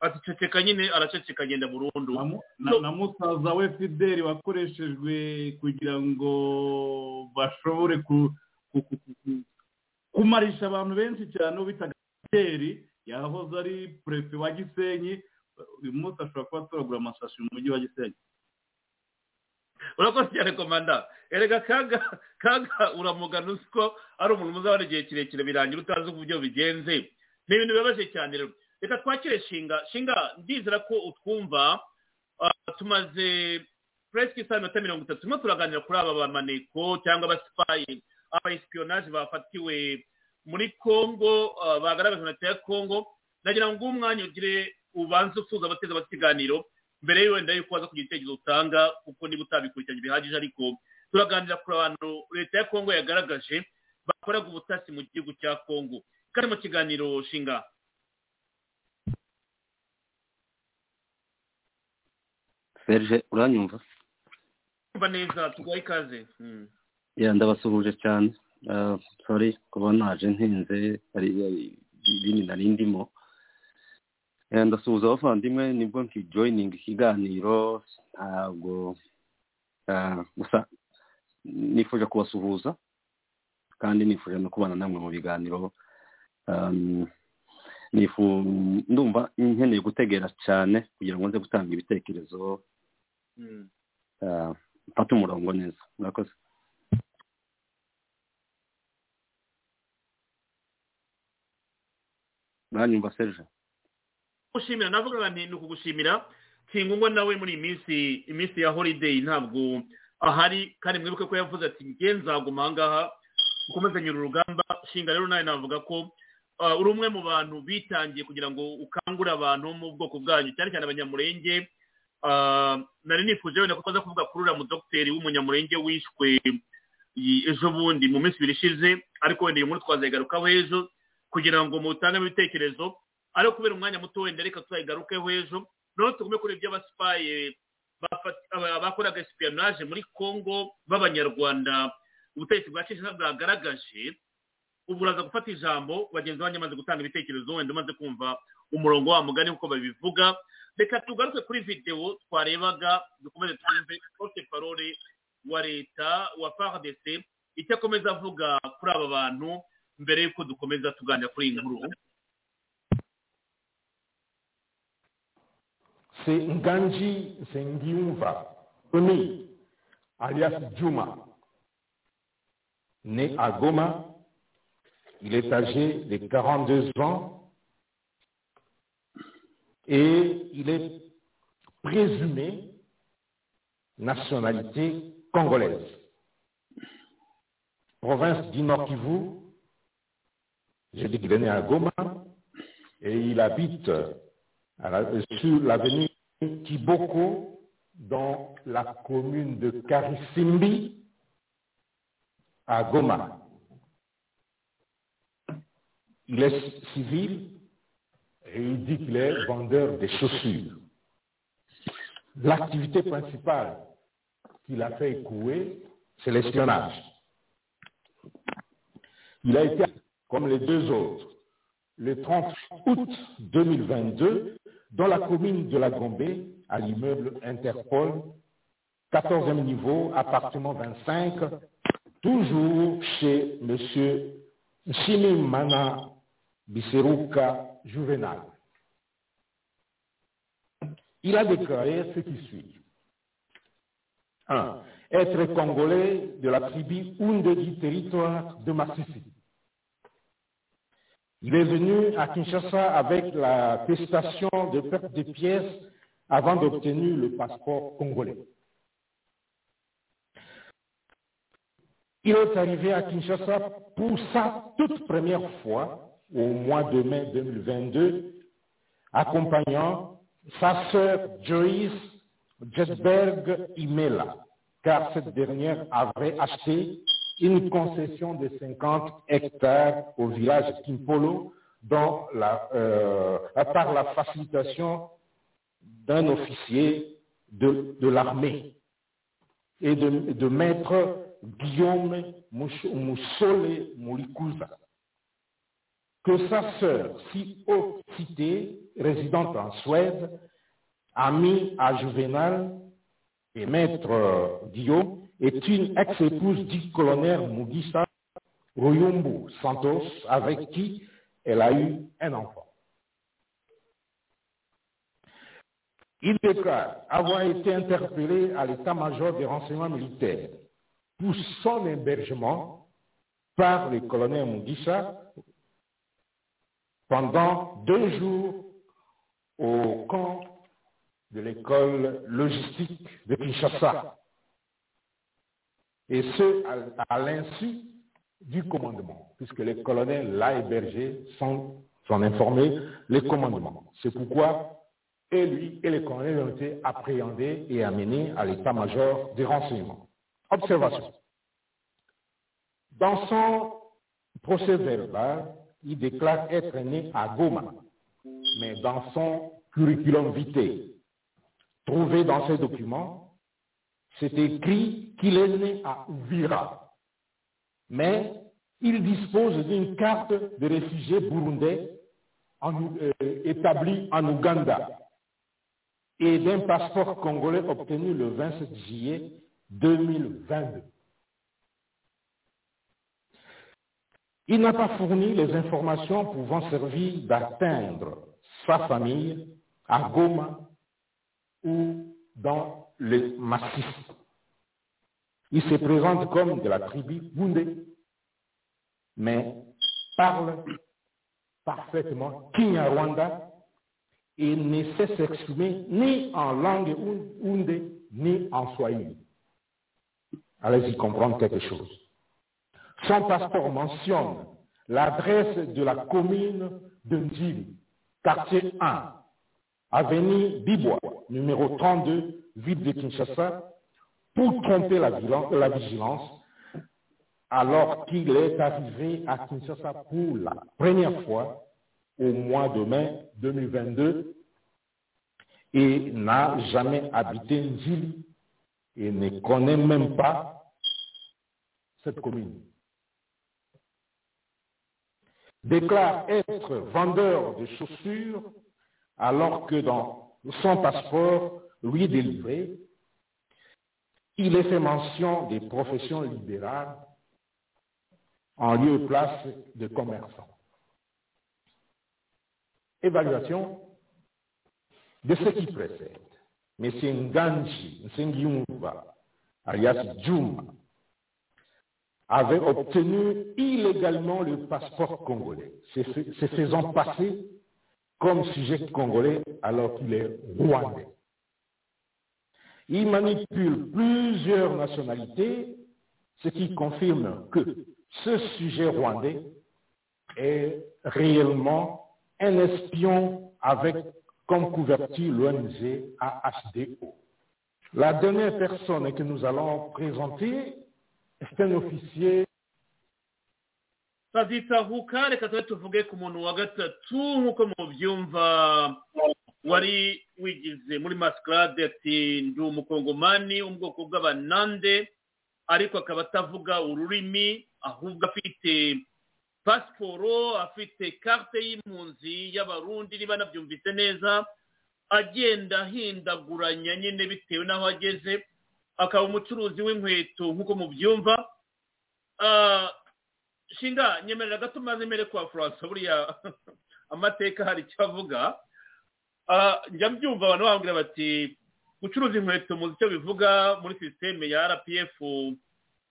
ati ceceka nyine araceceka agenda burundu. Na mu- na- na musaza we fideli wakoreshejwe kugira ngo bashobore ku- ku- ku- ku- ku- kumarisha abantu benshi cyane uwo bitaga fideli yahoze ari perefe wa gisenyi. Uyu munsi ashobora kuba atoragura amasashi mu mujyi wa gisenyi. Urakoze cyane komanda erega kaga kaga uramugana uzi ko ari umuntu muzabona igihe kirekire birangira utazi uburyo bigenze. Ni ibintu bibabaje cyane rero. Reka twakire shinga. Shinga ndizera ko utwumva. Ah, tumaze puresike isaha iminota mirongo itatu. Turimo turaganira kuri aba bamaneko cyangwa abasipayi aba esipiyonage bafatiwe muri congo ah, bagaragaje na ya congo. Nagira ngo umwanya ugire ubanze usuza abateze abasiganiro mbere wenda yuko waza kugira igitekerezo utanga kuko niba utabikurikiranye bihagije ariko turaganira kuri abantu leta ya kongo yagaragaje bakoraga ubutasi mu gihugu cya kongo kandi mu kiganiro shinga serge uranyumva? Kumva neza tuguhaye ikaze. Mm. ya ndabasuhuje cyane. Sorry kuba naje ntinze ari ibindi nari ndimo. Ndasuhuza abavandimwe ni bwo nkijoyininga ikiganiro ntabwo gusa nifuje kubasuhuza kandi nifuje no kubana namwe mu biganiro. Um, ndumva nkeneye gutegera cyane kugira ngo nze gutanga ibitekerezo mfate umurongo neza murakoze uranyumva serge gushimira navuga nti ni ukugushimira kingungwa nawe muri iyi minsi iminsi ya holiday ntabwo ahari kandi mwibuke ko yavuze ati nge nzaguma aha ngaha ukomezanye uru rugamba shinga rero nawe navuga ko uri umwe mu bantu bitangiye kugira ngo ukangure abantu mu bwoko bwanyu cyane cyane abanyamurenge nari nifuje wenda ko twaza kuvuga kuri uriya mudogiteri w'umunyamurenge wishwe ejo bundi mu minsi ibiri ishize ariko wenda iyi nkuru twazayigarukaho ejo kugira ngo mutange ibitekerezo ariko kubera umwanya muto wenda reka tuzayigarukeho ejo. Noneho tugume kuri ibyo abasipaye bakoraga esipiyonage muri congo b'abanyarwanda ubutegetsi bwa kinshasa bwagaragaje ubu uraza gufata ijambo bagenzi banjye bamaze gutanga ibitekerezo wenda umaze kumva umurongo wa mugani uko babivuga reka tugaruke kuri videwo twarebaga dukomeze twumve porte parole wa leta wa fardc icyo akomeza avuga kuri aba bantu mbere y'uko dukomeza tuganira kuri iyi nkuru c'est Nganji Sengiumva, Tony, alias Juma, né à Goma. Il est âgé de 42 ans et il est présumé nationalité congolaise. Province du Nord Kivu, j'ai dit qu'il est né à Goma et il habite sur l'avenue Kiboko dans la commune de Karisimbi à Goma. Il est civil et il dit qu'il est vendeur de chaussures. L'activité principale qu'il a fait écouer, c'est l'espionnage. Il a été, comme les deux autres, le 30 août 2022 dans la commune de la Gombe à l'immeuble Interpol 14e niveau, appartement 25, toujours chez M. Chimimana Bisseruka Juvenal. Il a déclaré ce qui suit. 1. Être congolais de la tribu Ounde du territoire de Massissi. Il est venu à Kinshasa avec l'attestation de perte de pièces avant d'obtenir le passeport congolais. Il est arrivé à Kinshasa pour sa toute première fois au mois de mai 2022, accompagnant sa sœur Joyce Jesberg Imela, car cette dernière avait acheté une concession de 50 hectares au village Kimpolo dans la, euh, par la facilitation d'un officier de, l'armée et de, de maître Guillaume Moussole Moulikuza. Que sa sœur, si haut citée, résidente en Suède, amie à Juvenal et maître Guillaume, est une ex-épouse du colonel Mugisa Royumbu Santos, avec qui elle a eu un enfant. Il déclare avoir été interpellé à l'état-major des renseignements militaires pour son hébergement par le colonel Mugisa pendant deux jours au camp de l'école logistique de Kinshasa et ce, à, l'insu du commandement, puisque les colonels l'a hébergé sans, sans informer les commandements. C'est pourquoi et lui et les colonels ont été appréhendés et amenés à l'état-major des renseignements. Observation. Dans son procès verbal, il déclare être né à Goma, mais dans son curriculum vitae, trouvé dans ses documents, c'est écrit qu'il est né à Uvira, mais il dispose d'une carte de réfugié burundais euh, établie en Ouganda et d'un passeport congolais obtenu le 27 juillet 2022. Il n'a pas fourni les informations pouvant servir d'atteindre sa famille à Goma ou dans le massif. Il se présente comme de la tribu Bundé, mais parle parfaitement Kinyarwanda et ne sait s'exprimer ni en langue Bundé ni en Swahili. Allez-y comprendre quelque chose. Son passeport mentionne l'adresse de la commune de Ndjili, quartier 1, avenue Bibois, numéro 32, ville de Kinshasa, pour tromper la, la vigilance, alors qu'il est arrivé à Kinshasa pour la première fois au mois de mai 2022 et n'a jamais habité Ndjili et ne connaît même pas cette commune déclare être vendeur de chaussures alors que dans son passeport lui délivré, il est fait mention des professions libérales en lieu et place de commerçants. Évaluation de ce qui précède. M. Nganji Nsengiumba, alias Djouma, avait obtenu illégalement le passeport congolais, se faisant passer comme sujet congolais alors qu'il est rwandais. Il manipule plusieurs nationalités, ce qui confirme que ce sujet rwandais est réellement un espion avec comme couverture l'ONG AHDO. La dernière personne que nous allons présenter est un officier tazitahuka reka tube tuvuge ku muntu wa gatatu nk'uko mubyumva wari wigize muri masikarade ati ndi umukongomani wo mu bwoko bw'abanande ariko akaba atavuga ururimi ahubwo afite pasiporo afite karte y'impunzi y'abarundi niba nabyumvise neza agenda ahindaguranya nyine bitewe n'aho ageze akaba umucuruzi w'inkweto nk'uko mubyumva. Shinga nyemerera gato maze mbere kwa furansa buriya [LAUGHS] amateka hari icyo avuga. Njya mbyumva abantu bambwira bati gucuruza inkweto muzi icyo bivuga muri sisiteme ya rpf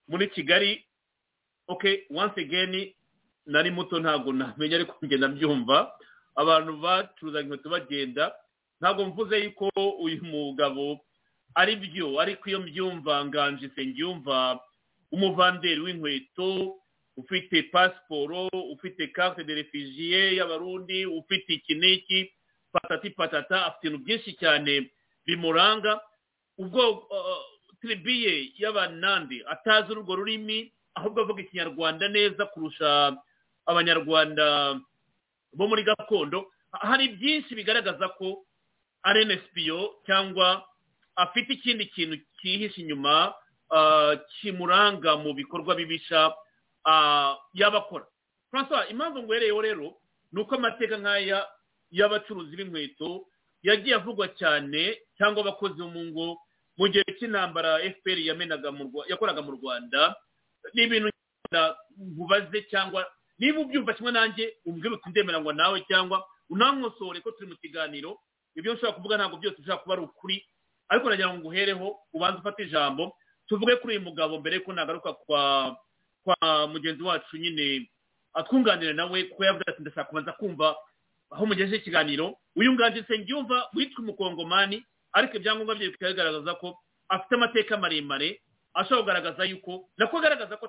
muri kigali. Oke once again nari muto ntabwo namenya ariko ngenda byumva abantu bacuruza inkweto bagenda. Ntabwo mvuze yuko uyu mugabo ari byo ariko iyo mbyumva nganje nsengiyumva umuvanderi w'inkweto ufite pasiporo ufite carte de refugiye y'abarundi ufite iki n'iki patati patata afite ibintu byinshi cyane bimuranga. Ubwo tiribiye y'abanandi atazi urwo rurimi ahubwo avuga ikinyarwanda neza kurusha abanyarwanda bo muri gakondo. Hari byinshi bigaragaza ko ari enesipiyo cyangwa afite ikindi kintu cyihishe inyuma kimuranga mu bikorwa bibisha y'abakora. Francois impamvu ngwereyeho rero ni uko amateka nk'aya y'abacuruzi b'inkweto yagiye avugwa cyane cyangwa abakozi bo mu ngo mu gihe cy'intambara fpr yakoraga mu rwanda ni ibintu nkubaze cyangwa niba ubyumva kimwe nanjye umbwira uti ndemera ngo nawe cyangwa unamwosore ko turi mu kiganiro ibyo nshobora kuvuga ntabwo byose bishobora kuba ari ukuri ariko nagira ngo nguhereho ubanze ufate ijambo tuvuge kuri uyu mugabo mbere yuko nagaruka kwa kwa mugenzi wacu nyine atwunganira nawe kuko yavuze ati ndashaka kubanza kumva aho mugejeje ikiganiro. Uyu nganji nsengiyumva witwa umukongomani ariko ibyangombwa bye bikagaragaza ko afite amateka maremare ashobora kugaragaza yuko nako agaragaza ko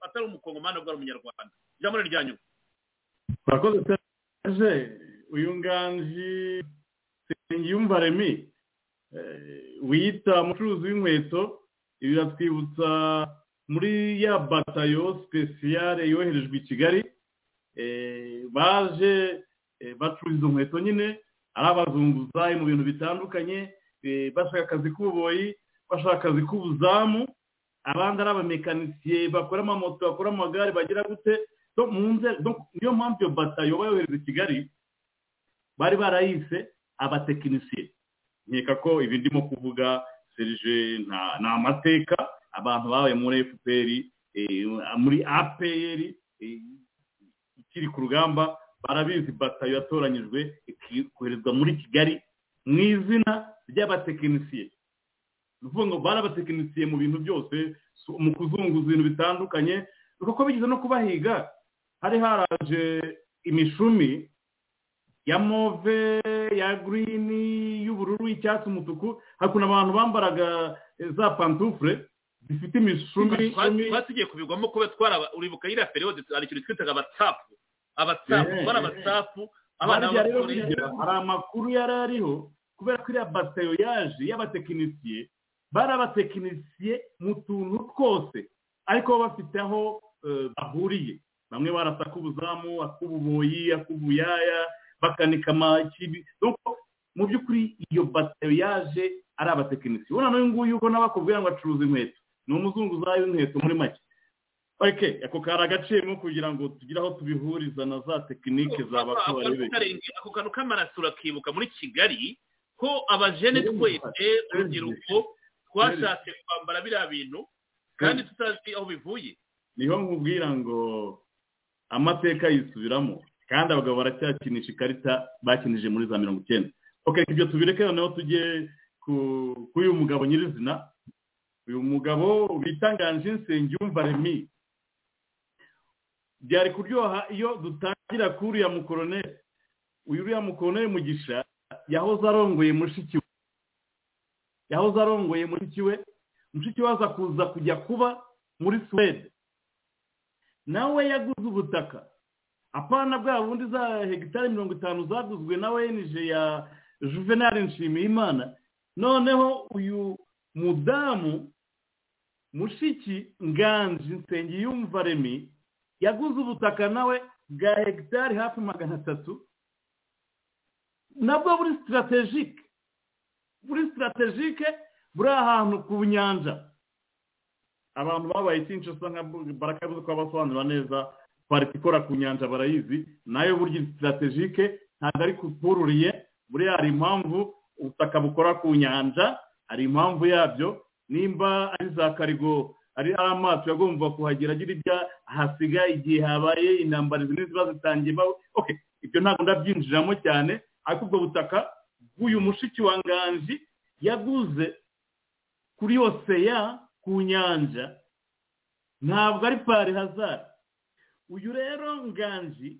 atari umukongomani ahubwo ari umunyarwanda. Ijambo ni rya nyuma. Urakoze uyu nganji nsengiyumva remi wiyita umucuruzi w'inkweto ibi biratwibutsa muri ya batayo sipesiyare yoherejwe i kigali. Baje bacuruza izo nkweto nyine ari abazunguzayi mu bintu bitandukanye. Bashaka akazi k'ububoyi bashaka akazi k'ubuzamu abandi ari abamekanisiye bakora amamoto bakora amagare bagira gute? Niyo mpamvu iyo batayo bayohereza i kigali bari barayise abatekinisiye. Nkeka ko ibi ndimo kuvuga serije ni amateka abantu babaye muri fpr muri apr ikiri ku rugamba barabizi batayo yatoranyijwe ikoherezwa muri kigali mu izina ry'abatekinisiye. Ni ukuvuga ngo bari abatekinisiye mu bintu byose mu kuzunguza ibintu bitandukanye kuko bigeze no kubahiga. Hari haraje imishumi ya move ya girini y'ubururu y'icyatsi umutuku hakuno abantu bambaraga za pantufure zifite imishumi twasigiye kubigwamo kuba twara uribuka iriya periyode hari ikintu twitaga abatsapu abatsapu bari abatsapu abana hari amakuru yari ariho kubera ko iriya batayo yaje y'abatekinisiye bari abatekinisiye mu tuntu twose ariko bafite aho bahuriye. Bamwe barasa ak'ubuzamu ak'ububoyi ak'ubuyaya bakanika amakibi mu by'ukuri iyo batayo yaje ari abatekinisiye ubona n'uyu nguyu ubona bakubwira ngo acuruza inkweto. Ni umuzunguzayi w'inkweto muri make. Oke ako kari agaciyemo kugira ngo tugire aho tubihuriza na za tekinike za bakabari ako kantu k'amaraso urakibuka muri kigali ko abajene twese urubyiruko twashatse kwambara biriya bintu kandi tutazi aho bivuye. Niho nkubwira ngo amateka yisubiramo. Kandi abagabo baracyakinisha ikarita bakinije muri za mirongo icyenda. Oke ibyo tubireke noneho tujye kuri uyu mugabo nyirizina. Uyu mugabo bitanganje nsengiyumva remi byari kuryoha iyo dutangira kuri uriya mukoroneri. Uyu uriya mukoroneri mugisha yahoze arongoye mushiki we. Yahoze arongoye mushiki we. Mushiki we aza kuza kujya kuba muri suwede. Nawe yaguze ubutaka. Apana bwa bundi za hegitari mirongo itanu zaguzwe na wenije ya juvenali nshimiyimana. Noneho uyu mudamu mushiki nganji nsengiyumva remi yaguze ubutaka nawe bwa hegitari hafi magana atatu nabwo buri sitarategike buri sitarategike buri ahantu ku nyanja. Abantu babaye kinshasa nka barakabuze ko basobanura neza pariti ikora ku nyanja barayizi na yo burya sitarategike ntabwo ari kupururiye buriya hari impamvu ubutaka bukora ku nyanja hari impamvu yabyo. Nimba ari za karigo ari amato yagomba kuhagera agira ibya hasiga igihe habaye intambara izi n'iziba zitangiye okay ibyo ntabwo ndabyinjiramo cyane ariko ubwo butaka bw'uyu mushiki wa nganji yaguze kuri oseya ku nyanja ntabwo ari pari hazari uyu rero nganji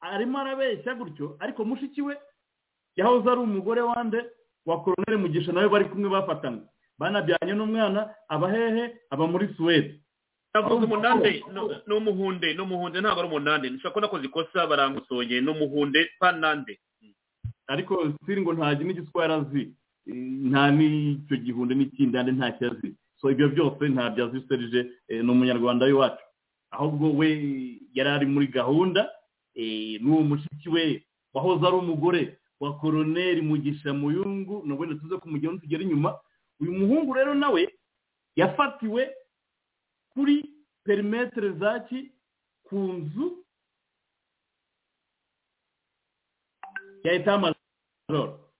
arimo arabeshya gutyo ariko mushiki we yahoze ari umugore wande wa koroneri mugisha nawe bari kumwe bafatanywe. Banabyanye n'umwana aba hehe? Aba muri suwede. Navuze umunande ni umuhunde ni umuhunde ntabwo ari umunande nshobora ko nakoze ikosa barangusoye ni umuhunde panande ariko siri ngo nta n'igiswara azi nta n'icyo gihunde n'ikindande ntacyo azi. So ibyo byose ntabyo azi serije ni umunyarwanda w'iwacu ahubwo we yari ari muri gahunda n'uwo mushiki we wahoze ari umugore wa koroneri mugisha muyungu na wenda tuze kumugeraho tugera inyuma. Uyu muhungu rero nawe yafatiwe kuri perimetere zaki ku nzu ya etamajoro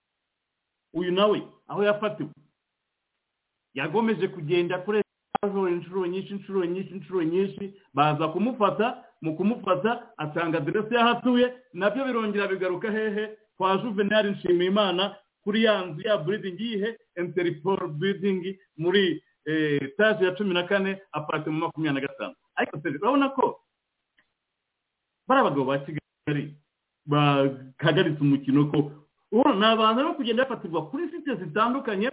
uyu nawe aho yafatiwe. Yagomeje kugenda kuri etamajoro inshuro nyinshi inshuro nyinshi inshuro nyinshi baza kumufata mu kumufata asanga aderesi y'aho atuye na byo birongera bigaruka hehe kwa juvenali nshimiyimana kuri ya nzu ya buridingi yihe interiporo buridingi muri etaje ya cumi na kane aparitema makumyabiri na gatanu. Ariko urabona ko bari abagabo ba kigali bahagaritse umukino ko ni abantu bari kugenda bafatirwa kuri site zitandukanye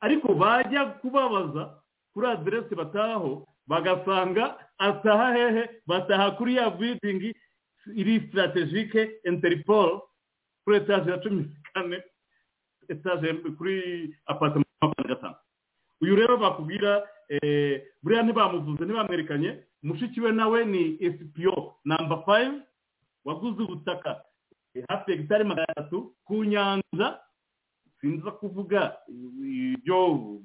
ariko bajya kubabaza kuri aderesi batahaho bagasanga ataha hehe bataha kuri ya buridingi iri sitarategike interiporo kuri etaje ya cumi kane etaje kuri aparitema makumyabiri gatanu. Uyu rero bakubwira buriya ntibamuvuze ntibamwerekanye mushiki we nawe ni esipiyo namba fayive waguze ubutaka. Hafi ya hegitari magana atatu ku nyanja sinza kuvuga ibyo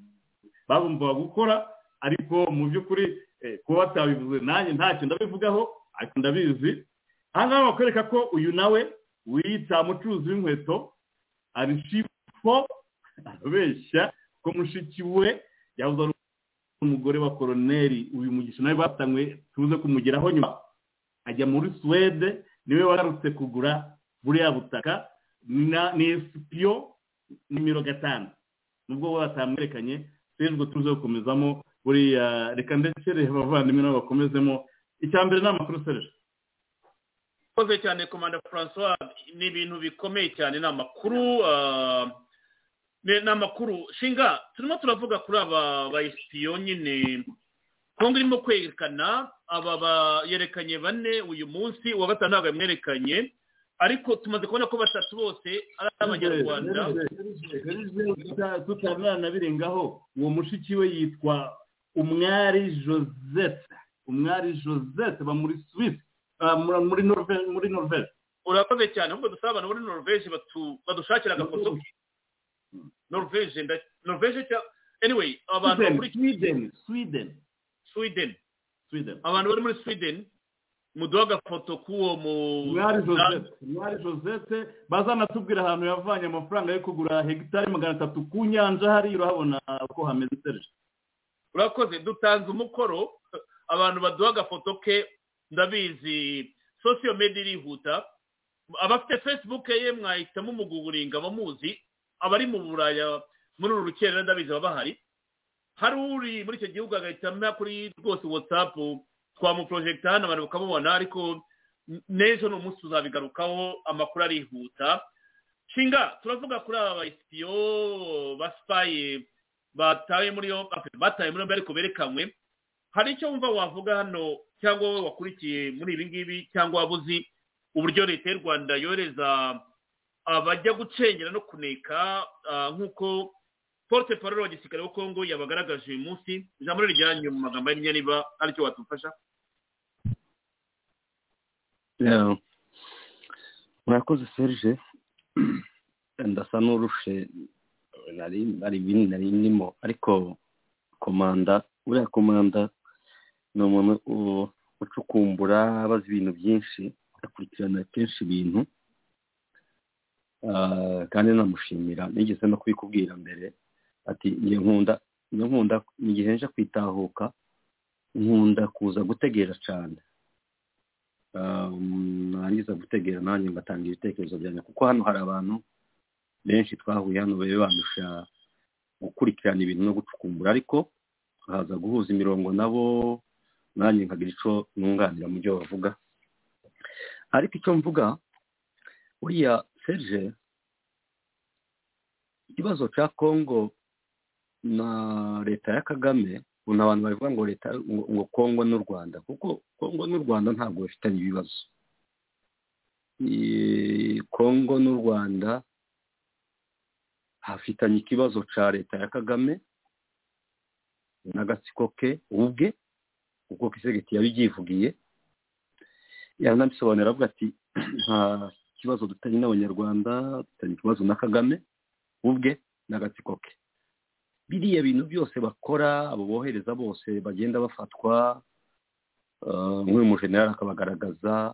bagombaga gukora ariko mu by'ukuri kuba batabivuze nanjye ntacyo ndabivugaho ariko ndabizi. Aha ngaha bakwereka ko uyu nawe wiyita umucuruzi w'inkweto ari shifo arabeshya ko mushiki we yahoze ari umugore wa koroneri uyu mugisha nawe batanywe tuze kumugeraho nyuma. Ajya muri suwede ni we wagarutse kugura buriya butaka ni esipiyo nimero gatanu. Nubwo bo batamwerekanye sejwe tuze gukomezamo buriya reka ndetse reba abavandimwe nabo bakomezemo. Icya mbere ni amakuru sereje ikoze cyane komanda francois. Ni ibintu bikomeye cyane ni amakuru ni amakuru. Shinga turimo turavuga kuri aba bayisipiyo nyine. Kongo irimo kwerekana aba yerekanye bane uyu munsi uwa gatanu ntabwo yamwerekanye. Ariko tumaze kubona ko batatu bose ari abanyarwanda. tutaranabirengaho uwo mushiki we yitwa umwari josette umwari josette ba muri suwisi muri norvege urakoze cyane ahubwo dusaba abantu muri norvege badushakira agafoto. Norvege. Norvege cyangwa anyway abantu muri sweden sweden. Sweden. Sweden. Abantu bari muri sweden muduha agafoto k'uwo mu mwari josette mwari josette bazanatubwira ahantu yavanye amafaranga yo kugura hegitari magana atatu ku nyanja hariya urahabona ko hameze serije urakoze dutanze umukoro. Abantu baduha agafoto ke ndabizi sosiyo media irihuta. Abafite facebook ye mwahitamo umuguguringa abamuzi abari mu buraya muri uru rukerera ndabizi baba bahari hari uri muri icyo gihugu agahitamo kuri rwose watsapu twamuporojegita abantu bakamubona ariko n'ejo ni umunsi tuzabigarukaho amakuru arihuta. Nshinga turavuga kuri aba bayisipiyo basipaye batawe muri yo batawe muri yo ariko berekanywe. Hari icyo wumva wavuga hano cyangwa wowe wakurikiye muri ibi ngibi cyangwa waba uzi uburyo leta y'u rwanda yohereza abajya gucengera no kuneka nk'uko porute parole wa gisirikare wa kongo yabagaragaje uyu munsi ijambo rijyanye mu magambo y'imyanya niba ari cyo watufasha. Murakoze serge. [CLEARS THROAT] Ndasa n'urushe. Nari ndimo ariko komanda uriya komanda ni umuntu ucukumbura abazi ibintu byinshi akurikirana kenshi ibintu. Kandi namushimira. Nigeze no kubikubwira mbere. Ati njye nkunda niyo nkunda mu gihe nje kwitahuka. Nkunda kuza gutegera cyane narangiza gutegera nanjye ngatanga ibitekerezo byanjye. Kuko hano hari abantu benshi twahuye hano babe bandusha gukurikirana ibintu no gucukumbura. Ariko haza guhuza imirongo nabo nanjye nkagira icyo nunganira mu byo bavuga. Ariko icyo mvuga buriya serge ikibazo cya kongo na leta ya kagame ubu abantu bavuga ngo leta ngo kongo n'u rwanda kuko kongo n'u rwanda ntabwo bafitanye ibibazo. Kongo n'u rwanda hafitanye ikibazo cya leta ya kagame n'agatsiko ke ubwe kuko kisegeti yabibyivugiye yaranabisobanura avuga ati nta kibazo dutanye n'abanyarwanda dutanye ikibazo na kagame ubwe n'agatsiko ke. Biriya bintu byose bakora abo bohereza bose bagenda bafatwa nk'uyu mujenerali akabagaragaza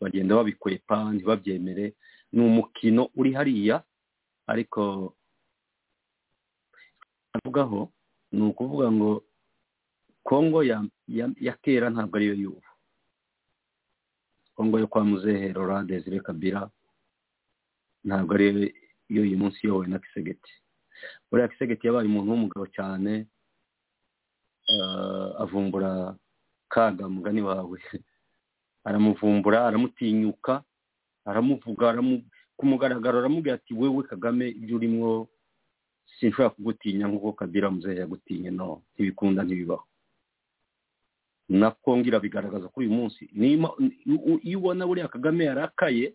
bagenda babikwepa ntibabyemere. Ni umukino uri hariya ariko avugaho ni ukuvuga ngo kongo ya kera ntabwo ariyo y'ubu. Kongo yo kwa muzehe Laurent Desire Kabila ntabwo ariyo y'uyu munsi iyobowe na kisegeti buriya kisegeti yabaye umuntu w'umugabo cyane avumbura kaga mugani wawe. [LAUGHS] Aramuvumbura aramutinyuka aramuvuga ku mugaragaro aramubwira ati wewe kagame ibyo urimo sinshobora kugutinya nk'uko kabira muzehe yagutinye. No ntibikunda ntibibaho. Na kongira bigaragaza kuri uyu munsi. Iyo ubona buriya kagame yarakaye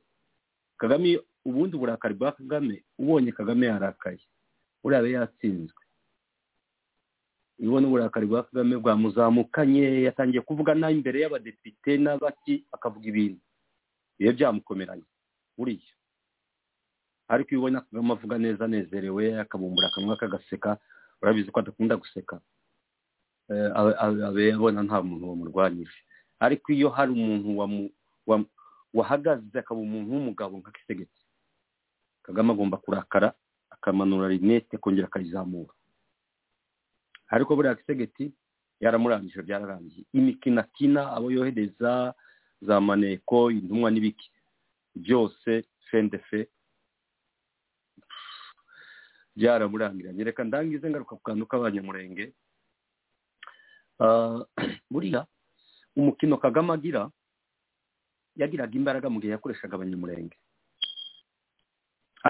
kagame ubundi uburakari bwa kagame ubonye kagame yarakaye. Buriya aba yatsinzwe. Ubona uburakari bwa kagame bwamuzamukanye yatangiye kuvuga nabi imbere y'abadepite n'abaki akavuga ibintu. Biba byamukomeranye buriya. Ariko iyo ubona kagame avuga neza anezerewe akabumbura akanwa kagaseka urabizi ko adakunda guseka. Abe abona nta muntu wamurwanyije. Ariko iyo hari umuntu wahagaze akaba umuntu w'umugabo nka kisegeti kagame agomba kurakara akamanura rinete akongera akayizamura ariko buriya kisegeti yaramurangije byararangiye imikino akina abo yohereza za maneko intumwa n'ibiki. Byose fendefe byaramurangiranye. Reka ndangize ngaruka ku kantu k'abanyamurenge. [CLEARS THROAT] Buriya umukino kagame agira yagiraga imbaraga mu gihe yakoreshaga abanyamurenge.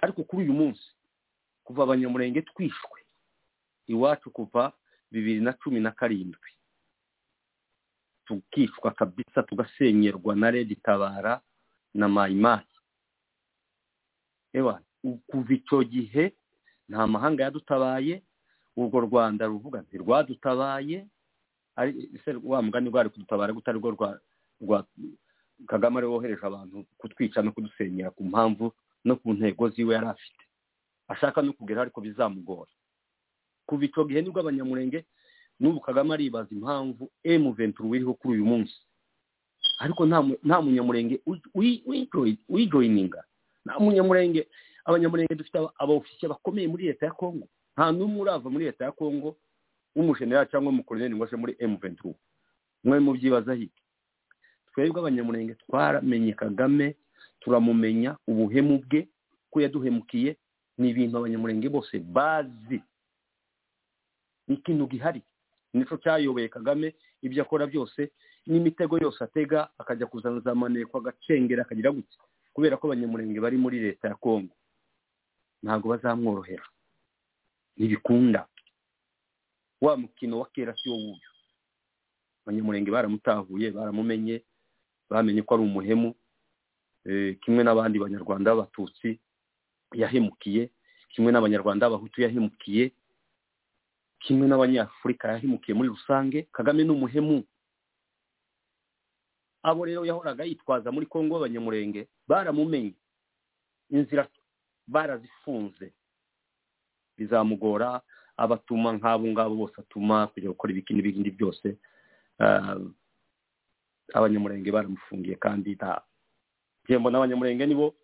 Ariko kuri uyu munsi kuva abanyamurenge twishwe. Iwacu kuva bibiri na cumi na karindwi. Tukicwa kabisa tugasenyerwa na redi tabara na mayimayi kuva icyo gihe nta mahanga yadutabaye urwo rwanda ruvuga nti rwadutabaye wa mugani rwari kudutabara gutari rwo rwa kagame ari wohereje abantu kutwica no kudusenyera ku mpamvu no ku ntego ziwe yari afite. Ashaka no kugera ariko bizamugora. Kuva icyo gihe ni bwo abanyamurenge n'ubu kagame aribaza impamvu emu venturu wiriho kuri uyu munsi. Ariko nta munyamurenge wijoyininga nta munyamurenge abanyamurenge dufite abofisiye bakomeye muri leta ya kongo nta n'umwe urava muri leta ya kongo w'umujenerali cyangwa umukoroneri ngo aje muri emu venturu mwe mubyibaza hirya twebwe abanyamurenge twaramenye kagame turamumenya ubuhemu bwe ko yaduhemukiye ni ibintu abanyamurenge bose bazi. Ikintu gihari. Nicyo cyayoboye kagame ibyo akora byose n'imitego yose atega akajya kuzana za maneko agacengera akagira gutya kubera ko abanyamurenge bari muri leta ya kongo ntabwo bazamworohera. Ntibikunda. Wa mukino wa kera si wo wuyu. Abanyamurenge baramutahuye baramumenye bamenye ko ari umuhemu kimwe n'abandi banyarwanda b'abatutsi yahemukiye kimwe n'abanyarwanda b'abahutu yahemukiye kimwe n'abanyafurika yahemukiye muri rusange kagame ni umuhemu abo rero yahoraga yitwaza muri kongo b'abanyamurenge baramumenye. Inzira barazifunze. Bizamugora abatuma nk'abo ngabo bose atuma kujya gukora ibiki n'ibindi byose abanyamurenge baramufungiye kandi nta mbona abanyamurenge nibo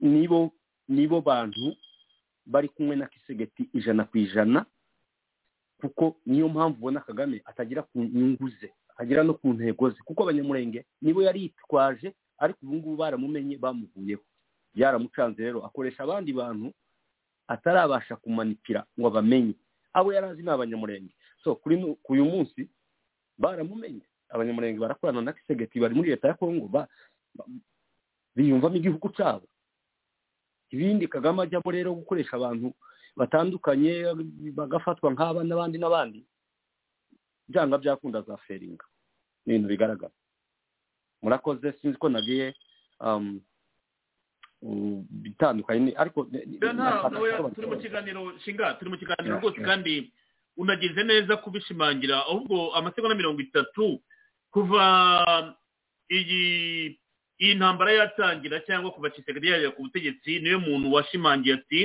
nibo nibo bantu bari kumwe na kisegeti ijana ku ijana kuko niyo mpamvu ubona kagame atagera ku nyungu ze atagera no ku ntego ze. Kuko abanyamurenge nibo yari yitwaje ariko ubu ngubu baramumenye bamuvuyeho. Byaramucanze rero akoresha abandi bantu atarabasha kumanipira ngo abamenye. Abo yari azi ni abanyamurenge. So kuri uyu munsi baramumenye. Abanyamurenge barakorana na kisegeti bari muri leta ya kongo biyumvamo igihugu cyabo. Ibindi kagame ajyamo rero gukoresha abantu batandukanye bagafatwa nk'aba n'abandi n'abandi. Byanga byakunda za feringa. Ni ibintu bigaragara. Murakoze sinzi ko nagiye bitandukanye ariko turi mu kiganiro shinga turi mu kiganiro rwose kandi unagize neza kubishimangira ahubwo amasegonda mirongo itatu kuva iyi iyi ntambara yatangira cyangwa kuva yajya ku butegetsi niyo muntu washimangiye ati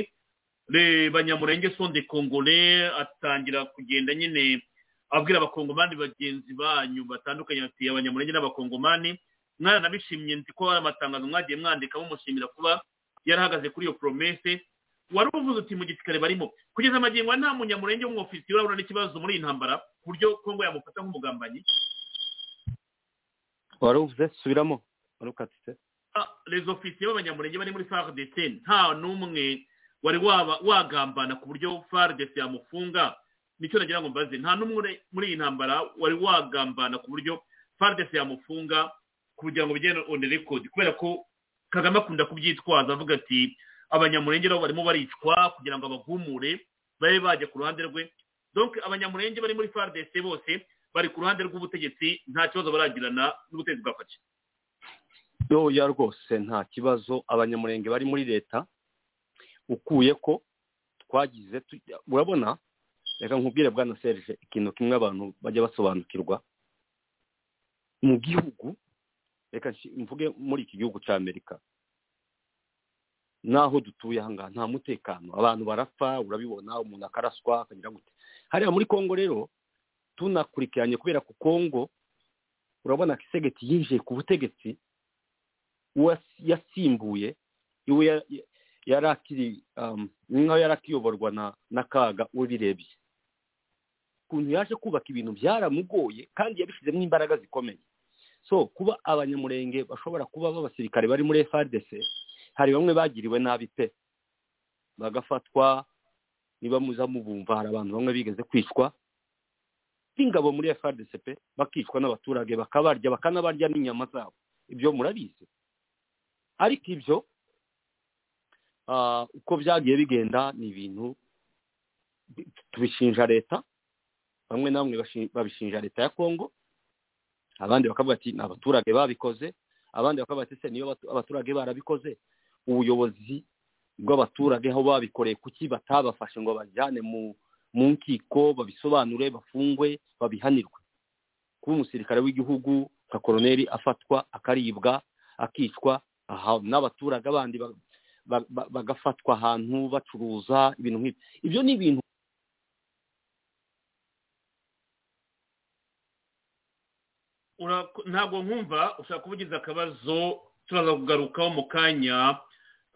banyamurenge sonde kongole atangira kugenda nyine abwira abakongomani bagenzi banyu batandukanye ati abanyamurenge n'abakongomani mwaranabishimye nzi ko hari amatangazo mwagiye mwandika mumushimira kuba yarahagaze kuri iyo promese. Wari uvuze uti mu gisirikare barimo. Kugeza amagingo nta munyamurenge w'umwofisiye urabona n'ikibazo muri iyi ntambara ku buryo kongo yamufata nk'umugambanyi. Wari uvuze subiramo. Les ofisiye b'abanyamurenge bari muri fardc nta n'umwe wari waba wagambana ku buryo fardc yamufunga. Nicyo nagira ngo mbaze. Nta n'umwe uri muri iyi ntambara wari wagambana ku buryo fardc yamufunga kugira ngo bigende on record. Kubera ko kagame akunda kubyitwaza avuga ati abanyamurenge nabo barimo baricwa kugira ngo abagumure babe bajya ku ruhande rwe. Donc abanyamurenge bari muri fardc bose bari ku ruhande rw'ubutegetsi nta kibazo baragirana n'ubutegetsi bwa faki yoya rwose nta kibazo. Abanyamurenge bari muri leta ukuye ko twagize urabona? Reka nkubwire bwana serge ikintu kimwe abantu bajya basobanukirwa. Mu gihugu reka mvuge muri iki gihugu cya amerika n'aho dutuye aha ngaha nta mutekano. Abantu barapfa urabibona umuntu akaraswa akagira gute? Hariya muri kongo rero tunakurikiranye kubera ku kongo urabona kisegeti yinjiye ku butegetsi yasimbuye iwe ya- ya- yari akiri um, nkaho yari akiyoborwa na n'akaga ubirebye. Ukuntu yaje kubaka ibintu byaramugoye kandi yabishyizemo imbaraga zikomeye. So kuba abanyamurenge bashobora kuba b'abasirikare bari muri frdc hari bamwe bagiriwe nabi pe. Bagafatwa niba muza mubumva hari abantu bamwe bigeze kwicwa. B'ingabo muri frdc pe bakicwa n'abaturage bakabarya bakanabarya n'inyama zabo. Ibyo murabizi? Ariko ibyo ah, uko byagiye bigenda ni ibintu bi- tubishinja leta bamwe na bamwe babishinja leta ya kongo abandi bakavuga ati ni abaturage babikoze abandi bakavuga ati se niyo abatu- abaturage barabikoze. Ubuyobozi bw'abaturage aho babikoreye kuki batabafashe ngo bajyane mu nkiko babisobanure bafungwe babihanirwe? Kuba umusirikare w'igihugu nka koroneri afatwa akaribwa akicwa n'abaturage abandi ba- ba- ba- bagafatwa ahantu bacuruza ibintu nk'ibyo. Ibyo ni ibintu ntabwo nkumva ushaka kuba ugize akabazo turaza kugarukaho mu kanya.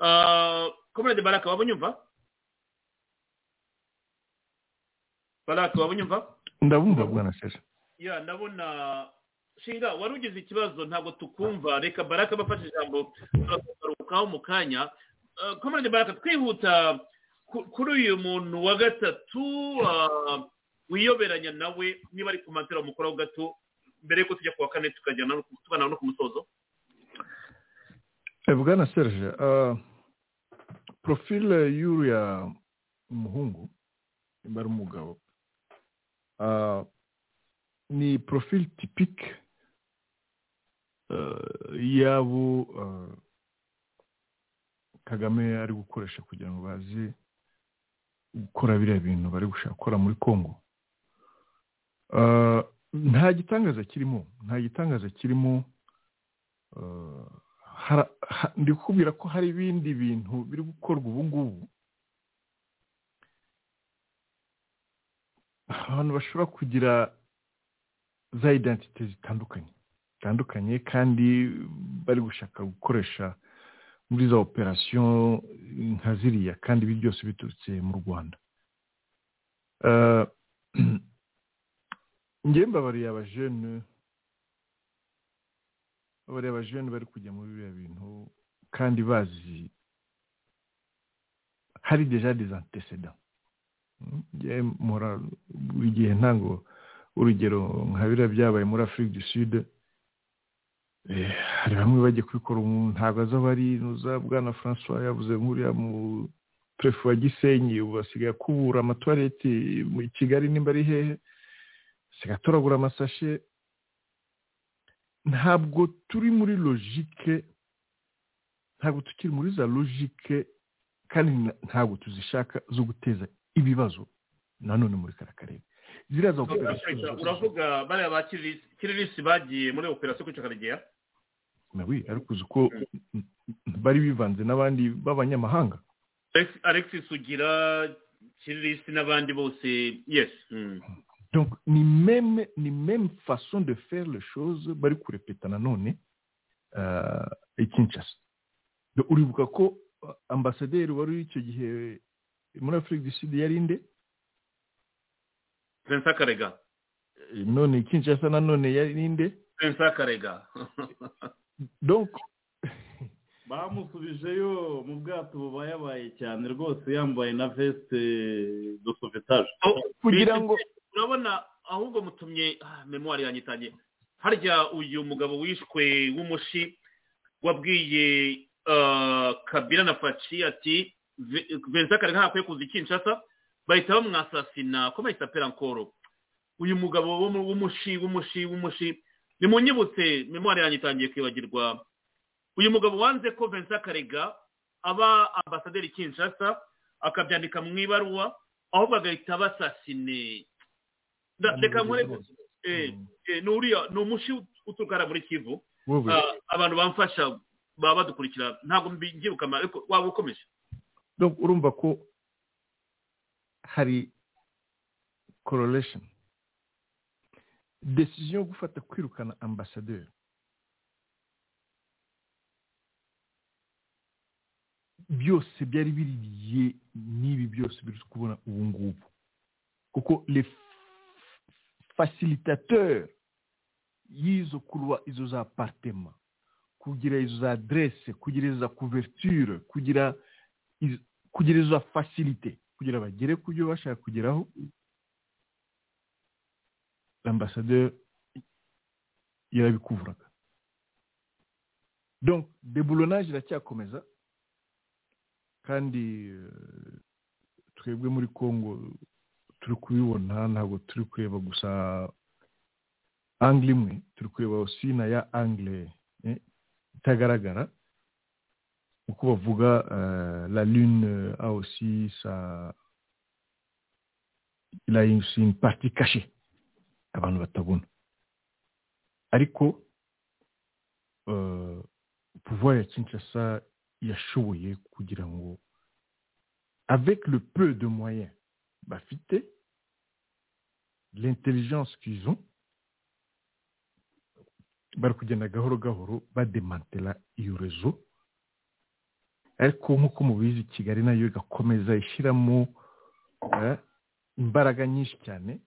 Ah, comrade baraka waba unyumva? Baraka waba unyumva? Ndabumva bwana serge ya ndabona shinga wari ugize ikibazo ntabwo tukumva. Reka baraka bafashe ijambo turakugarukaho mu kanya. Ah, comrade baraka twihuta ku- kuri uyu muntu wa gatatu ah, wiyoberanya nawe niba ari kumatera umukoro gato mbere yuko tujya ku wa kane tukajyana no ku- tugana no ku musozo. Eh, bwana serge uh, profile y'uriya muhungu nimba ari umugabo uh, ni profile typique uh, y'abo uh, kagame ari gukoresha kugira ngo baze gukora biriya bintu bari gushaka gukora muri congo. Uh, nta gitangaza kirimo nta gitangaza kirimo. Ndi kukubwira ko hari ibindi bintu biri gukorwa ubu ngubu. Abantu bashobora kugira za identite zitandukanye. Zitandukanye kandi bari gushaka gukoresha muri za operasiyo nka ziriya kandi ibi byose biturutse mu rwanda. Eh, [CLEARS THROAT] njye mbabariye abajene babariye abajene bari kujya muri biriya bintu kandi bazi hari deja des mpora buri gihe ntango urugero nka biriya byabaye muri afurika du hari bamwe bagiye kubikora umuntu ntabwo aza bari nuza bwana francois yavuze nk'uriya mu prefe wa gisenyi ubu asigaye akubura amatuwareti mu kigali nimba ari hehe asigaye atoragura amasashe. Ntabwo turi muri logike ntabwo tukiri muri za logike kandi ntabwo tuzishaka zo guteza ibibazo nanone muri kara karere ziriya za operasiyo uravuga bariya ba kiririsi bagiye muri operasiyo kwica karegeya ariko uzi ko bari bivanze n'abandi b'abanyamahanga. Alex- alexis sugira kiririsi n'abandi bose yes mm. donc ni même ni même façon de faire les choses bari kurepeta nanone i Kinshasa. Do- uribuka ko uh, ambasaderi wari icyo gihe muri Afrique du Sud yari nde? Vincent karega Eh, none Kinshasa nanone yari nde? Vincent karega [LAUGHS] bamusubijeyo mu bwato bubayabaye cyane rwose yambaye na veste de sauvetage. Kugira ngo urabona ahubwo mutumye ah, memoire yanyitangiye harya uyu mugabo wishwe w'umushi wabwiye ah, kabila na faci ati "Vi- vincent karega ntakwiye kuza i kinshasa. Bahita bamwasasina ko bahita pera nkoro uyu mugabo w'umushi w'umushi w'umushi nimunyibutse memoire yanyitangiye kwibagirwa. Uyu mugabo wanze ko vincent karega aba ambasaderi kinshasa akabyandika mu ibaruwa ahubwo agahita basasine. Reka nkore eh, eh, ni umushi uturuka hariya muri kivu. Ah, abantu bamfasha baba badukurikira. Ntabwo mbyibuka ariko waba ukomeje urumva ko hari correlation. Decision yo gufata kwirukana ambasaderi byose byari biriye n'ibi byose biri kubona ubu ngubu. Kuko les facilitateurs y'izo kurwa izo za apartema kugira izo za adresse kugira izo za couverture kugira kugira izo za facilité kugira bagere ku byo bashaka kugeraho l'ambassadeur yarabikuvuraga donc déboulonnage iracyakomeza kandi euh, twebwe muri congo turi kubibona ntabwo turi angle imwe turi kureba aussi na ya angle eh, itagaragara uko euh, la lune euh, a aussi sa il a une partie cachée abantu batabona. Ariko euh, pouvoir ya kinshasa yashoboye kugira ngo avec le peu de moyens bafite l'intelligence qu'ils ont bari kugenda gahoro gahoro bademantela iyo rezo ariko nk'uko mubizi kigali nayo igakomeza ishyiramo eh, imbaraga nyinshi cyane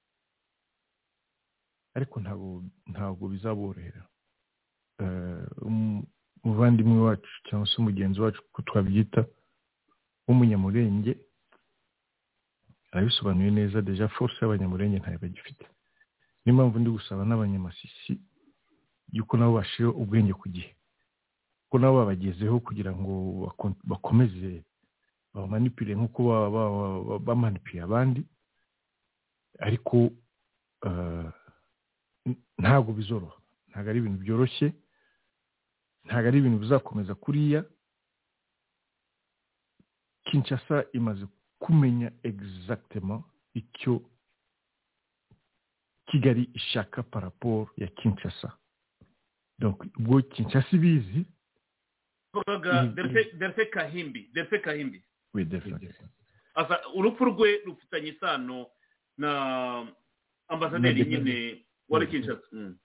ariko ntabwo ntabwo bizaborohera. Eh, um- umuvandimwe wacu cyangwa se umugenzi wacu uko twabyita w'umunyamurenge arabisobanuye neza deja force y'abanyamurenge ntayo bagifite. Niyo mpamvu ndi gusaba n'abanyamasisi yuko nabo bashire ubwenge ku gihe ko nabo babagezeho kugira ngo bako- bakomeze bamanipire nk'uko ba- ba- ba- bamanipiye abandi ariko eh, ntabwo bizoroha. Ntabwo ari ibintu byoroshye ntabwo ari ibintu bizakomeza kuriya. Kinshasa imaze kumenya exactement icyo kigali ishaka paraporo ya kinshasa. Ubwo kinshasa ibizi delphin kahimbi delphin kahimbi. Urupfu rwe rufitanye isano na ambasaderi nyine wari kinshasa Mm.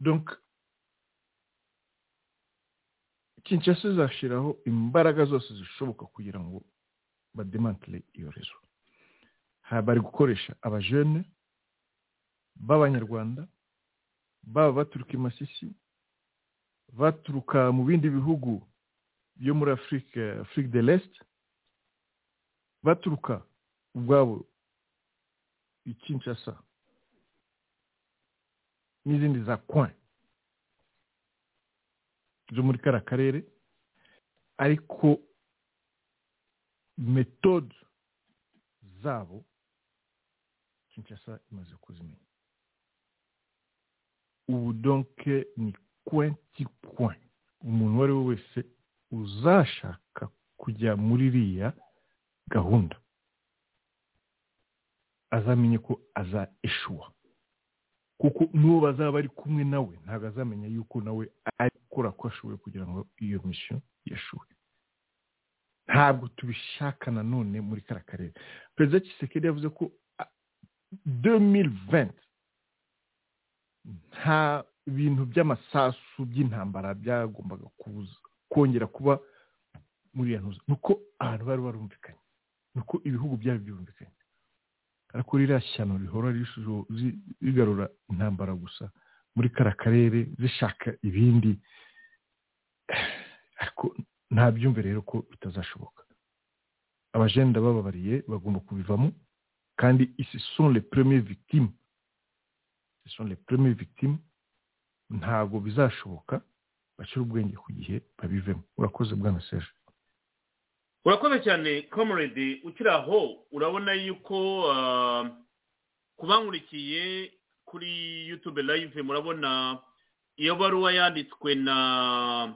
donc kinshasa izashyiraho imbaraga zose zishoboka kugira ngo bademantire iyo rezo. Bari gukoresha abajene b'abanyarwanda baba baturuka i masisi baturuka mu bindi bihugu byo muri afurika afurika de l'est baturuka ubwabo i kinshasa. N'izindi za coin zo muri kariya karere ariko metode zabo kinshasa imaze kuzimenya. Ubu donke ni coin ti coin. Umuntu uwo ari we wese uzashaka kujya muri iriya gahunda. Azamenye ko aza eshuwa kuko n'uwo bazaba bari kumwe nawe ntabwo azamenya yuko nawe ari gukora ko ashoboye kugira ngo iyo misiyo yashuwe ntabwo tubishaka nanone muri kariya karere. Perezida kisekedi yavuze ko demiri venti nta bintu by'amasasu by'intambara byagombaga kuza kongera kuba muri iyo ntuza ni uko abantu bari barumvikanye. Ni uko ibihugu byari byumvikanye. Ariko ririya shyano rihora rigarura intambara gusa muri kariya karere zishaka ibindi ariko ntabyumve rero ko bitazashoboka. Abajenda bababariye bagomba kubivamo kandi isi son le premier victime isi son le premier victime ntabwo bizashoboka bashyire ubwenge ku gihe babivemo. Urakoze bwana seje urakoze cyane comrade. Ukiri aho urabona yuko ku bankurikiye kuri yutube live murabona iyo baruwa yanditswe na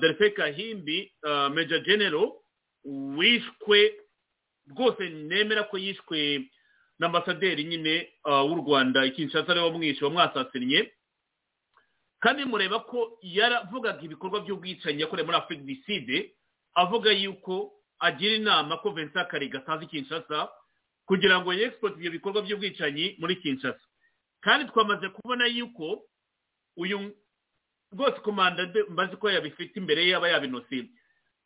derife kahimbi meja genero wishwe rwose nemera ko yishwe na ambasaderi nyine w'u rwanda ikinshasa ari we wamwishe wamwasasinnye kandi mureba ko yaravugaga ibikorwa by'ubwicanyi yakorewe muri afurika diside avuga yuko agira inama ko vincent kariga atazi kinshasa kugira ngo yexport ibyo bikorwa by'ubwicanyi muri kinshasa. Kandi twamaze kubona yuko uyu rwose komanda mbazi ko yabifite imbere ye yaba yabinose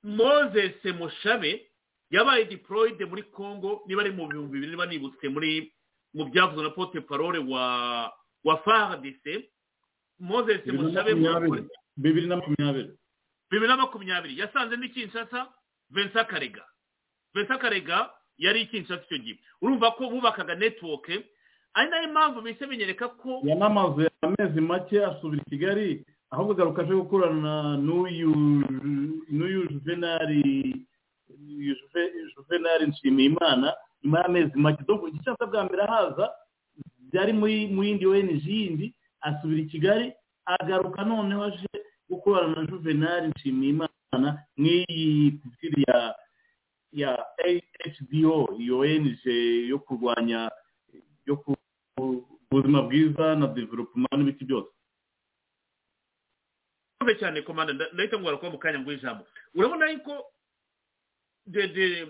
moses mushabe yabaye deployed muri congo niba ari mu bihumbi bibiri niba nibutse muri mu byavuzwe na pote parole wa wa fardc moses mushabe bibiri na makumyabiri. Bibiri na makumyabiri. Yasanze ni kinshasa vincent karega vincent karega yari kinshasa icyo gihe urumva ko bubakaga network. Ari na yo mpamvu bise binyereka ko yanamaze amezi make asubira i kigali ahubwo agaruka aje gukorana n'uyu n'uyu juvenali juvenali nshimiyimana nyuma y'amezi make. Dore igicyasa bwa mbere ahaza byari mu yindi ONG yindi asubira i kigali agaruka noneho aje gukorana na juvenali nshimiyimana nk'iyi pisiri ya ya hdo iyo ONG yo kurwanya yo ku buzima bwiza na development n'ibiti byose. Urakoze cyane komanda ndahita ngwara kuba mu kanya ngo ijambo urabona yuko dede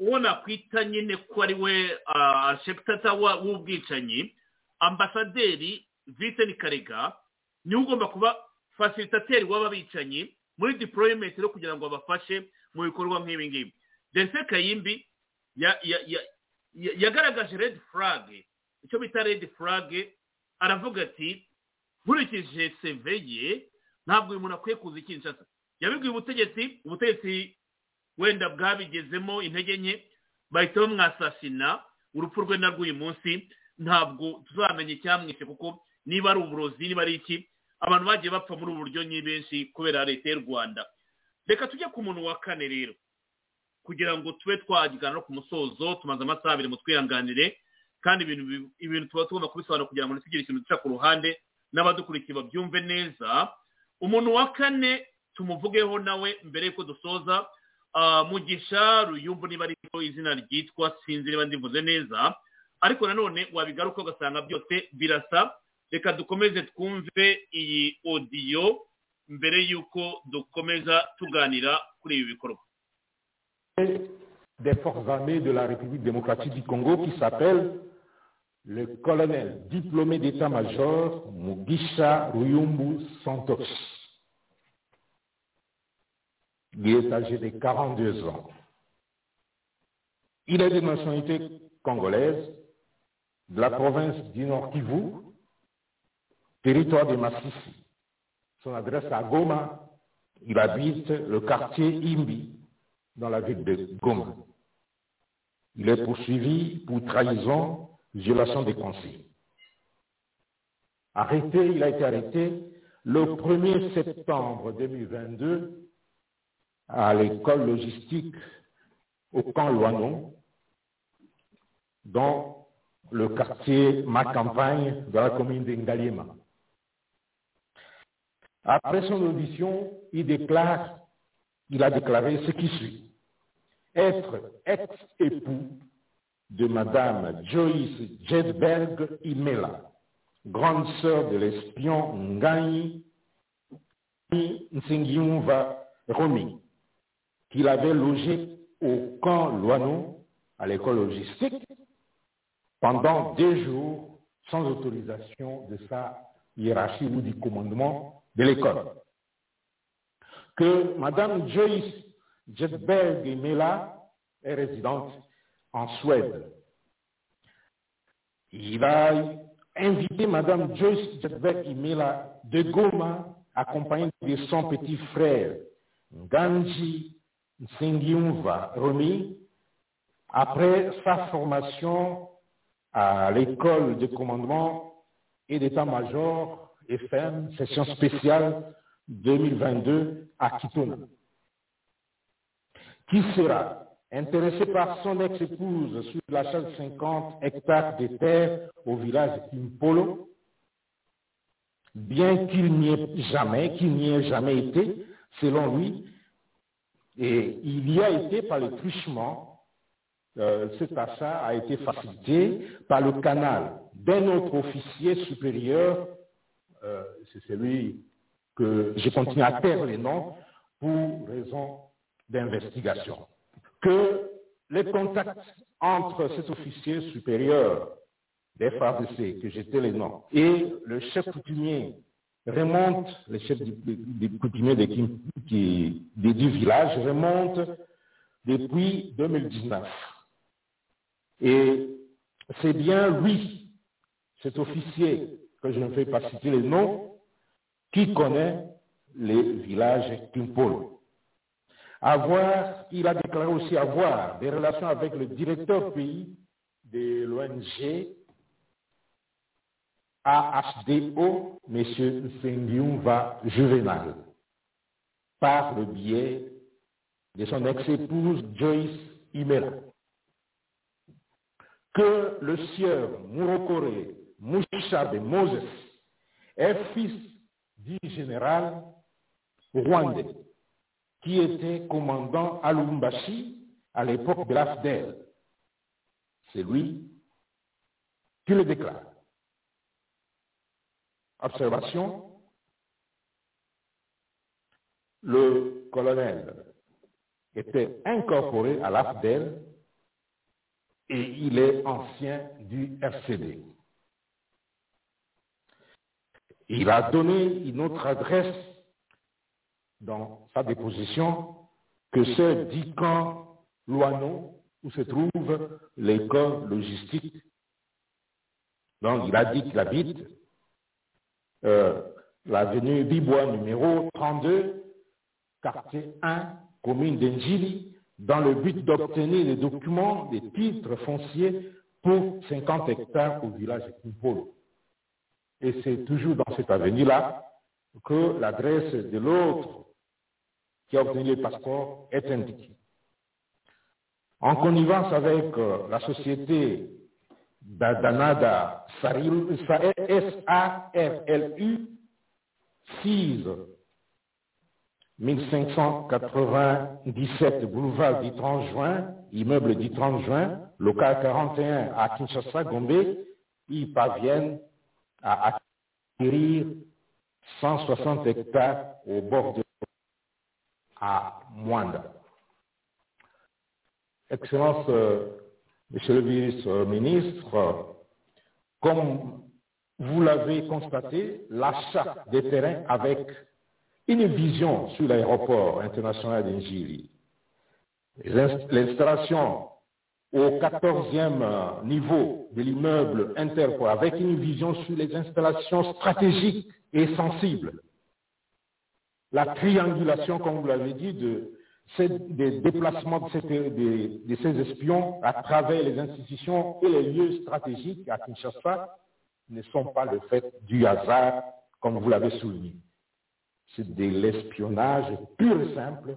uwo nakwita nyine ko ari we shepitata w'ubwicanyi ambasaderi viteni karega ni we ugomba kuba fasilitateri w'ababicanyi muri deployment yo kugira ngo abafashe mu bikorwa nk'ibi ngibi ndetse kayimbi yagaragaje red flag. Icyo bita red flag aravuga ati nkurikije seve ye ntabwo uyu muntu akwiye kuza ikinshasa yabibwiye ubutegetsi ubutegetsi wenda bwabigezemo intege nke bahita bamwasasina urupfu rwe narwo uyu munsi ntabwo tuzamenya icyamwishe kuko niba ari uburozi niba ari iki abantu bagiye bapfa muri ubu buryo ni benshi kubera leta y'u rwanda. Reka tujye ku muntu wa kane rero. Kugira ngo tube twagana no ku musozo tumaze amasaha abiri mu twihanganire kandi ibintu tuba tugomba kubisobanura kugira ngo ntitugire ikintu duca ku ruhande n'abadukurikiye babyumve neza. Umuntu wa kane tumuvugeho nawe mbere y'uko dusoza. Mugisha ruyumbu niba ariko izina ryitwa sinzi niba ndivuze neza. Ariko nanone wabigaruka ugasanga byose birasa. Reka des forces armées de la République démocratique du Congo qui s'appelle le colonel diplômé d'état-major Mugisha Ruyumbu Santos. Il est âgé de 42 ans. Il est de nationalité congolaise, de la province du Nord Kivu, territoire de Massissi. Son adresse à Goma, il habite le quartier Imbi, dans la ville de Goma. Il est poursuivi pour trahison, violation des conseils. Arrêté, il a été arrêté le 1er septembre 2022 à l'école logistique au camp Loinon, dans le quartier Ma Campagne de la commune d'Ingaliema. Après son audition, il déclare, il a déclaré ce qui suit. Être ex-époux de Madame Joyce Jedberg Imela, grande sœur de l'espion Nganyi Nsingiumva Romi, qu'il avait logé au camp Loano, à l'école logistique, pendant deux jours sans autorisation de sa hiérarchie ou du commandement de l'école. Que Madame Joyce Jetberg Mela est résidente en Suède. Il a invité Madame Joyce Jetberg Mela de Goma, accompagnée de son petit frère Ganji Nsengiumva Romi, après sa formation à l'école de commandement et d'état-major FM, session spéciale 2022 à Kitona. Qui sera intéressé par son ex-épouse sur l'achat de 50 hectares de terre au village Impolo, bien qu'il n'y ait jamais, qu'il n'y ait jamais été, selon lui, et il y a été par le truchement, euh, cet achat a été facilité par le canal d'un autre officier supérieur, euh, c'est celui que je continue à taire les noms pour raison d'investigation. Que les contacts entre cet officier supérieur des FARDC, que j'étais les noms, et le chef coutumier remonte, le chef des coutumiers de, qui, des, du village remonte depuis 2019. Et c'est bien lui, cet officier, que je ne vais pas citer les noms, qui connaît les villages Kimpolo. Avoir, il a déclaré aussi avoir des relations avec le directeur pays de l'ONG AHDO, M. Sengiumva Juvenal, par le biais de son ex-épouse Joyce Imela. Que le sieur Murokore Mouchabe Moses est fils du général rwandais qui était commandant à Lumbashi à l'époque de l'AFDEL. C'est lui qui le déclare. Observation. Le colonel était incorporé à l'AFDEL et il est ancien du RCD. Il a donné une autre adresse dans sa déposition que c'est dit camp Loano où se trouve l'école logistique. Donc il a dit qu'il habite euh, l'avenue Bibois numéro 32, quartier 1, commune d'Enjili, dans le but d'obtenir des documents, des titres fonciers pour 50 hectares au village de Kimpolo. Et c'est toujours dans cette avenue-là que l'adresse de l'autre qui a obtenu le passeport est indiquée. En connivence avec euh, la société d'Adanada SARLU, 6 1597 boulevard du 30 juin, immeuble du 30 juin, local 41 à Kinshasa, Gombe, ils parviennent à acquérir 160 hectares au bord de à Mwanda. Excellence, euh, Monsieur le euh, comme vous l'avez constaté, l'achat des terrains avec une vision sur l'aéroport international d'Ingili. L'installation au 14e niveau de l'immeuble Interpol avec une vision sur les installations stratégiques et sensibles. La triangulation, comme vous l'avez dit, de, des déplacements de, de, ces espions à travers les institutions et les lieux stratégiques à Kinshasa ne sont pas le fait du hasard, comme vous l'avez souligné. C'est de l'espionnage pur et simple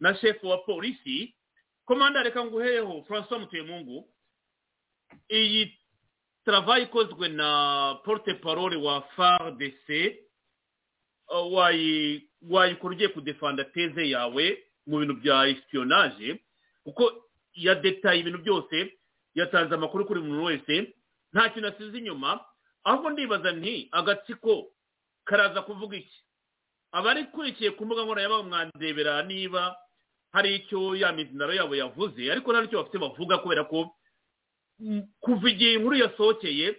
na shefu wa polisi komanda reka nguhereho francois mutuyemungu iyi taravayi ikozwe na porute parole wa fardc wayikora ugiye kudefanda teze yawe mu bintu bya espionage. Kuko ya detaye ibintu byose yatanze amakuru kuri buri wese nta kintu asize inyuma. Ahubwo ndibaza nti agatsiko karaza kuvuga iki? Abari kurikiye ku mbuga nkoranyambaga mwandebera niba hari icyo ya mizinaro yabo yavuze ariko nta n'icyo bafite bavuga kubera ko kuva igihe inkuru yasohokeye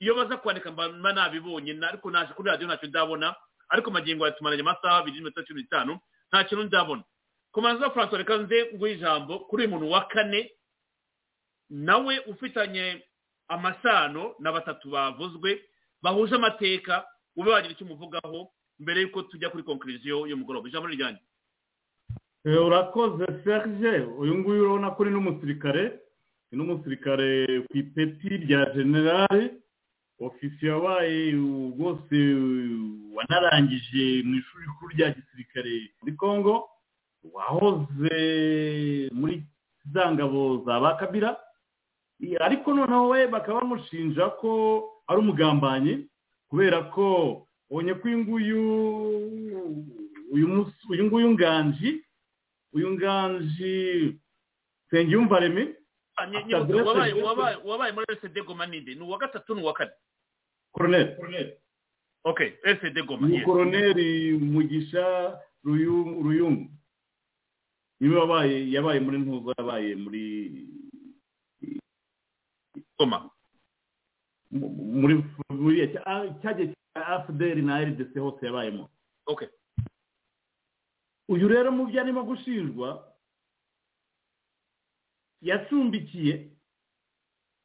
iyo baza kwandika mba nabibonye ariko naje kuri radiyo ntacyo ndabona ariko magingo yatumaranye amasaha abiri n'iminota cumi n'itanu nta kintu ndabona. Komanza francois reka nze nguhe ijambo kuri uyu muntu wa kane nawe ufitanye amasano na batatu bavuzwe bahuje amateka ube wagira icyo umuvugaho mbere y'uko tujya kuri konkuriziyo y'umugoroba ijambo rijyanye urakoze. Serge uyu nguyu urabona ko ni n'umusirikare. Ni n'umusirikare ku ipeti rya generale ofisiye wabaye rwose wanarangije mu ishuri rikuru rya gisirikare muri congo. Wahoze muri za ngabo za ba kabira ariko noneho we bakaba bamushinja ko ari umugambanyi kubera ko ubonye ko uyu nguyu uyu nguyu nganji uyu nganji nsengiyumva reme wabaye muri esede goma ninde? Ni uwa gatatu ni uwa kane? Koroneri ok esede goma ni koroneri mugisha ruyungu ni we wabaye yabaye muri ntuza yabaye muri goma. Muri muri cyagiye cya afuderi na rdc hose yabayemo. Ok. Uyu rero mu byo arimo gushinjwa yacumbikiye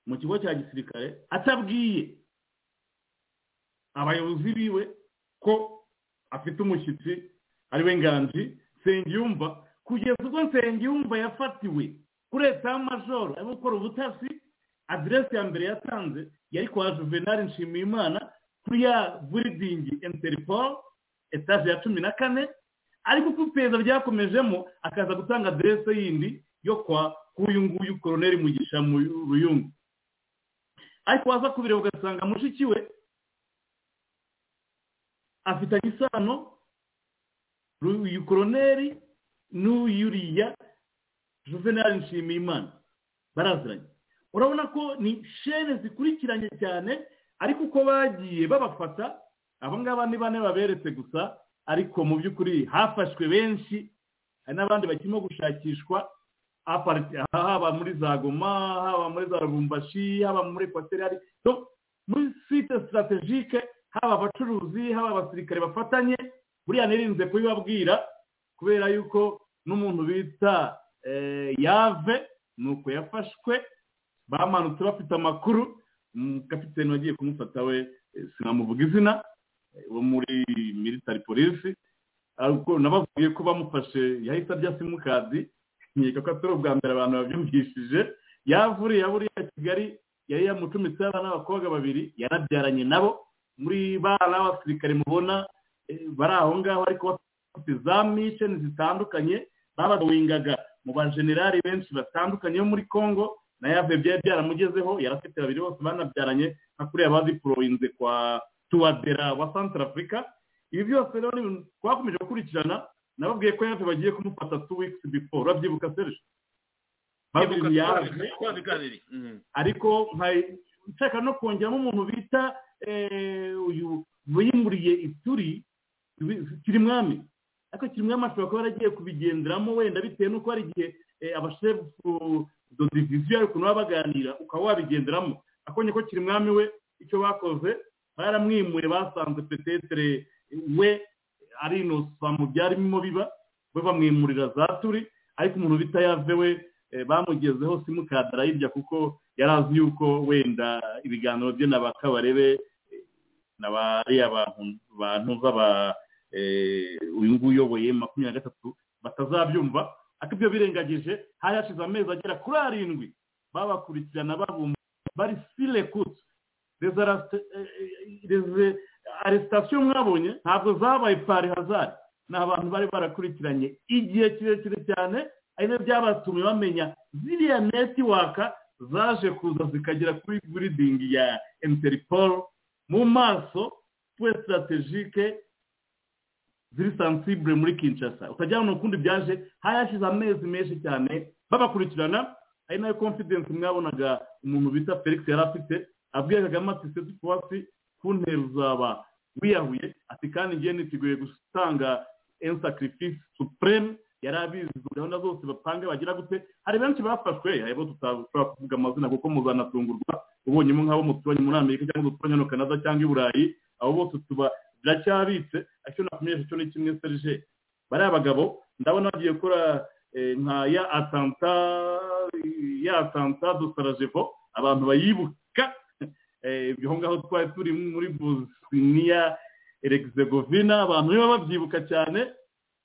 mu kigo cya gisirikare atabwiye abayobozi biwe ko afite umushyitsi ari we nganji nsengiyumva. Kugeza ubwo nsengiyumva yafatiwe kuri leta y'amajoro arimo gukora ubutasi aderesi ya mbere yatanze yari kwa juvenali nshimiyimana kuri ya buridingi interipol etaje ya cumi na kane. Ariko uko iperereza ryakomejemo akaza gutanga aderese yindi yo kwa k'uyu nguyu koroneri mugisha mu ruyungu. Ariko waza kubireba ugasanga mushiki we afitanye isano uyu koroneri n'uyuriya juvenali nshimiyimana baraziranye. Urabona ko ni shene zikurikiranye cyane ariko uko bagiye babafata aba ngaba ni bane baberetse gusa ariko mu by'ukuri hafashwe benshi hari n'abandi bakirimo gushakishwa haba muri za goma haba muri za rubumbashi haba muri ekwateri muri site sitarategike haba abacuruzi haba abasirikare bafatanye buriya nirinze kubibabwira kubera yuko n'umuntu bita yave ni uko yafashwe bamanutse bafite amakuru kapitene wagiye kumufata we sinamuvuga izina wo muri military polisi nababwiye ko bamufashe yahise arya simukadi. Nkeka ko atari ubwa mbere abantu babyumvishije. Yavuriye buriya kigali yari yamucumitse abana n'abakobwa babiri yarabyaranye nabo. Muri bana b'abasirikare mubona bari aho ngaho ariko bafite za misheni zitandukanye babawingaga mu bajenerali benshi batandukanye bo muri congo. Na yave byari byaramugezeho yarafite babiri bose banabyaranye nka kuriya badiporoyinze kwa tuwadera wa santara afurika ibi byose rero ni ibintu twakomeje gukurikirana nababwiye ko yaje bagiye kumufata two weeks before. Urabyibuka serge? Babiri yaje twabiganiriye Mhm. ariko nshaka no kongeramo umuntu bita eh, uyu wimuriye ituri kirimwami. Ariko kirimwami ashobora kuba yaragiye kubigenderamo wenda bitewe n'uko hari igihe eh, abashefu do diviziyo ari ukuntu baba baganira ukaba wabigenderamo akonye ko kirimwami we icyo bakoze baramwimuye basanze petetere we ari inosa mu byarimo biba we bamwimurira za turi ariko umuntu bita yave we eh, bamugezeho simukadi arayirya kuko yari azi yuko wenda ibiganiro bye na ba kabarebe eh, na bariya bantu z'aba eh, uyu nguyu uyoboye makumyabiri na gatatu batazabyumva. Ariko ibyo birengagije hari hashize amezi agera kuri arindwi babakurikirana babumva bari silekuti aresitasiyo mwabonye ntabwo zabaye pari hazari ni abantu bari barakurikiranye. Igihe kirekire cyane ari na byo byabatumye bamenya ziriya netiwaka zaje kuza zikagera kuri buridingi ya interipol mu maso puwe sitarategike ziri sansibure muri kinshasa. Ukajya mu ukundi byaje hari hashize amezi menshi cyane babakurikirana. Ari na yo confidence mwabonaga umuntu bita felix yari afite. Abwiye kagame ati seti puwasi ku ntero uzaba wiyahuye. Ati kandi ngiye niteguye gutanga ensacrifice supreme. Yari abizi gahunda zose bapanga bagira gute. Hari benshi bafashwe haribo tutashobora kuvuga amazina kuko muzanatungurwa. Ubonyemo nk'abo muturanye muri amerika cyangwa duturanye no canada cyangwa i burayi abo bose tuba biracyabitse. Icyo nakumenyesha cyo ni kimwe serge. Bariya bagabo ndabona bagiye gukora eh, nka ya atanta ya atanta do sarajevo abantu bayibuka ibyo ngaho twari turi muri bosnia erexegovina abantu niba babyibuka cyane.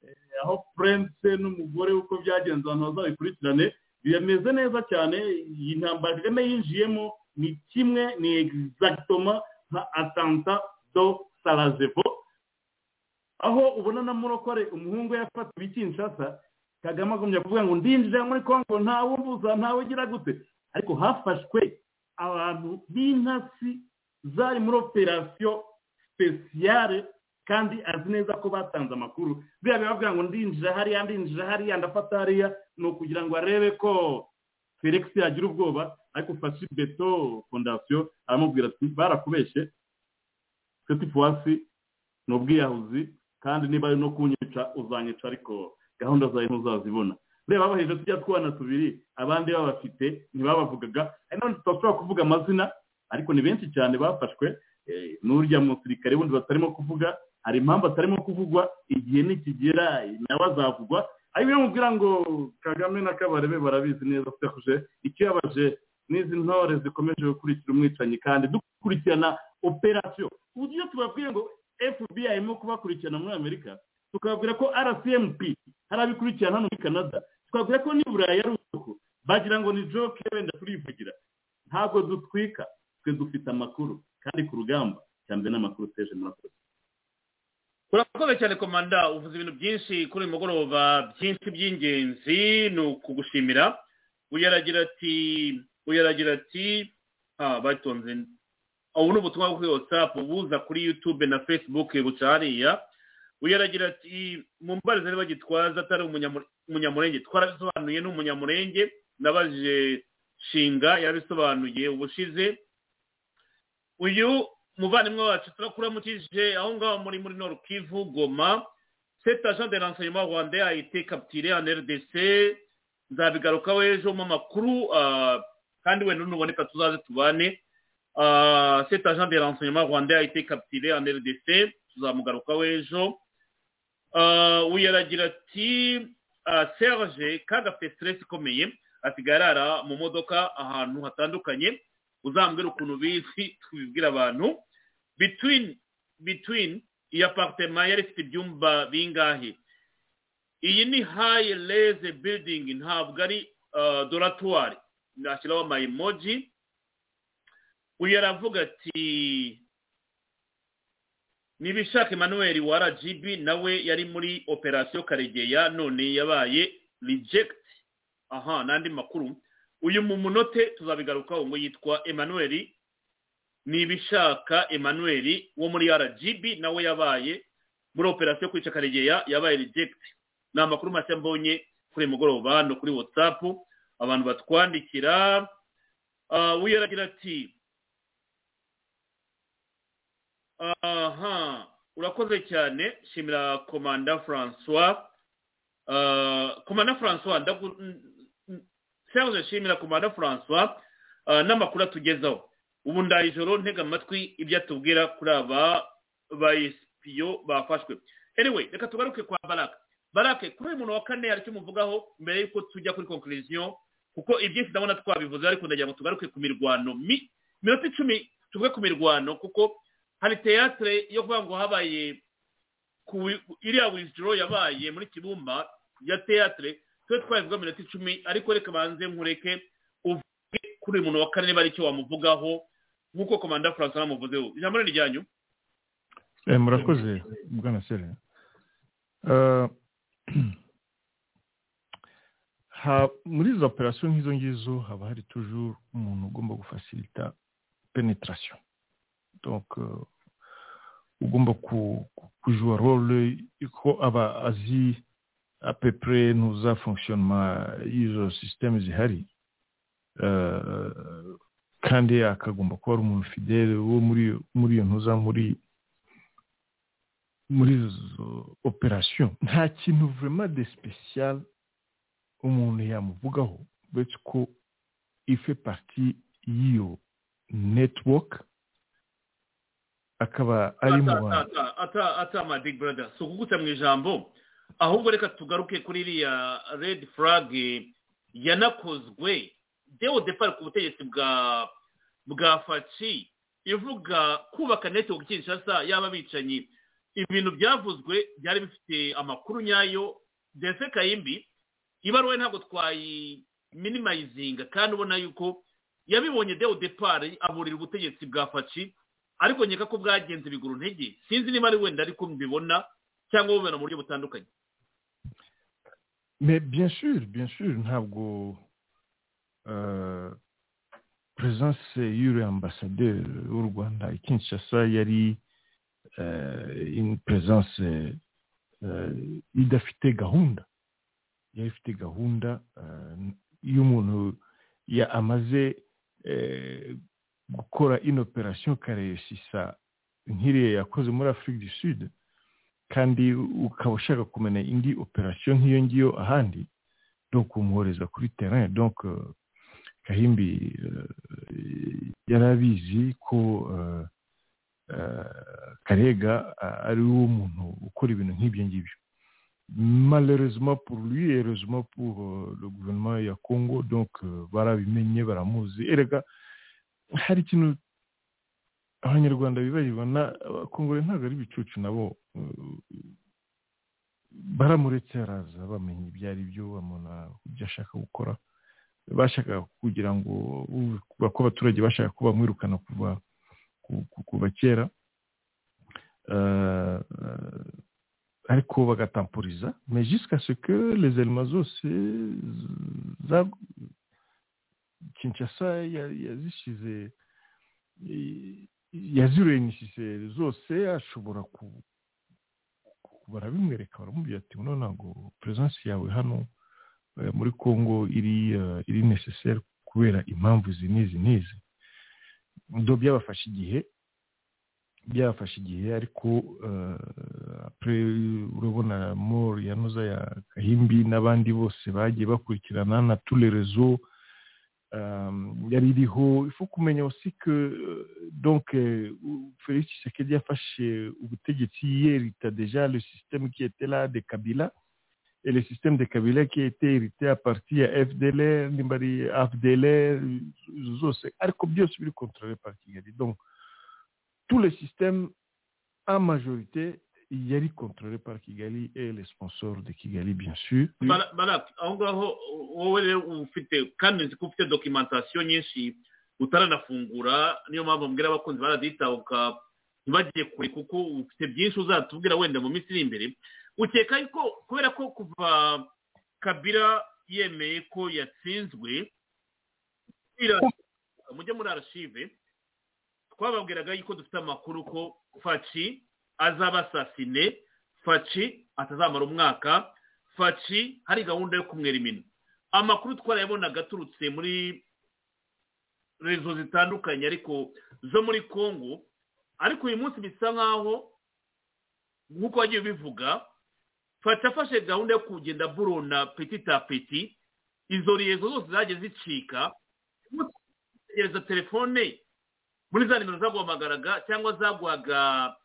Eh, aho prince n'umugore uko byagenze abantu bazabikurikirane. Bimeze neza cyane. Iyi ntambara kagame yinjiyemo ni kimwe ni exactoma nka atanta do sarajevo. Aho ubona na murokore umuhungu yafatiwe i kinshasa kagame agumya kuvuga ngo ndinjira muri kongo ntawe umbuza ntawe ugira gute. Ariko hafashwe abantu b'intasi zari muri operasiyo sipesiyare kandi azi neza ko batanze amakuru. Biriya bibavuga ngo ndinjira hariya ndinjira hariya ndafata hariya. Ni ukugira ngo arebe ko felix yagira ubwoba ariko fashi beto fondasiyo aramubwira ati barakubeshye seti puwasi ni ubwiyahuzi kandi niba ari no kunyica uzanyica ariko gahunda zawe ntuzazibona. Reba baheje tujya tubana tubiri abandi babafite ntibabavugaga. N'abandi tudashobora kuvuga amazina ariko ni benshi cyane bafashwe eh, n'urya musirikare wundi batarimo kuvuga hari impamvu atarimo kuvugwa igihe nikigera nawe azavugwa. Ariko iyo mubwira ngo kagame na kabarebe barabizi neza sekuje ikibabaje n'izi ntore zikomeje gukurikira umwicanyi kandi dukurikirana operasiyo ubu iyo tubabwiye ngo fbi irimo kubakurikirana muri amerika tukababwira ko rcmp hari abikurikirana hano muri canada. Tukababwira ko ni burayi ari uko bagira ngo ni joke wenda turivugira. Ntabwo dutwika twe dufite amakuru. Kandi ku rugamba cyane n'amakuru teje murakoze urakoze cyane komanda. Uvuze ibintu byinshi kuri uyu mugoroba. Byinshi by'ingenzi ni ukugushimira. Uyaragira ati uyaragira ati batonze. Ubu ni ubutumwa bwo kuri watsapu buza kuri yutube na fesibuke buca hariya. Uyaragira ati mu mbaraga niba gitwaza atari umunyamu- umunyamurenge twarabisobanuye ni umunyamurenge. Nabajije shinga yarabisobanuye ubushize uyu muvandimwe wacu turakuramukije aho ngaho muri muri nord kivu goma. Cet agent de renseignement rwandais a été capturé en rdc nzabigarukaho ejo mu makuru ah, kandi wenda nuboneka tuzaze tubane. Ah, cet agent de renseignement rwandais a été capturé en rdc tuzamugarukaho ejo. Ah, uyu aragira ati ah, serge kagafite stress ikomeye asigaye arara mu modoka ahantu hatandukanye uzambwira ukuntu bizi tubibwira abantu. Between between iyi apartment yari ifite ibyumba bingahe? Iyi ni high reze building ntabwo ari uh, doratoir. Nashyiraho ama emoji. Uyu aravuga ati nibishaka emmanuel wa rgb nawe yari muri operasiyo karegeya none yabaye reject. Aha n'andi makuru. Uyu mu munote tuzabigarukaho ngo yitwa emmanuel. Nibishaka emmanuel wo muri rgb nawe yabaye muri operasiyo kwica karegeya yabaye reject. Ni amakuru mashya mbonye kuri mugoroba no kuri whatsapp. Abantu batwandikira uyu aragira ati aha urakoze cyane. Shimira komanda francois. Komanda francois cyangwa shimira komanda francois. N'amakuru atugezaho. Ubu ndaye ijoro ntega amatwi ibyo atubwira kuri aba bayisipiyo bafashwe. Anyway reka tugaruke kwa baraka barake kuri uyu muntu wa kane hari icyo umuvugaho mbere y'uko tujya kuri conclusion kuko ibyinshi ndabona twabivuze ariko ndagira ngo tugaruke ku mirwano minota icumi tuvuge ku mirwano kuko hari teyatere yo kuvuga ngo habaye iriya wizidoro yabaye muri kibumba ya teyatere tube twabivuga minota icumi ariko reka banze nkureke uvuge kuri uyu muntu wa kane niba ari icyo wamuvugaho nk'uko komanda francois namuvuzeho ijambo ni ryanyu? Murakoze bwana sere [CLEARS THROAT] muri izo operasiyo nk'izo ngizo haba hari tujuru umuntu ugomba gufasirita penetarasiyo ugomba kujura role ko aba azi apepure ntuza fonkishonoma y'izo sisiteme zihari. Kandi akagomba kuba ari umuntu fidele wo muri iyo ntuza muri muri izo operasiyo nta kintu vurema de sipesiyare umuntu yamuvugaho. Uretse ko ife pariti y'iyo netiwoke akaba ari mu bantu ata big brother. Si ukugutse mu ijambo ahubwo reka tugaruke kuri iriya redi furage yanakozwe dewo depari ku butegetsi bwa bwa faci ivuga kubaka netiwoke kinshasa yaba abicanyi. Ibintu byavuzwe byari bifite amakuru nyayo ndetse kayimbi ibaruwe ntabwo twayiminimayizinga kandi ubona yuko yabibonye dewo depari aburira ubutegetsi bwa faci ariko nkeka ko bwagenze biguru ntege. Sinzi niba ari wenda ariko mbibona cyangwa bubona mu buryo butandukanye. Sûr ntabwo presence y'uriya ambasaderi w'u rwanda i kinshasa yari une presence idafite gahunda. Yari ifite gahunda iyo umuntu amaze gukora ino operasiyo kareyisisa nk'iriya yakoze muri afurika du sud kandi ukaba ushaka kumenya indi operasiyo nk'iyo ngiyo ahandi donc umwohereza kuri terrain. Donc kahimbi yari abizi ko karega ari wo muntu ukora ibintu nk'ibyo ngibyo. Malheureusement pour lui heureusement pour le gouvernement ya congo donc barabimenye baramuzi. Erega hari ikintu abanyarwanda bibagirwa abakongore ntabwo ari ibicucu nabo baramuretse araza bamenya ibyo ari byo bamubona ibyo ashaka gukora bashaka kugira ngo ko abaturage bashaka ko bamwirukana kuva kuva kera ariko bagatampuriza. Mais jusqu'à zose kinshasa yazishize yazirenisise zose ashobora barabimwereka baramubwira ati none ntabwo presence yawe hano muri congo iri iri necessaire kubera impamvu izi n'izi n'izi ndo byabafashe igihe byabafashe igihe ariko urabona moro yanuza ya kahimbi n'abandi bose bagiye bakurikirana na rezo yari iriho ifu kumenya aussi que donc Félix Tshisekedi yafashe ubutegetsi yerita déjà le système qui était là de Kabila. Et le système de Kabila qui était hérité à partir ya FDLR nimbari AFDLR zose ariko byose biri contrôlé par Kigali donc tous les systèmes en majorité yari contrôlé par Kigali et les sponsors de Kigali bien sûr. Barak aho ngaho wowe rero ufite kandi nzi ko ufite documentation nyinshi utaranafungura niyo mpamvu mbwira abakunzi baraditabuka ntibagiye kure kuko ufite byinshi uzatubwira wenda mu minsi iri imbere. Ukeka yuko kubera ko kuva kabira yemeye ko yatsinzwe mujye muri arashive twababwiraga yuko dufite amakuru ko faci azaba asasine faci atazamara umwaka faci hari gahunda yo kumwera imino amakuru twarayabonaga aturutse muri rezo zitandukanye ariko zo muri congo ariko uyu munsi bisa nkaho nk'uko wagiye ubivuga fata afashe gahunda yo kugenda burona peti ta peti izo rezo zose zagiye zicika tegereza telefone muri za nimero zaguhamagaraga cyangwa zaguhaga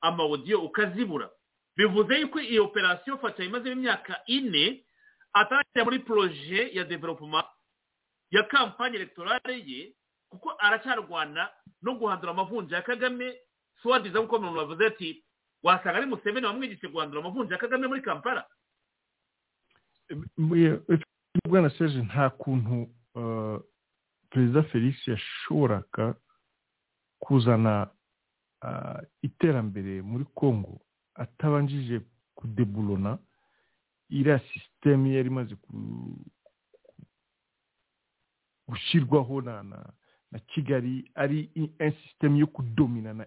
amawodiyo ukazibura. Bivuze yuko iyi operasiyo fata imaze imyaka ine atarajya muri poroje ya developuma ya kampani elegtorale ye kuko aracyarwana no guhandura amavunja ya kagame. Suwadiza nk'uko umuntu bavuze ati wasanga ari museveni wamwigishe guhandura amavunja ya kagame muri kampala. Bwana serge nta kuntu perezida felix yashoboraga kuzana iterambere muri congo atabanjije kudeburona iriya sisiteme yari imaze gushyirwaho na na kigali ari sisiteme yo kudomina na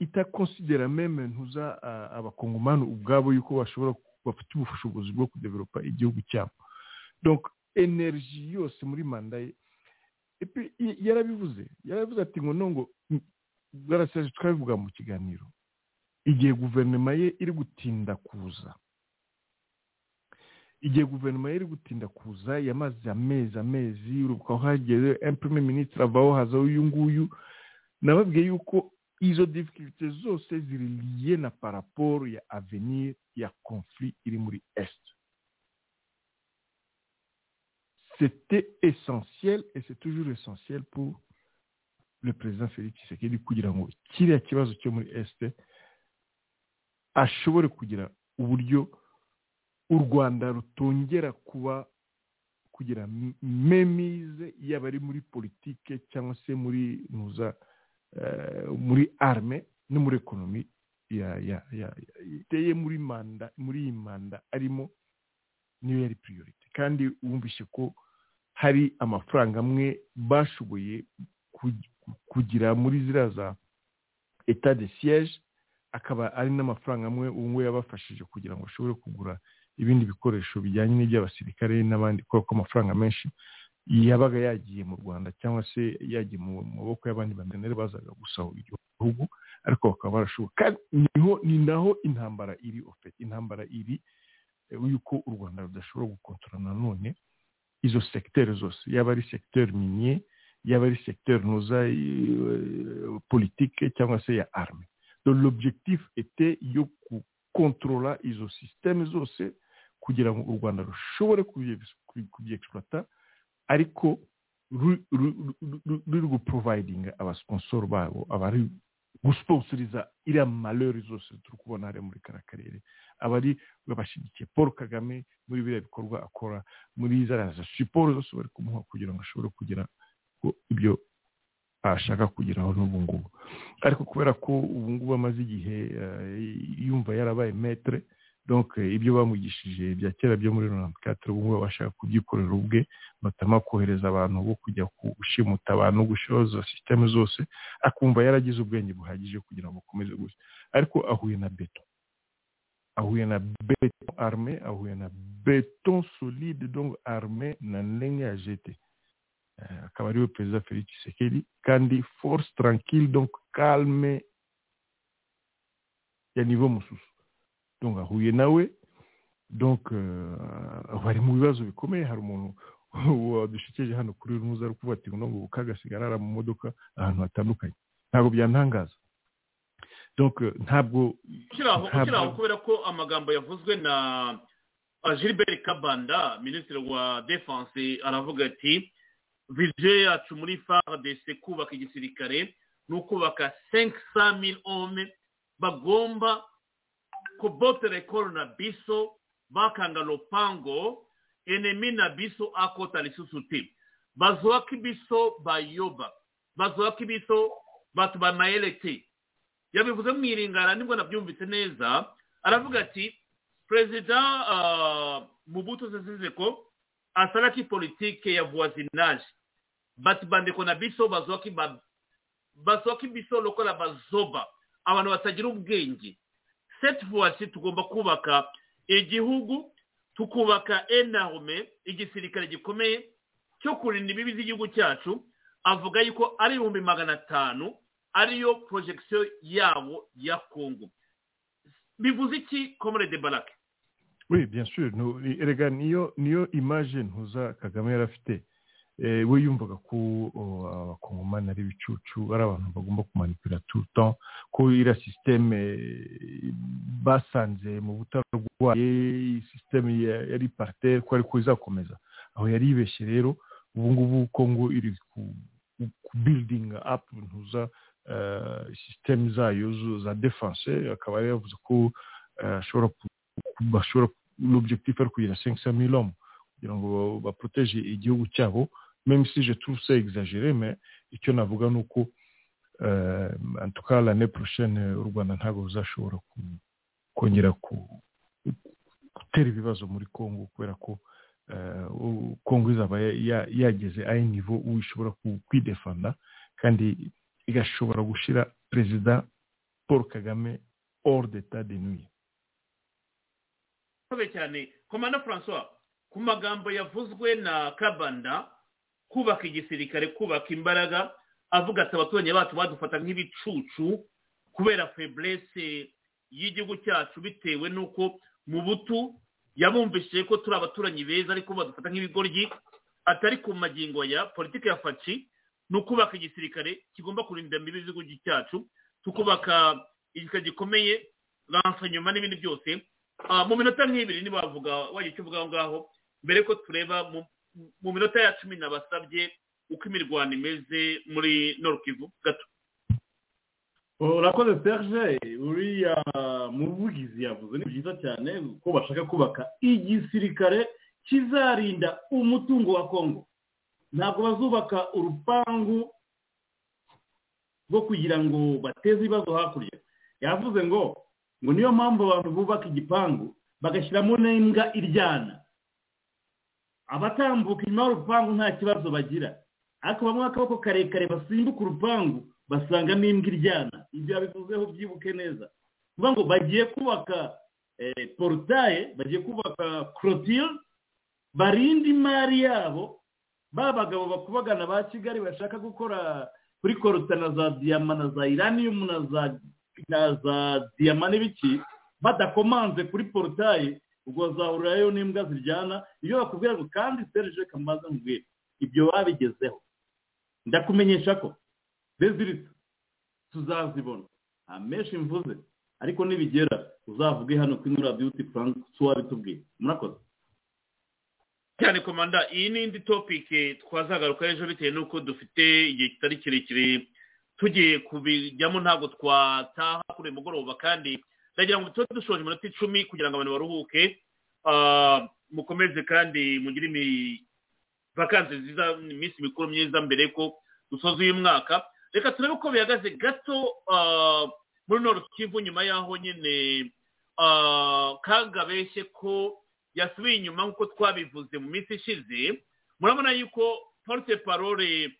itakonsidera meme ntuza abakongomani ubwabo yuko bashobora bafite ubushobozi bwo kudevelopa igihugu cyabo. Energy yose muri manda ye yarabivuze. Yarabivuze ati ngo nongo bwarasaje twabivuga mu kiganiro. Igihe guverinoma ye iri gutinda kuza. Igihe guverinoma ye iri gutinda kuza yamaze amezi amezi urubuga hageze emprime minisitiri avaho hazaho uyu nguyu. Nababwiye yuko izo difficulté zose ziri liye na paraporo ya avenir ya conflit iri muri est. c'était essentiel et c'est toujours essentiel pour le président Félix Tshisekedi kugira ngo kiriya kibazo cyo muri est ashobore kugira uburyo u rwanda rutongera kuba kugira memize yaba ari muri politike cyangwa se muri nuza muri arme no muri ekonomi iteye muri manda muri iyi manda arimo niyo yari priorite kandi wumvishe ko hari amafaranga amwe bashoboye kugira muri ziriya za etat de siège akaba ari n'amafaranga amwe ubu ngubu yabafashije kugira ngo bashobore kugura ibindi bikoresho bijyanye n'iby'abasirikare n'abandi kubera ko amafaranga menshi yabaga yagiye mu rwanda cyangwa se yagiye mu maboko y'abandi bandaneri bazaga gusahura igihugu ariko bakaba barashoboye. Kandi ni ho ni naho intambara iri ofe intambara iri yuko u rwanda rudashobora gukontorora nanone izo segiteri zose yaba ari segiteri miniye yaba ari segiteri ntuza politike cyangwa se ya arme l'objectif était yo gukontorora izo sisiteme zose kugira ngo u rwanda rushobore kubyexploita ariko ruri guprovidinga abasiponsoro babo abari gusponsoriza iriya malheur zose turi kubona hariya muri kariya karere. Abari babashyigikiye paul kagame muri biriya bikorwa akora muri za siporo zose bari kumuha kugira ngo ashobore kugira ibyo ashaka kugeraho n'ubu ngubu. Ariko kubera ko ubu ngubu amaze igihe yumva yarabaye metere ibyo bamwigishije bya kera byo muri mirongo ubu ngubu bashaka kubyikorera ubwe batama kohereza abantu bo kujya gushimuta abantu gushoza sisiteme zose akumva yaragize ubwenge buhagije kugira ngo akomeze gusa ariko ahuye na beto. Ahuye na beton arme ahuye na beton solide donc arme na ndenge ya jete akaba ari we perezida felix tshisekedi kandi force tranquille donc calme ya niveau mususu donc ahuye nawe donc bari mu bibazo bikomeye hari umuntu wadushyikije hano kuri kuvuga ati ngo kagasigara ara mu modoka ahantu hatandukanye ntabwo byantangaza donc ntabwo ukiraho kubera ko amagambo yavuzwe na gilbert kabanda minisitiri wa defense aravuga ati yacu muri kubaka igisirikare ni ukubaka ome bagomba kubotera ekolo na biso bakanga lopango enemi na biso akota lisusu te. Bazwaki biso bayoba bazwaki biso bato bamayele te. Yabivuze mu iringara nibwo nabyumvise neza. Aravuga ati perezida mubuto sesize ko asalaki politike ya voisinage. Bato bandeko na biso bazwaki bazwaki biso lokola bazoba. Abantu batagira ubwenge seti vuwasi tugomba kubaka igihugu tukubaka enarume igisirikare gikomeye cyo kurinda ibibi by'igihugu cyacu avuga yuko ari ibihumbi magana atanu ariyo porojegisiyo yabo ya kongo bivuze iki komore de barake oui bien sûr. Niyo niyo image ntuza kagame yari afite we yumvaga ko abakongomani ari ibicucu ari abantu bagomba kumanipira temps ko iriya sisiteme basanze mu butarwaye sisiteme yari partere ko ariko izakomeza. Aho yari yibeshye rero ubu ngubu kongo iri ku building up ntuza sisiteme zayo za defense akaba yari yavuze ko bashobora l'objectif ari kugira 500 000 hommes kugira ngo baproteje igihugu cyabo même si je trouve ça exagéré mais icyo navuga ni uko en tout cas l'année prochaine u rwanda ntabwo ruzashobora kongera gutera ibibazo muri congo kubera ko congo izaba yageze aho nivo ishobora kwidefanda kandi igashobora gushyira perezida paul kagame hors d'état de nuit. Cyane. Komanda francois ku magambo yavuzwe na kabanda kubaka igisirikare kubaka imbaraga avuga ati abaturage bacu badufata nk'ibicucu kubera feburese y'igihugu cyacu bitewe n'uko mu butu yabumvishije ko turi abaturanyi beza ariko badufata nk'ibigoryi atari ku magingo ya politiki ya faci ni ukubaka igisirikare kigomba kurinda imbibi z'igihugu cyacu tukubaka igisirikare gikomeye nyuma n'ibindi byose. Mu minota nk'ibiri ntibavuga wajya icyo uvuga aho ngaho mbere ko tureba mu minota ya cumi nabasabye uko imirwano imeze muri Kivu gato. Urakoze serge uriya muvugizi yavuze ni byiza cyane ko bashaka kubaka igisirikare kizarinda umutungo wa kongo. Ntabwo bazubaka urupangu rwo kugira ngo bateze ibibazo hakurya. Yavuze ngo ngo niyo mpamvu abantu bubaka igipangu bagashyiramo n'imbwa iryana. Abatambuka inyuma y'urupangu nta kibazo bagira. Ariko bamwe akaboko karekare basimbuka urupangu basanga n'imbwa iryana. Ibyo yabivuzeho byibuke neza. Kuvuga ngo bagiye kubaka porutaye bagiye kubaka korotire barinda imari yabo ba bagabo bakubagana ba kigali bashaka gukora kuri koruta na za diyama na za iraniyumu na za diyama n'ibiki badakomanze kuri porutaye ubwo bazahurirayo n'imbwa ziryana iyo bakubwira ngo kandi serije kamaze nkubwira ibyo babigezeho. Ndakumenyesha ko reziritse tuzazibona. Nta menshi mvuze ariko nibigera. Uzavuge hano kuri muri radiyuti furansi wabitubwiye murakoze. Cyane komanda iyi ni indi topike twazagaruka ejo bitewe n'uko dufite igihe kitari kirekire. Tugiye kubijyamo ntabwo twataha kuri mugoroba kandi ndagira ngo tube dushoje iminota icumi kugira ngo abantu baruhuke mukomeze kandi mugire vakansi nziza iminsi mikuru myiza mbere ko dusoza uyu mwaka. Reka turebe uko bihagaze. Gato muri noro kivu nyuma y'aho nyine kagabeshye ko yasubiye inyuma nk'uko twabivuze mu minsi ishize murabona yuko porute parole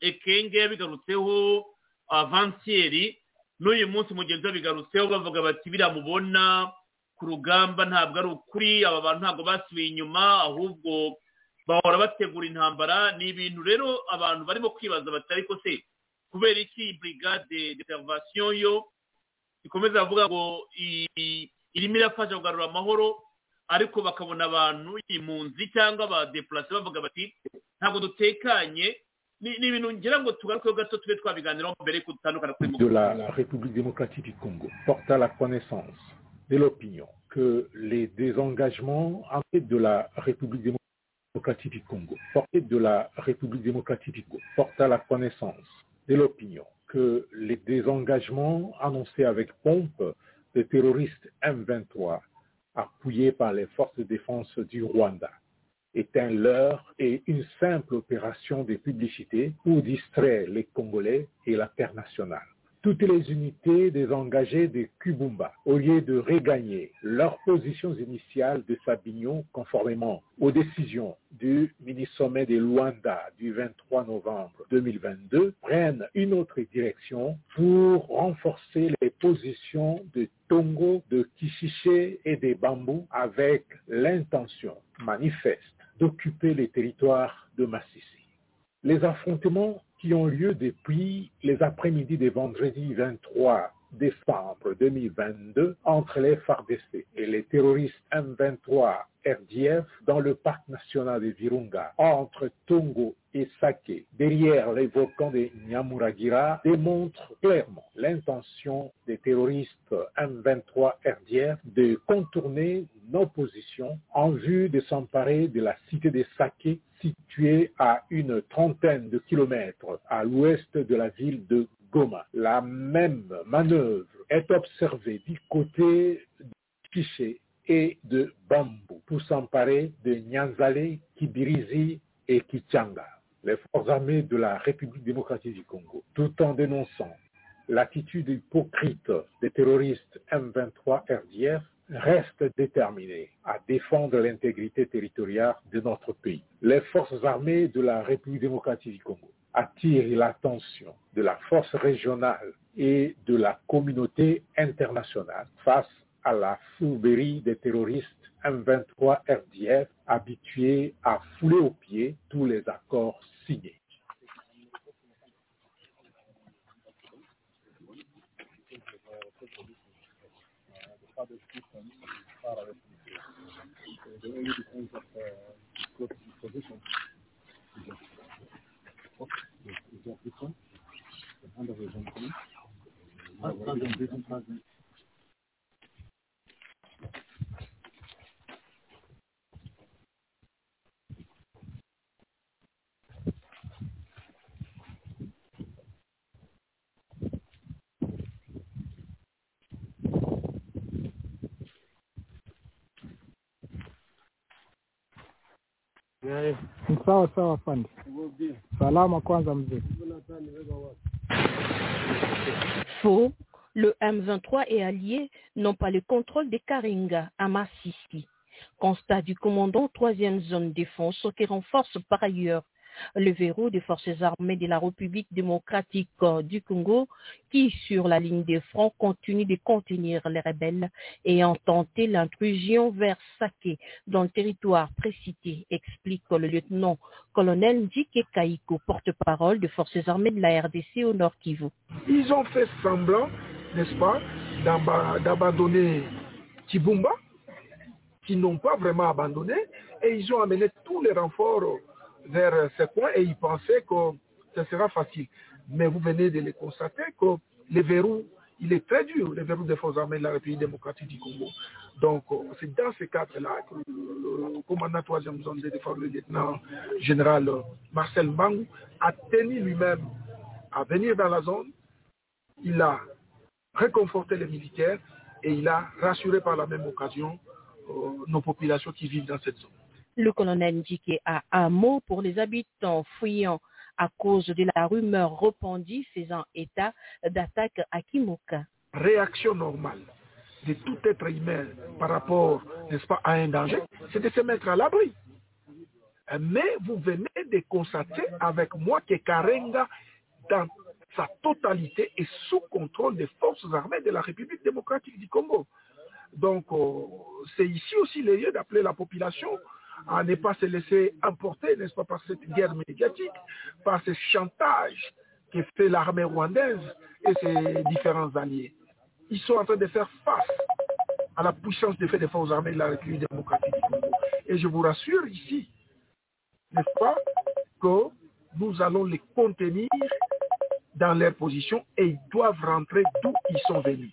ekenge yabigarutseho avansiyeri n'uyu munsi mugenzi we bigarutseho bavuga bati biramubona ku rugamba ntabwo ari ukuri aba bantu ntabwo basubiye inyuma ahubwo bahora bategura intambara. Ni ibintu rero abantu barimo kwibaza batari ko se kubera iki burigade deterivasiyo yo ikomeza bavuga ngo irimo irafasha kugarura amahoro ariko bakabona abantu impunzi cyangwa abadepurasi bavuga bati ntabwo dutekanye ni ibintu ngira ngo tugarukeho gato tube twabiganiraho mbere yuko dutandukana kuri de la République démocratique du Congo. Porte à la connaissance de l'opinion que les désengagements en fait de la République démocratique du Congo. Porte de la République démocratique du Congo. Porte à la connaissance de l'opinion que les désengagements annoncés avec pompe des terroristes M23 appuyés par les forces de défense du Rwanda est un leurre et une simple opération de publicité pour distraire les Congolais et l'international. toutes les unités des engagés de Kubumba, au lieu de regagner leurs positions initiales de Sabignon conformément aux décisions du mini-sommet de Luanda du 23 novembre 2022, prennent une autre direction pour renforcer les positions de Tongo, de Kishiché et des Bambous avec l'intention manifeste d'occuper les territoires de Massissi. Les affrontements qui ont lieu depuis les après-midi de vendredi 23 décembre 2022 entre les FARDC et les terroristes M23 RDF dans le parc national de Virunga entre Tongo et Sake. Derrière les volcans de Nyamuragira démontrent clairement l'intention des terroristes M23 RDF de contourner nos positions en vue de s'emparer de la cité de Sake située à une trentaine de kilomètres à l'ouest de la ville de La même manœuvre est observée du côté de Kiché et de Bambou pour s'emparer de Nyanzale, Kibirizi et Kichanga. Les forces armées de la République démocratique du Congo, tout en dénonçant l'attitude hypocrite des terroristes M23 RDF, restent déterminés à défendre l'intégrité territoriale de notre pays. Les forces armées de la République démocratique du Congo attirent l'attention de la force régionale et de la communauté internationale face à la fourberie des terroristes M23 RDF habitués à fouler aux pieds tous les accords signés. Okay. Is that this one? The hand of a gentleman. Faux, le M23 et alliés n'ont pas le contrôle des Karinga à Massissi. Constat du commandant 3e zone défense qui renforce par ailleurs le verrou des forces armées de la République démocratique du Congo qui, sur la ligne des fronts, continuent de contenir les rebelles ayant tenté l'intrusion vers Saké dans le territoire précité, explique le lieutenant-colonel Ndike Kaiko, porte-parole des forces armées de la RDC au Nord Kivu. Ils ont fait semblant, n'est-ce pas, d'abandonner Kibumba, qui n'ont pas vraiment abandonné, et ils ont amené tous les renforts vers ce coin et ils pensaient que ce sera facile. Mais vous venez de le constater que le verrou, il est très dur, le verrou des forces armées de la République démocratique du Congo. Donc, c'est dans ce cadre-là que le commandant 3e zone de défense, le lieutenant général Marcel Mbangou, a tenu lui-même à venir dans la zone. Il a réconforté les militaires et il a rassuré par la même occasion euh, nos populations qui vivent dans cette zone. Le colonel Ndike a un mot pour les habitants fuyant à cause de la rumeur répandue faisant état d'attaques à Kimoka. Réaction normale de tout être humain par rapport, n'est-ce pas, à un danger, c'est de se mettre à l'abri. Mais vous venez de constater avec moi que Karenga, dans sa totalité, est sous contrôle des forces armées de la République démocratique du Congo. Donc, c'est ici aussi le lieu d'appeler la population à ne pas se laisser emporter, n'est-ce pas, par cette guerre médiatique, par ce chantage que fait l'armée rwandaise et ses différents alliés. Ils sont en train de faire face à la puissance des faits des forces armées de la République démocratique du Congo. Et je vous rassure ici, n'est-ce pas, que nous allons les contenir dans leur position et ils doivent rentrer d'où ils sont venus.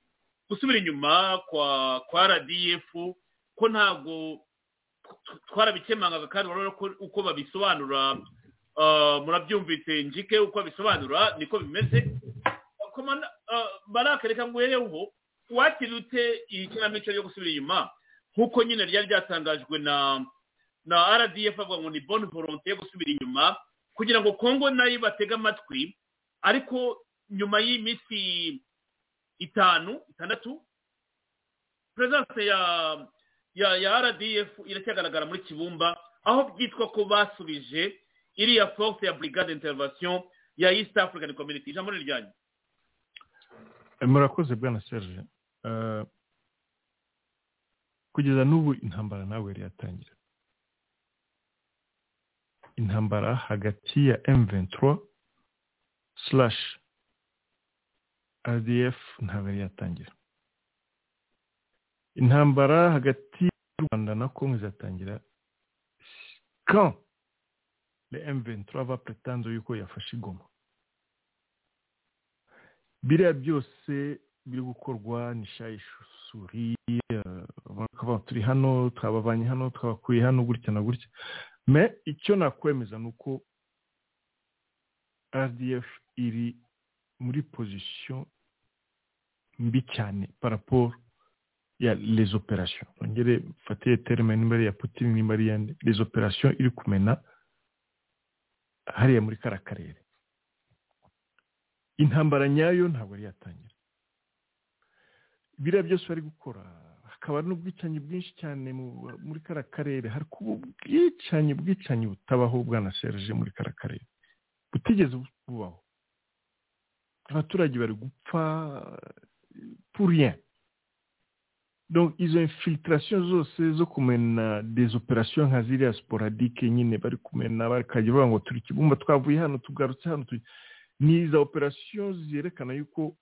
gusubira inyuma kwa kwa rdf ko ntabwo twarabikemangaga kandi urabona ko uko babisobanura murabyumvise njike uko babisobanura niko bimeze. Barakareka ngo uhereho wakira ute iyi kinamico yo gusubira inyuma? Nk'uko nyine ryari ryatangajwe na na rdf avuga ngo ni bonne volonté yo gusubira inyuma kugira ngo kongo na yo batege amatwi ariko nyuma y'iminsi itanu itandatu. Perezidanse ya ya ya rdf iracyagaragara muri kibumba aho byitwa ko basubije iriya force ya brigade intervention ya east african community. Ijambo ni ryanyu murakoze bwana serge. Kugeza n'ubu intambara nawe yari yatangira intambara hagati ya M23 slash RDF ntabwo yari yatangira intambara hagati y'u Rwanda na Congo izatangira quand? Le M23 va prétendre yuko yafashe igoma biriya byose biri gukorwa ni shayishuri bakavuga turi hano twabavanye hano twabakuye hano gutya na gutya. Me icyo nakwemeza ni uko rdf iri muri pozisiyo mbi cyane paraporo ya les opérations. Ongere mfatire terme nimba ari iya putin nimba ari iyande les opérations iri kumena hariya muri kara karere. Intambara nyayo ntabwo yari yatangira. Biriya byose bari gukora hakaba n'ubwicanyi bwinshi cyane muri kara karere. Hari kuba ubwicanyi bwicanyi butabaho bwana serge muri kara karere. Butigeze bubaho. Abaturage bari gupfa donc izo infiltration zose zo kumena des opérations nka ziriya sporadique nyine bari kumena bakajya bavuga ngo turi kibumba twavuye hano tugarutse hano ni iza opération zerekana yuko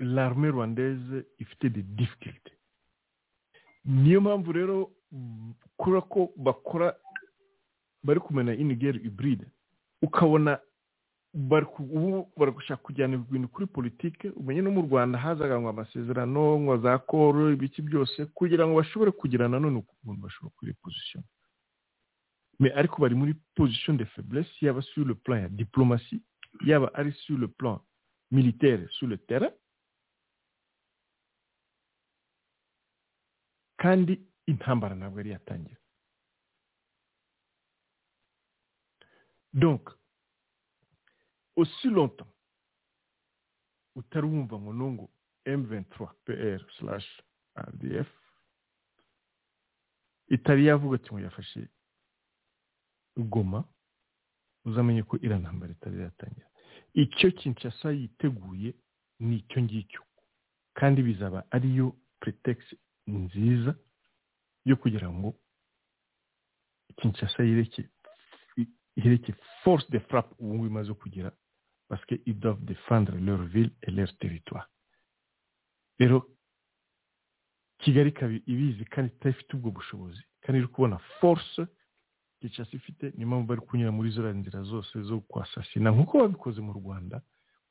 l'armée rwandaise ifite des difficultés. Niyo mpamvu rero kubera ko bakora bari kumena inigeri hybride ukabona bari gushaka kujyana ibintu kuri politike umenye no mu rwanda hazaga ngo amasezerano ngo za koro ibiki byose kugira ngo bashobore kugira nanone ukuntu bashobora kuri mais ariko bari muri position de faiblesse yaba sur le plan ya diplomatie yaba ari sur le plan militaire sur le terrain. Kandi intambara ntabwo yari yatangira. Donc aussi longtemps. Utari wumva ngo nungu M23 PR slash RDF itari yavuga ati ngo yafashe Goma uzamenye ko iriya ntambara itari yatangira. Icyo Kinshasa yiteguye ni icyo ngicyo kandi bizaba ariyo pretext nziza yo kugira ngo Kinshasa yereke force de frappe ubu ngubu imaze kugira parce que ils doivent défendre leur ville et leur territoire. Rero kigali ikaba ibizi kandi idafite ubwo bushobozi. Kandi iri kubona force Kinshasa ifite niyo mpamvu bari kunyura muri ziriya nzira zose zo kwasasina nk'uko babikoze mu rwanda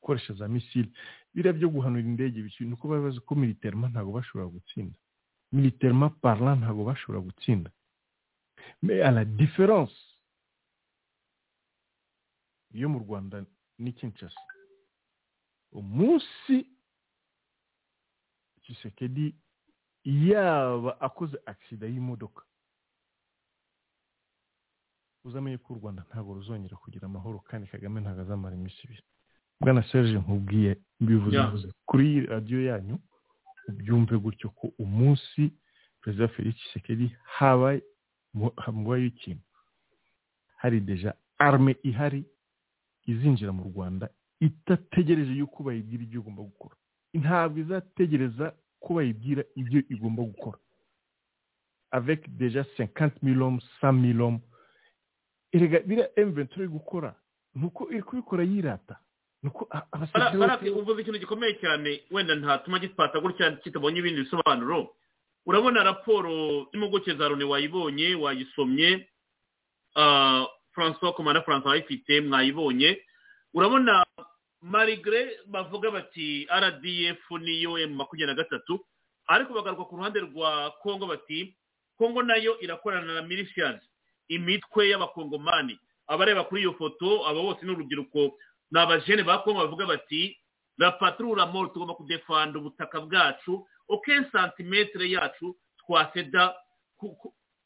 gukoresha za misile. Biriya byo guhanura indege ni uko baba bazi ko militerima ntabwo bashobora gutsinda. Militerima parla ntabwo bashobora gutsinda. Mais à la différence yo mu rwanda ni kinshasa umunsi kisekedi yaba akoze agisida y'imodoka. Uzamenye ko u rwanda ntabwo ruzongera kugira amahoro kandi kagame ntabwo azamara iminsi ibiri. Bwana serge nkubwiye mbivuze kuri radiyo yanyu ubyumve gutyo ko umunsi perezida felix kisekedi habaye habaye ikintu hari deja arme ihari izinjira mu rwanda itategereje yuko bayibwira ibyo igomba gukora. Ntabwo izategereza ko bayibwira ibyo igomba gukora. Avec deja 50 mille hommes 100 mille hommes erega biriya M23 iri gukora nuko iri kubikora yirata nuko abasirikare uvuze ikintu gikomeye cyane wenda ntatuma gipata gutya kitabonye ibindi bisobanuro. Urabona raporo y'impuguke za loni wayibonye wayisomye francois komanda francois wayifite mwayibonye. Urabona marigre bavuga bati rdf niyo emu makumyabiri na gatatu ariko bagaruka ku ruhande rwa kongo bati kongo na yo irakorana na militias imitwe y'abakongomani. Abareba kuri iyo foto aba bose ni urubyiruko. Ni abajene ba kongo bavuga bati la patrura moro tugomba kudefanda ubutaka bwacu. Oke santimetere yacu twaseda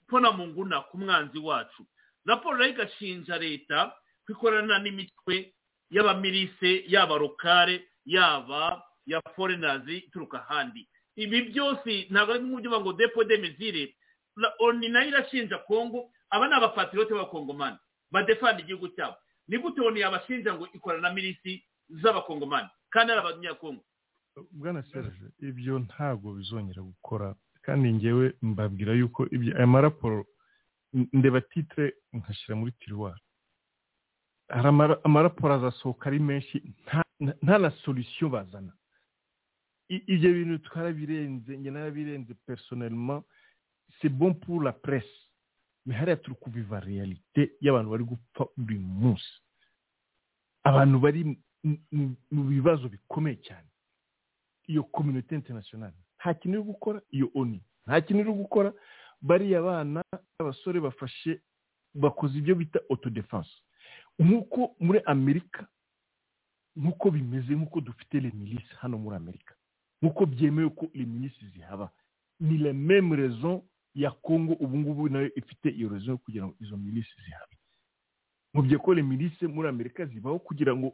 pona mu nguna ku mwanzi wacu. Raporo na yo igashinja leta kwikorana n'imitwe y'abamirise yaba rokare yaba ya forenazi ituruka ahandi. Ibi byose ntabwo ari nk'uburyo ngo depo de mizire oni na yo irashinja kongo aba ni abapatirote b'abakongomani badefanda igihugu cyabo. Ni gute oni yabashinja ngo ikorana na milisi z'abakongomani? Kandi ari abanyakongo bwana serge ibyo ntabwo bizongera gukora. Kandi ngewe mbabwira yuko aya maraporo ndeba titire nkashyira muri tiriwari hari amaraporo azasohoka ari menshi nta na solisiyo bazana. Ibyo bintu twarabirenze njye narabirenze personellement c'est bon pour la presse. Mais turi kuviva realite y'abantu bari gupfa buri munsi. Abantu bari mu bibazo bikomeye cyane. Iyo communauté internationale nta kintu iri gukora iyo oni nta kintu iri gukora bariya bana abasore bafashe bakoze ibyo bita autodefense nk'uko muri amerika nk'uko bimeze nk'uko dufite remilisi hano muri amerika nk'uko byemewe ko remilisi zihaba. Ni la même raison ya congo ubu ngubu na yo ifite iyo rezo yo kugira ngo izo milisi zihabe. Mubye ko remilisi muri amerika zibaho kugira ngo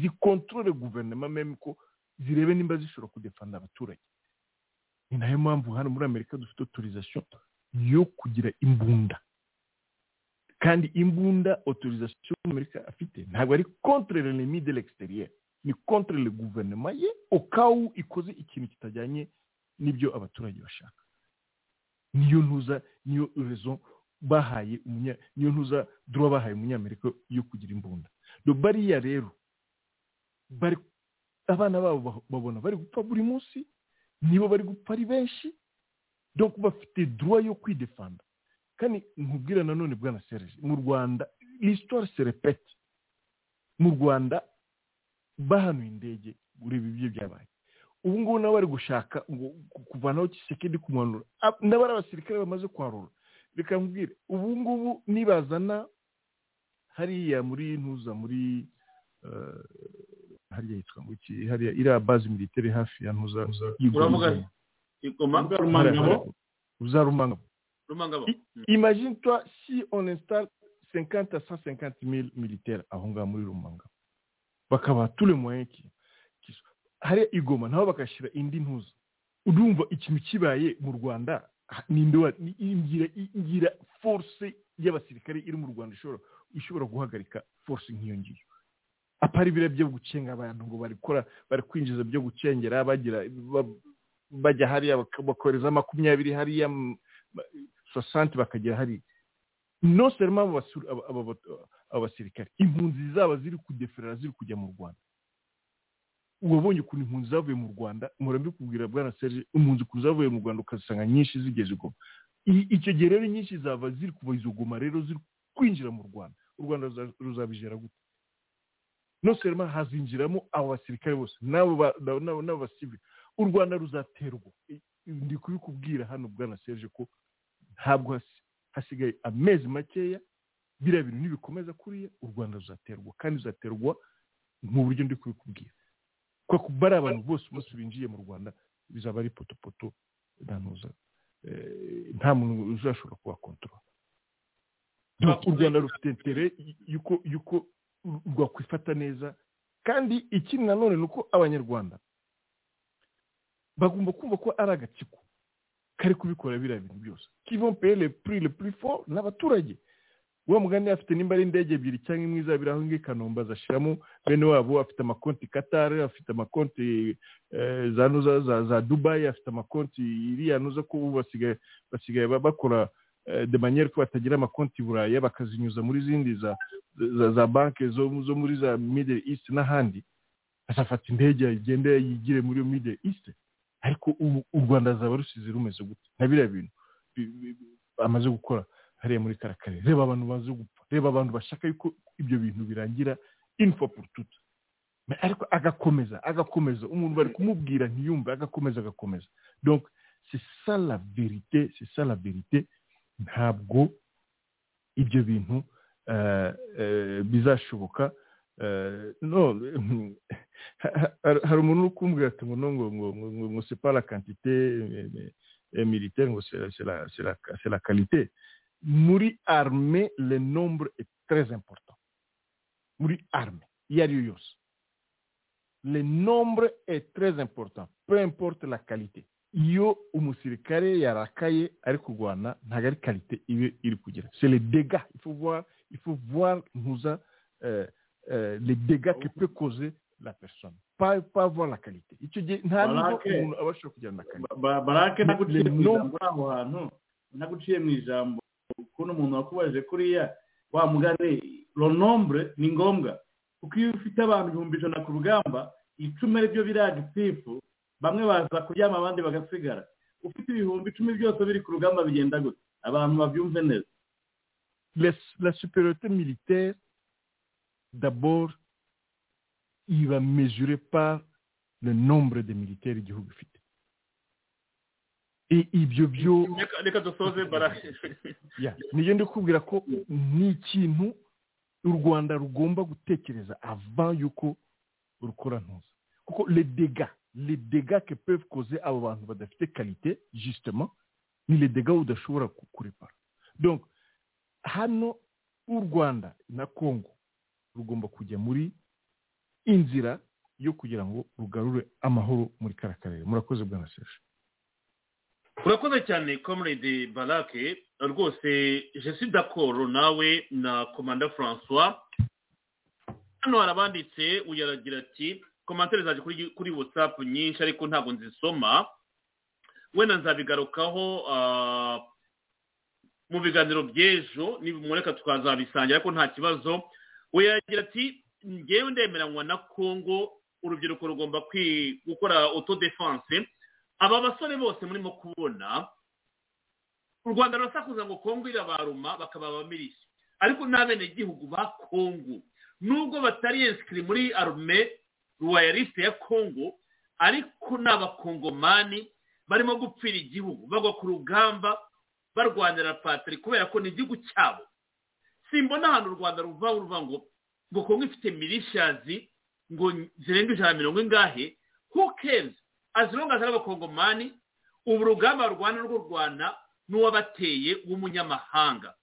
zikontorore guverinoma meme ko zirebe nimba zishobora kudefanda abaturage. Ni na yo mpamvu hano muri amerika dufite autorisation yo kugira imbunda. Kandi imbunda autorisation amerika afite ntabwo ari contre l'ennemi de l'extérieur ni contre le guverinoma ye ukawu ikoze ikintu kitajyanye n'ibyo abaturage bashaka. Niyo ntuza niyo rezo bahaye niyo ntuza dura bahaye umunyamerika yo kugira imbunda. Bariya rero bari abana babo babona bari gupfa buri munsi nibo bari gupfa ari benshi donc bafite droit yo kwidefanda. Kandi nkubwira nanone bwana serge mu rwanda l'histoire se répète. Mu rwanda bahanuye indege ureba ibyo byabaye. Ubu ngubu nabo bari gushaka ngo kuvanaho kisekedi kumanura n'abari abasirikare bamaze kwarura. Reka nkubwire ubu ngubu nibazana hariya muri ntuza muri hariya yitwa hariya iriya bazi militaire hafi ya ntuza uravuga igoma uzarumangabo rumangabo imagine toi si on installe 50 à 150 000 militaires aho ngaho muri rumangabo bakabaha tous les moyens qui hariya igoma nabo bagashyira indi ntuza urumva ikintu kibaye mu rwanda ngira force y'abasirikare iri mu rwanda ishobora guhagarika force nk'iyo ngiyo. Apari biriya byo gucenga abantu ngo bari gukora bari kwinjiza byo gucengera bagira bajya hariya bakohereza makumyabiri hariya sosante bakagera hariya. No serima abo basirikare impunzi zaba ziri kudeferera ziri kujya mu rwanda. Wabonye ukuntu impunzi zavuye mu rwanda mpora mbikubwira bwana serge impunzi ukuntu zavuye mu rwanda ukazisanga nyinshi zigeze igoma icyo gihe rero nyinshi zaba ziri kuva izo goma rero ziri kwinjira mu rwanda. U rwanda ruzabijera gute? No serima hazinjiramo abo basirikare bose n'abo basivili u rwanda ruzaterwa ndi kubikubwira hano bwana serge ko ntabwo hasigaye amezi makeya biriya bintu nibikomeza kuriya u rwanda ruzaterwa kandi ruzaterwa mu buryo ndi kubikubwira. Kuko bari abantu bose bose binjiye mu rwanda bizaba ari potopoto ntanuza nta muntu uzashobora kubakontorora u rwanda rufite intere y'uko rwakwifata neza kandi ikindi nanone ni uko abanyarwanda bagomba kumva ko ari agatsiko kari kubikora biriya bintu byose. Kivon peye le plus fort ni abaturage uwo mugani afite nimba ari indege ebyiri cyangwa imwe izabira aho i kanombe azashyiramo bene wabo afite amakonti katari afite amakonti za nuza za dubayi afite amakonti iriya nuza ko ubu basigaye bakora de manière ko batagira amakonti i buraya bakazinyuza muri zindi za banki zo muri za middle east n'ahandi. Azafata indege igende yigire muri middle east. Ariko u rwanda azaba rusize rumeze gute? Na biriya bintu. Amaze gukora. Hariya muri karakare. Reba abantu bazi gupfa. Reba abantu bashaka yuko ibyo bintu birangira. Toute ariko agakomeza agakomeza. Umuntu bari kumubwira ntiyumve agakomeza agakomeza. Donc c'est ça la vérité c'est ça la vérité. Ntabwo ibyo bintu eh, eh, bizashoboka. eh, no hari [LAUGHS] hari umuntu uri kumbwira ati ngo ngo ngo ngo c'est pas la quantité militaire ngo c'est la qualité. Muri armée le nombre est très important. Muri armée iyo ari yo yose le nombre est très important peu importe la qualité. Iyo umusirikare yarakaye ari kurwana ntabwo ari qualité ibe iri kugira. C'est les dégâts il faut voir il faut voir ntuza euh, euh, les dégâts que peut causer la personne. Pas pas voir la qualité. Icyo gihe nta nubwo Barake. umuntu aba ashobora kugira na qualité Ba- barake naguciye mu ijambo aho hantu naguciye mu ijambo kuno umuntu wakubajije kuriya. Wa mugani lo nombre ni ngombwa. Kuko iyo ufite abantu ibihumbi ijana ku rugamba icumi ari byo biragitifu bamwe baza kuryama abandi bagasigara. Ufite ibihumbi icumi byose biri ku rugamba bigenda gute? Abantu babyumve neza. La supériorité militaire, d'abord, il va mesurer par le nombre de militaires Et ibyo byo Reka- reka dusoze [LAUGHS] barake ya. Niyo ndi kubwira ko ni ikintu u rwanda rugomba gutekereza avant yuko rukora ntuza. Kuko les dégâts les dégâts que peuvent causer abo bantu badafite qualité justement ni les dégâts udashobora ku- kurepara donc hano u rwanda na congo rugomba kujya muri inzira yo kugira ngo rugarure amahoro muri kariya karere murakoze bwana serge. Urakoze cyane comrade barake rwose je suis d'accord nawe na komanda francois. Hano harabanditse uyu aragira ati komantere zaje kuri whatsapp nyinshi ariko ntabwo nzisoma. Wenda nzabigarukaho ah, mu biganiro by'ejo nibimureka tukazabisangira ariko nta kibazo. We yagira ati ngewe ndemeranywa na congo urubyiruko rugomba gukora autodefense aba basore bose murimo kubona u rwanda rurasakuza ngo kongo irabaruma bakaba abamilisi ariko n'abenegihugu ba kongo nubwo batari yensikiri muri arume ruwayalisite ya kongo ariko ni abakongomani barimo gupfira igihugu. Bagwa ku rugamba barwanira patiri kubera ko ni igihugu cyabo. Simbona ahantu u rwanda ruva ruva ngo ngo kongo ifite milishazi ngo zirenga ijana na mirongo ingahe? Who cares? As long as ari abakongomani ubu urugamba rurwana rwo rwanda n'uwabateye w'umunyamahanga.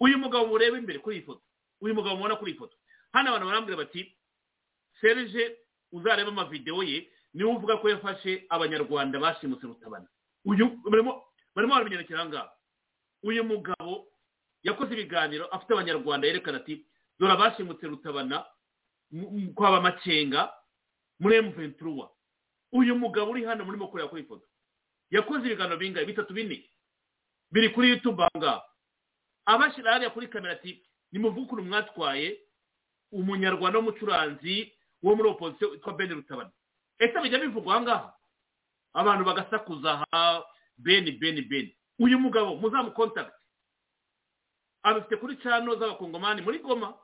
Uyu mugabo mureba imbere kuri iyi foto. Uyu mugabo mubona kuri iyi foto. Hano abantu barambwira bati serge uzareba amavidewo ye ni we uvuga ko yafashe abanyarwanda bashimuse rutabana. Uyu barimo barimo baramenyekana aha ngaha. Uyu mugabo yakoze ibiganiro afite abanyarwanda yerekana ati dore abashimutse rutabana kwaba makenga muri emuventuruwa uyu mugabo uri hano murimo kureba kuri iyi foto. Yakoze ibiganiro bingahe? Bitatu bine. Biri kuri yutube aha ngaha abashyira hariya kuri kamera ati nimuvuge ukuntu mwatwaye umunyarwanda w'umucuranzi wo muri opozisiyo witwa bene rutabana. Ese bijya bivugwa aha ngaha abantu bagasakuza aha beni beni beni uyu mugabo muzamukontakiti abifite kuri cano z'abakongomani muri goma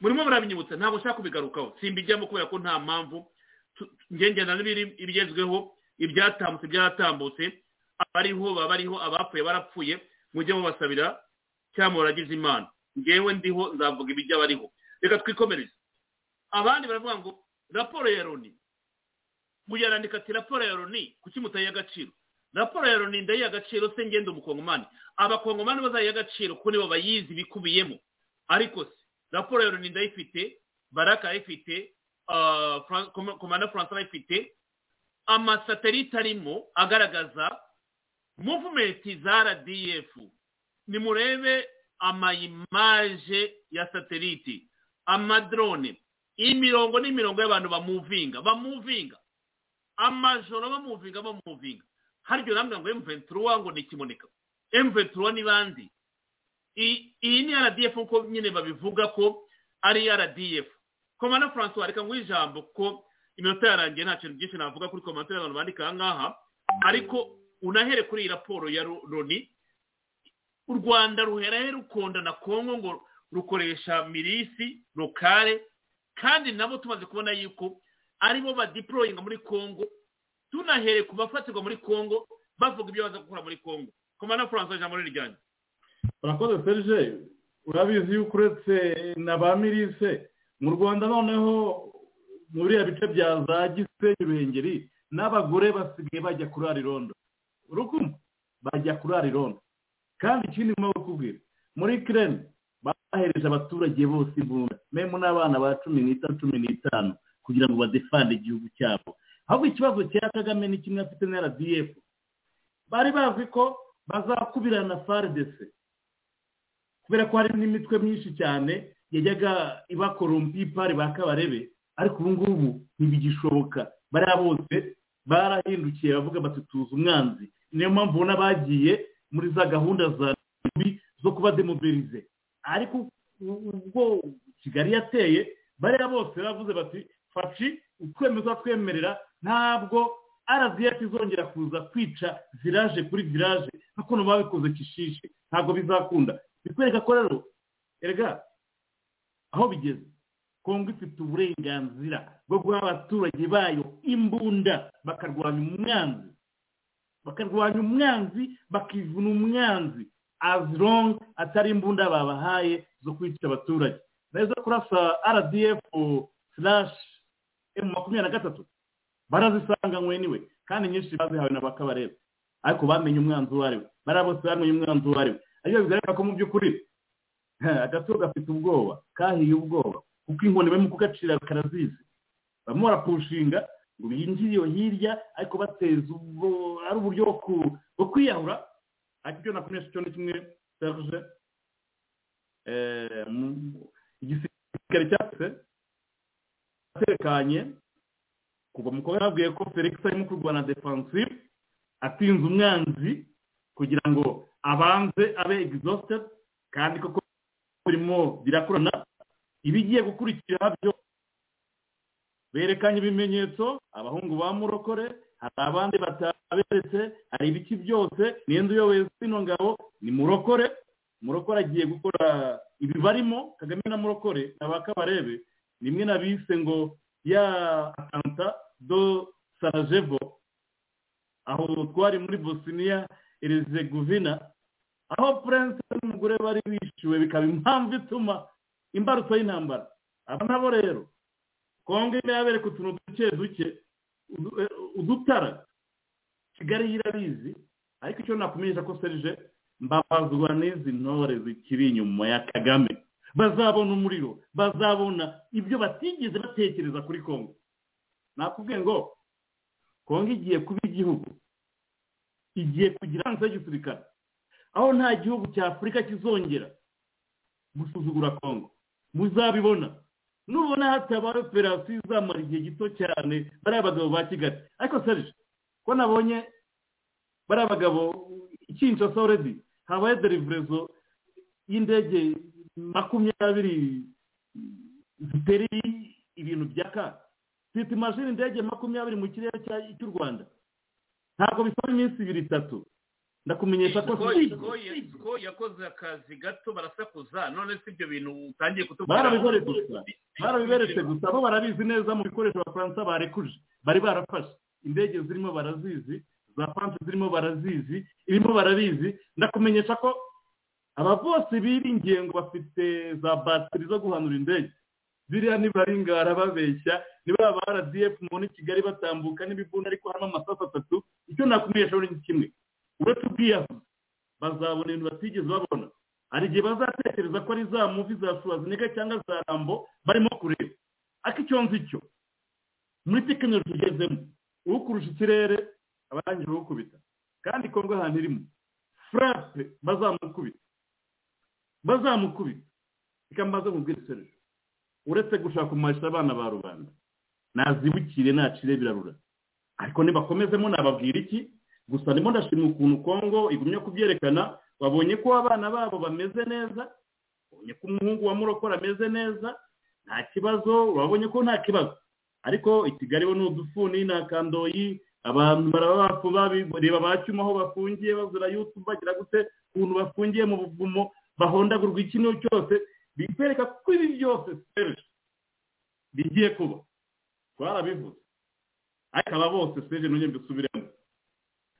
murimo murabinyibutsa ntabwo nshaka kubigarukaho. Simbijyamo kubera ko nta mpamvu. N'ibiri ibigezweho ibyatambutse byaratambutse. Abariho baba bariho abapfuye barapfuye mujye mubasabira cyangwa muragize imana. Ngewe ndiho nzavuga ibijya bariho reka twikomereze. Abandi baravuga ngo raporo ya loni. Muyarandika ati raporo ya loni? Kuki mutayiha agaciro? Raporo ya loni ndayiha agaciro se ngende umukongomani? Abakongomani bazayiha agaciro kuko nibo bayizi bikubiyemo. Ariko se raporo ya baraka ayifite ah, Fran- Koma- komanda francois ayifite amasatelite arimo agaragaza muvumenti za rdf nimurebe amayimaje ya satelite amadrone imirongo n'imirongo y'abantu bamuvinga bamuvinga. Amajoro bamuvinga bamuvinga. Haryo namwe ngo M23 ngo ni kimoneka M23 ni bandi? Iyi ni RDF nko nyine babivuga ko ari RDF komanda François reka nguhe ijambo ko iminota yarangiye nta kintu byinshi navuga kuri komantere abantu bandika aha ngaha. Ariko unahere kuri iyi raporo ya Ro- Loni u rwanda ruherahe rukonda na kongo ngo rukoresha milisi lokale kandi nabo tumaze kubona yuko ari bo badiporoyinga muri congo tunahereye ku bafatirwa muri congo bavuga ibyo baza gukora muri congo. Komana francois ijambo rijyanye urakoze serge. Urabizi yuko uretse na ba mirise mu rwanda noneho muri biriya bice bya za gisenyi ruhengeri n'abagore basigaye bajya kurara irondo urukundo bajya kurara irondo kandi ikindi ngomba kukubwira muri kireni bahereje abaturage bose imbunda. Memu n'abana ba cumi n'itanu cumi n'itanu kugira ngo badefande igihugu cyabo. Ahubwo ikibazo cya kagame ni kimwe afite na rdf bari bazi ko bazakubirana faridese kubera ko hari n'imitwe myinshi cyane yajyaga ibakorompa ipari ba kabarebe ariko ubu ngubu ntibigishoboka. Bariya bose barahindukiye bavuga bati tuzi umwanzi. Niyo mpamvu ubona bagiye muri za gahunda za zo kuba demobilize. Ariko ubwo kigali yateye bariya bose baravuze bati faci ukwemeza twemerera ntabwo rdf izongera kuza kwica viraje kuri viraje nk'ukuntu babikoze kishishe ntabwo bizakunda. Bikwereka ko rero erega aho bigeze kongo ifite uburenganzira bwo guha abaturage bayo imbunda bakarwanya umwanzi. Bakarwanya umwanzi bakivuna umwanzi. As long atari imbunda babahaye zo kwica abaturage. Neza kurasa rdf slash emu makumyabiri na gatatu. Barazisanganywe ni we kandi nyinshi bazihawe na bakabareba ariko bamenye umwanzi uwo ari we. Bariya bose bamenye umwanzi uwo ari we. Ariko bigaragara ko mu by'ukuri agaturo gafite ubwoba kahiye ubwoba kuko inkoni barimo kugacira karazizi barimo barapushinga ngo binjire hirya ariko bateza ubwo ari uburyo bwo kwiyahura. Ariko icyo nakoresha cyo ni kimwe serge igisirikare cyatse atekanye. Kuva mu kuba yabwiye ko felix arimo kurwana defensive atinze umwanzi kugira ngo abanze abe exhausted kandi koko birimo birakorana ibigiye gukurikira byo berekanye ibimenyetso abahungu ba murokore hari abandi bataberetse hari ibiki byose ninde uyoboye zino ngabo ni murokore. Murokore agiye gukora ibi barimo kagame na murokore abakabarebe rimwe na bise ngo ya atanta. Do sarajevo aho twari muri bosiniya erezeguvina aho prince n'umugore bari bishyuwe bikaba impamvu ituma imbarutso y'intambara. Aba nabo rero kongo yabereka utuntu duke duke udutara kigali irabizi ariko icyo nakumenyesha ko serije mbabazwa n'izi ntore zikiri inyuma ya kagame. Bazabona umuriro bazabona ibyo batigeze batekereza kuri kongo nakubwiye ngo kongo igiye kuba igihugu. Igiye kugira hanze y'igisirikare aho nta gihugu cya afurika kizongera gusuzugura kongo. Muzabibona. Nubona hatabaye operasiyo izamara igihe gito cyane bariya bagabo ba kigali. Ariko serije ko nabonye bariya bagabo ikinca soredi habaye derivurezo y'indege makumyabiri ziteri ibintu bya ka imashini indege makumyabiri mu kirere cy'u rwanda. Ntabwo bisaba iminsi ibiri itatu ndakumenyesha ko ko yakoze akazi gato barasakuza none si ibyo bintu utangiye kutubwira. Barabiberetse gusa. Barabiberetse gusa. Bo barabizi neza mu bikoresho abafaransa barekuje. Bari barafashe. Indege zirimo barazizi za france zirimo barazizi irimo barabizi. Ndakumenyesha ko aba bose biringiye ngo bafite za batiri zo guhanura indege. Biriya nibaringara babeshya niba ba rdf muri kigali batambuka n'ibibunda ariko harimo amasasu atatu icyo nakumenyesha ni kimwe. Uretse ubwiyahuzi bazabona ibintu batigeze babona. Hari igihe bazatekereza ko ari za muvi za suwazinega cyangwa za rambo barimo kureba. Ariko icyo nzi cyo muri tekinoloji tugezemo ukurusha ikirere abarangije gukubita kandi kongo ahantu irimo furape bazamukubita. Bazamukubita. Reka mbaze mubwire serije uretse gushaka kumarisha abana ba rubanda. Nazibukire nacire birarura. Ariko nibakomezemo nababwira iki? Gusa ndimo ndashima ukuntu kongo igumye kubyerekana babonye ko abana babo bameze neza babonye ko umuhungu wa murokora ameze neza nta kibazo babonye ko nta kibazo. Ariko i kigali bo ni udufuni ni akandoyi abantu baraba bareba bacyuma aho bafungiye bazira yutu bagira gute ukuntu bafungiye mu buvumo bahondagurwa ikintu cyose bikwereka ko ibi byose bigiye kuba. Twarabivuze. Ariko aba bose seje nongeye mbisubiremo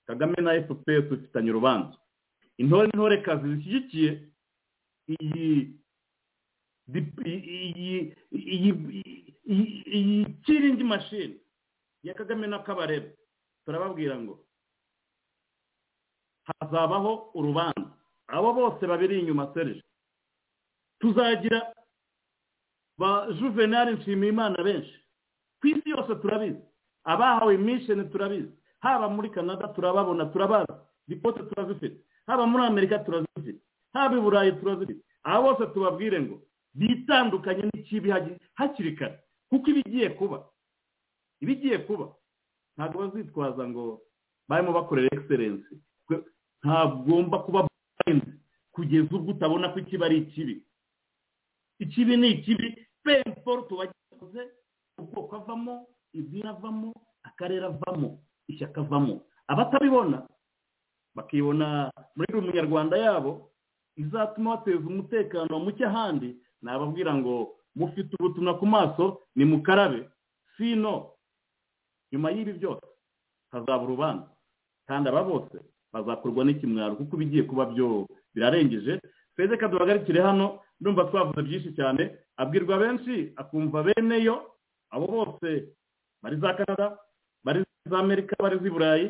kagame na fpr dufitanye urubanza. Intore n'intorekazi zishyigikiye iyi iyi kiringi mashini ya kagame na kabarebe. Turababwira ngo hazabaho urubanza. Abo bose babiri inyuma serije tuzagira ba juvenali nshimiyimana benshi. Ku isi yose turabizi. Abahawe imisheni turabizi. Haba muri canada turababona turabazi. Ripote turazifite. Haba muri amerika turazifite. Haba i burayi turazifite. Abo bose tubabwire ngo bitandukanye n'ikibi hakiri kare. Kuko ibigiye kuba ibigiye kuba ntabwo bazitwaza ngo barimo bakorera egiserensi ntagomba kuba barenze kugeza ubwo utabona ko ikibi ari ikibi. Ikibi ni ikibi. Pemporo tubagize ubwoko avamo izina avamo akarere avamo ishyaka avamo. Abatabibona bakibona muri umunyarwanda yabo izatuma bateza umutekano muke ahandi nababwira ngo mufite ubutumwa ku maso ni mukarabe sino nyuma y'ibi byose hazaba urubanza. Kandi aba bose bazakorwa n'ikimwaro kuko ibigiye kuba byo birarengeje. Twese kaduhagarikire hano ndumva twavuze byinshi cyane. Abwirwa benshi akumva beneyo. Abo bose bari za canada bari za amerika bari z'i burayi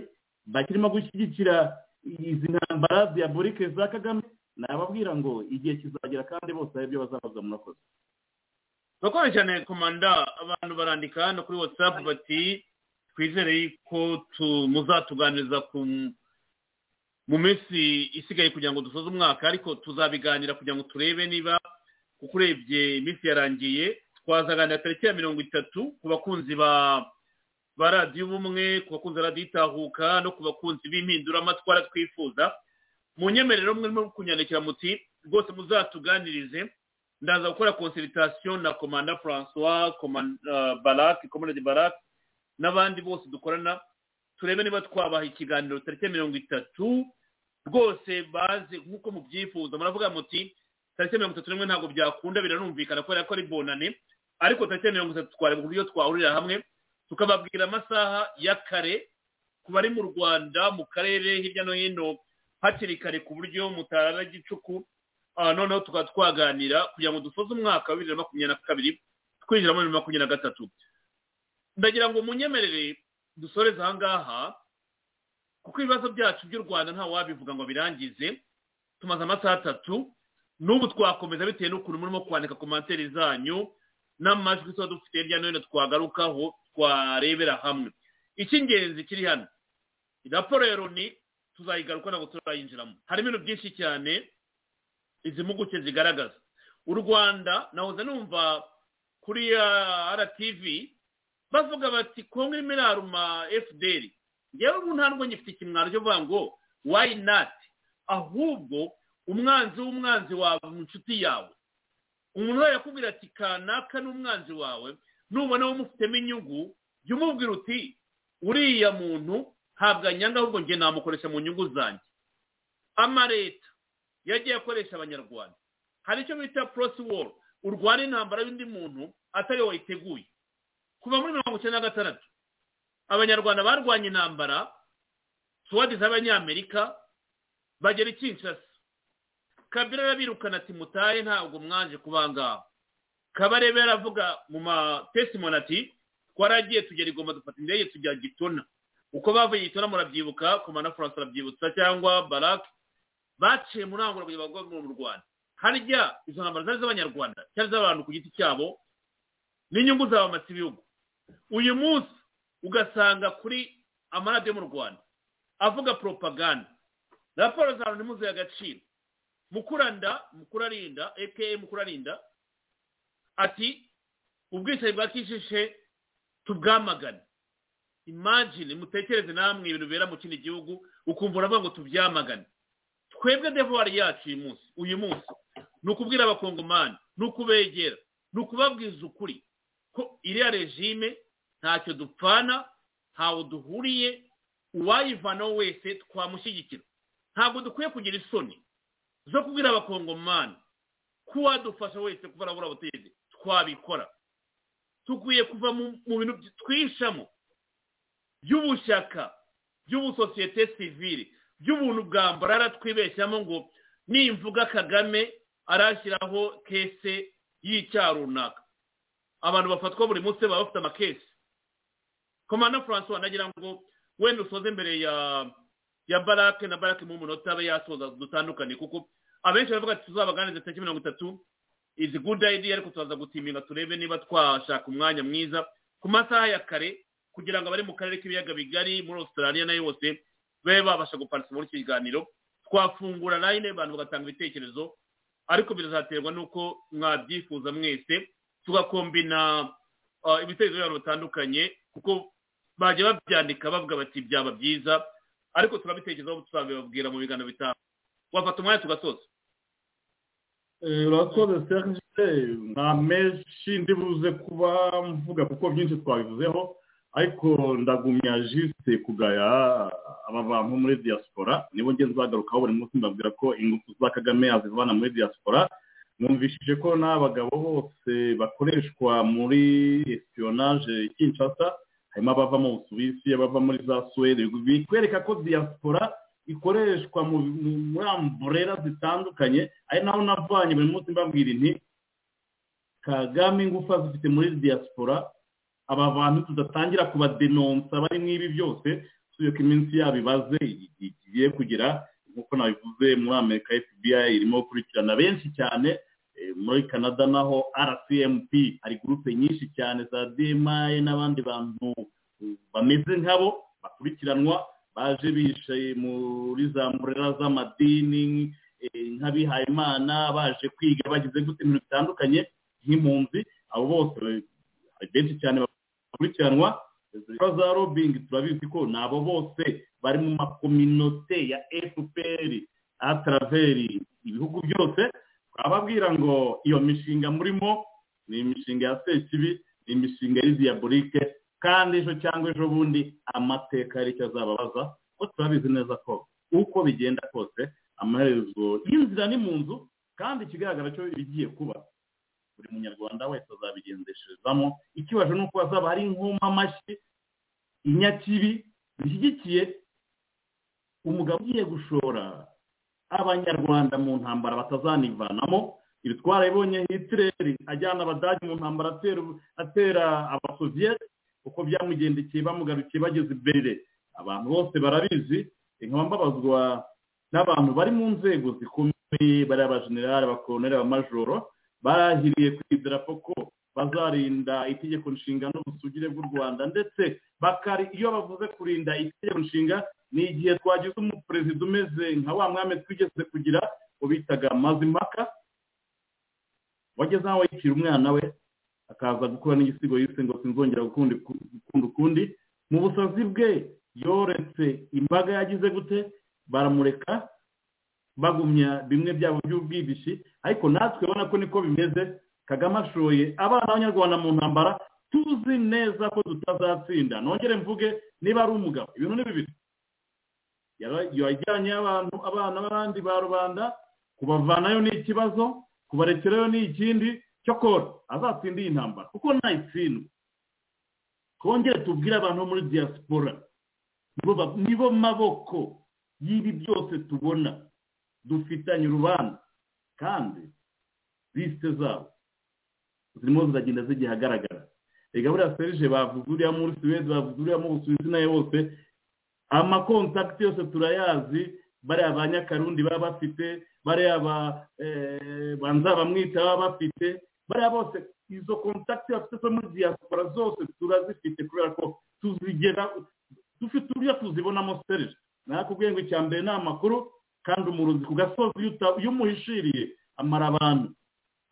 bakirimo gushyigikira izi ntambara diyaborike za kagame nababwira ngo igihe kizagera kandi bose hari ibyo bazabaza murakoze turakomeje cyane komanda abantu barandika hano kuri watsapu bati twizere ko muzatuganiriza mu minsi isigaye kugira ngo dusoze umwaka ariko tuzabiganira kugira ngo turebe niba kuko urebye iminsi yarangiye twazaganira tariki ya mirongo itatu ku bakunzi ba ba radiyo ubumwe ku bakunzi ba radiyo itahuka no ku bakunzi b'impinduramatwara twifuza mu nyemerero mwe no kunyandikira muti rwose muzatuganirize. Ndaza gukora konsiritasiyo na komanda francois barake komande barake n'abandi bose dukorana turebe niba twabaha ikiganiro tariki ya mirongo itatu. Rwose baze nk'uko mubyifuza. Muravuga muti tariki ya mirongo itatu n'imwe ntabwo byakunda biranumvikana kubera ko ari bonane. Ariko tariki ya mirongo itatu twareba uburyo twahurira hamwe tukababwira amasaha y'akare ku bari mu rwanda mu karere hirya no hino hakiri kare ku buryo mutarara gicuku. Noneho tukaba twaganira kugira ngo dusoze umwaka wa bibiri na makumyabiri na kabiri twinjira muri bibiri na makumyabiri na gatatu. Ndagira ngo munyemerere dusoreze aha ngaha kuko ibibazo byacu by'u rwanda nta wabivuga ngo birangize. Tumaze amasaha atatu n'ubu twakomeza bitewe n'ukuntu murimo kwandika komantere zanyu n'amajwi tuba dufite hirya no hino twagarukaho twarebera hamwe. Icy'ingenzi kiri hano. Raporo ya loni tuzayigaruka ntabwo turayinjiramo harimo ibintu byinshi cyane izi mpuguke zigaragaza. U rwanda nahoze numva kuri rtv bavuga bati kongo irimo iraruma fdr ngewe ubu ntabwo ngifite ikimwaro cyo kuvuga ngo why not? Ahubwo umwanzi w'umwanzi wawe mu nshuti yawe. Umuntu yakubwira ati kanaka n'umwanzi wawe? Nubona umufitemo inyungu jya umubwira uti uriya muntu ntabwo anyanga ahubwo njye namukoresha mu nyungu zanjye. Amaleta yagiye akoresha abanyarwanda. Hari icyo bita porosi woro urwana intambara y'undi muntu atari we wayiteguye. Kuva muri mirongo icyenda na gatandatu abanyarwanda barwanya intambara suwadi z'abanyamerika bagera i kinshasa kabira arabirukana ati mutahe ntabwo mwaje kubangaha kabarebe yaravuga mu matesimoni ati twaragiye tugera igomba dufata indege tujya gitona. Uko bavuye gitona murabyibuka komanda furanse arabyibutsa cyangwa barake baciye muri angura kugira ngo bagwe mu rwanda. Harya izo ntambara zari z'abanyarwanda cyangwa z'abantu ku giti cyabo n'inyungu z'abamasi ibihugu. Uyu munsi ugasanga kuri amaradiyo mu rwanda avuga poropaganda raporo za loni muzuye agaciro. Mukuranda mukurarinda aka mukurarinda ati ubwicanyi bwa kishishe tubwamagane. Imagine mutekereze namwe ibintu bibera mu kindi gihugu ukumva uravuga ngo tubyamagane. Twebwe devuwari yacu uyu munsi uyu munsi ni ukubwira abakongomani ni ukubegera ni ukubabwiza ukuri ko iriya regime ntacyo dupfana ntawe duhuriye uwayivanaho wese twamushyigikira. Ntabwo dukwiye kugira isoni. Zo kubwira abakongomani ko uwadufasha wese kuba arabura ubutegetsi twabikora. Dukwiye kuva mu bintu twishamo. By'ubushyaka by'ubusosiyete sivire by'ubuntu bwa mbarara twibeshyamo ngo nimvuga kagame arashyiraho kese y'icyaha runaka. Abantu bafatwa buri munsi baba bafite amakesi. Komanda francois nagira ngo wenda usoze mbere ya ya barake na barake mu munota abe yasoza dutandukanye kuko abenshi baravuga ati tuzabaganiriza tariki mirongo itatu. Izi good idea? Ariko turaza gutiminga turebe niba twashaka umwanya mwiza. Ku masaha ya kare kugira ngo abari mu karere k'ibiyaga bigari muri australia na yo yose babe babasha guparisa muri iki kiganiro. Twafungura line abantu bagatanga ibitekerezo. Ariko birazaterwa n'uko mwabyifuza mwese tugakombina ibitekerezo by'abantu batandukanye kuko bajya babyandika bavuga bati byaba byiza. Ariko turabitekerezaho tuzabibabwira mu biganiro bitanu. Wafata umwanya tugasoza. Urakoze serge. Nta menshi ndibuze kuba mvuga kuko byinshi twabivuzeho. Ariko ndagumya jisite kugaya aba bantu muri diaspora. Nibo ngeze zagarukaho buri munsi mbabwira ko ingufu za kagame azivana muri diaspora. Mwumvishije ko n'abagabo bose bakoreshwa muri espionage kinshasa. Harimo abava mu busuwisi abava muri za suwede. Bikwereka ko diaspora ikoreshwa muri amburera zitandukanye ari naho navanye buri munsi mbabwira inti kagame ingufu azifite muri diaspora aba bantu tudatangira kubadenonsa bari mw'ibi byose tuzi ko iminsi yabo ibaze igiye kugira nk'uko nabivuze muri amerika fbi irimo gukurikirana benshi cyane muri canada naho rcmp hari gurupe nyinshi cyane za dma n'abandi bantu bameze nkabo bakurikiranwa baje bicaye muri za mburera z'amadini nk'abihayimana baje kwiga bagize gute ibintu bitandukanye nk'impunzi abo bose hari benshi cyane bakurikiranwa za robingi turabizi ko ni abo bose bari mu makominote ya fpr ataraveri ibihugu byose. Twababwira ngo iyo mishinga murimo ni imishinga ya sekibi ni imishinga y'iziyabulike kandi ejo cyangwa ejo bundi amateka yari icyo azababaza ko turabizi neza ko uko bigenda kose amaherezo y'inzira ni mu nzu kandi ikigaragara cyo ibigiye kuba. Buri munyarwanda wese azabigendesherezamo ikibazo ni uko hazaba hari inkoma amashyi inyakibi bishyigikiye umugabo ugiye gushora abanyarwanda mu ntambara batazanivanamo. Ibi twarabibonye hitireri ajyana abadage mu ntambara atera abasoviyete uko byamugendekeye bamugarukiye bageze imbere. Abantu bose barabizi nkaba mbabazwa n'abantu bari mu nzego zikomeye bari abajenerali abakoloneli abamajoro barahiriye ku ko bazarinda itegeko nshinga n'ubusugire bw'u rwanda. Ndetse bakari iyo bavuze kurinda itegeko nshinga ni igihe twagize umuperezida umeze nka wa mwami twigeze kugira ubitaga mazimaka wageze aho yicira umwana we akaza gukora n'igisigo yise ngo sinzongera gukunda ukundi. Mu busazi bwe yoretse imbaga yagize gute? Baramureka bagumya bimwe byabo by'ubwibishi. Ariko natwe ubona ko niko bimeze. Kagame ashoye abana b'abanyarwanda mu ntambara. Tuzi neza ko tutazatsinda. Nongere mvuge niba ari umugabo. Ibintu ni bibiri. Yajyanye abantu abana b'abandi ba rubanda kubavanayo ni ikibazo kubarekerayo ni ikindi. Cyokora azatsinda iyi ntambara. Kuko ntayitsindwa twongere tubwire abantu bo muri diaspora. Nibo maboko y'ibi byose tubona. Dufitanye urubanza. Kandi lisite zabo zirimo ziragenda zigiye ahagaragara reka buriya serije bavuze uriya muri suwede bavuze uriya mu busuwisi na yo bose amakontakiti yose turayazi. Bariya ba nyakarundi baba bafite bariya banza bamwita baba bafite. Bariya bose izo kontakiti bafite zo muri diaspora zose turazifite kubera ko tuzigera dufite uburyo tuzibonamo serije nakubwiye ngo icya mbere ni amakuru kandi umurozi ku gasozi iyo umuhishiriye amara abantu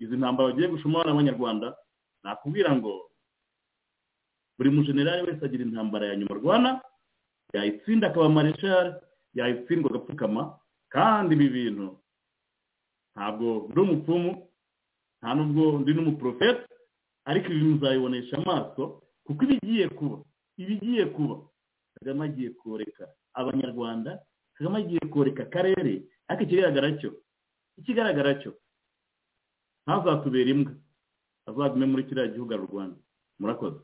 izi ntambara bagiye gushoma n'abanyarwanda nakubwira ngo buri mujenerali wese agira intambara ya nyuma arwana yayitsinda akaba mareshari yayitsindwa agapfukama kandi ibi bintu ntabwo ndi umupfumu nta nubwo ndi n'umuporofeti ariko ibi muzabibonesha amaso kuko ibigiye kuba ibigiye kuba. Kagame agiye koreka abanyarwanda kagame agiye koreka akarere ariko ikigaragara cyo ikigaragara cyo ntazatubere imbwa azagume muri kiriya gihugu u rwanda. Murakoze.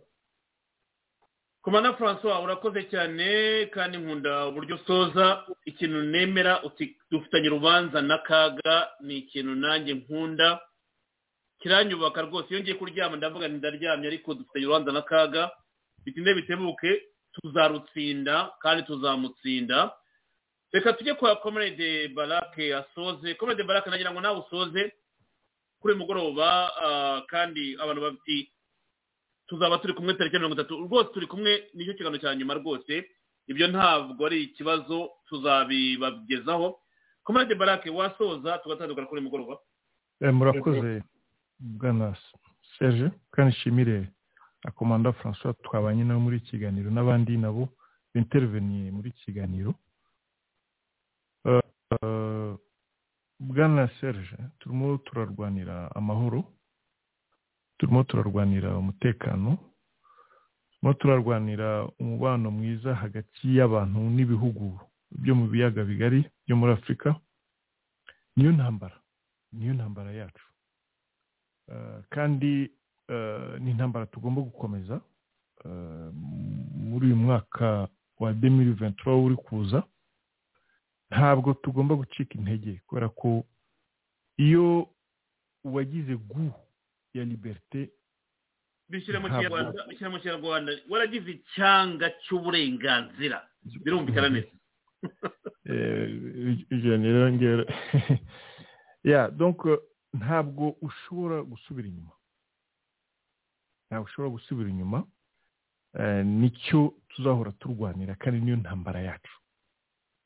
Komanda francois urakoze cyane kandi nkunda uburyo usoza ikintu nemera dufitanye urubanza n'akaga ni ikintu nanjye nkunda. Kiranyubaka rwose. Iyo ngiye kuryama ndavuga ndaryamye ariko dufitanye urubanza n'akaga bitinde bitebuke tuzarutsinda kandi tuzamutsinda. Reka tujye kwa komerede barake asoze. Komerede barake nagira ngo nawe usoze kuri mugoroba ah, kandi abantu bafite tuzaba turi kumwe tariki mirongo itatu. Rwose turi kumwe ni cyo kiganiro cya nyuma rwose. Ibyo ntabwo ari ikibazo tuzabibagezaho komerede barake wasoza tugatandukana kuri mugoroba. Eh, murakoze bwana serge kandi nshimire akomanda francois twabanye nabo muri iki kiganiro n'abandi nabo binterveniye muri kiganiro eh, bwana serge turimo turarwanira amahoro turimo turarwanira umutekano turimo turarwanira umubano mwiza hagati y'abantu n'ibihugu byo mu biyaga bigari byo muri afurika niyo ntambara niyo ntambara yacu. Kandi eh, ni intambara tugomba gukomeza eh, muri uyu mwaka wa 2023 uri kuza ntabwo tugomba gucika intege kubera ko iyo uwagize gu ya liberite bishyire mu kinyarwanda waragize icyanga cy'uburenganzira. Birumvikana neza. Ya euh, [LAUGHS] ntabwo ushobora gusubira inyuma. Ntabwo ushobora gusubira inyuma Eh, ni cyo tuzahora turwanira kandi niyo ntambara yacu.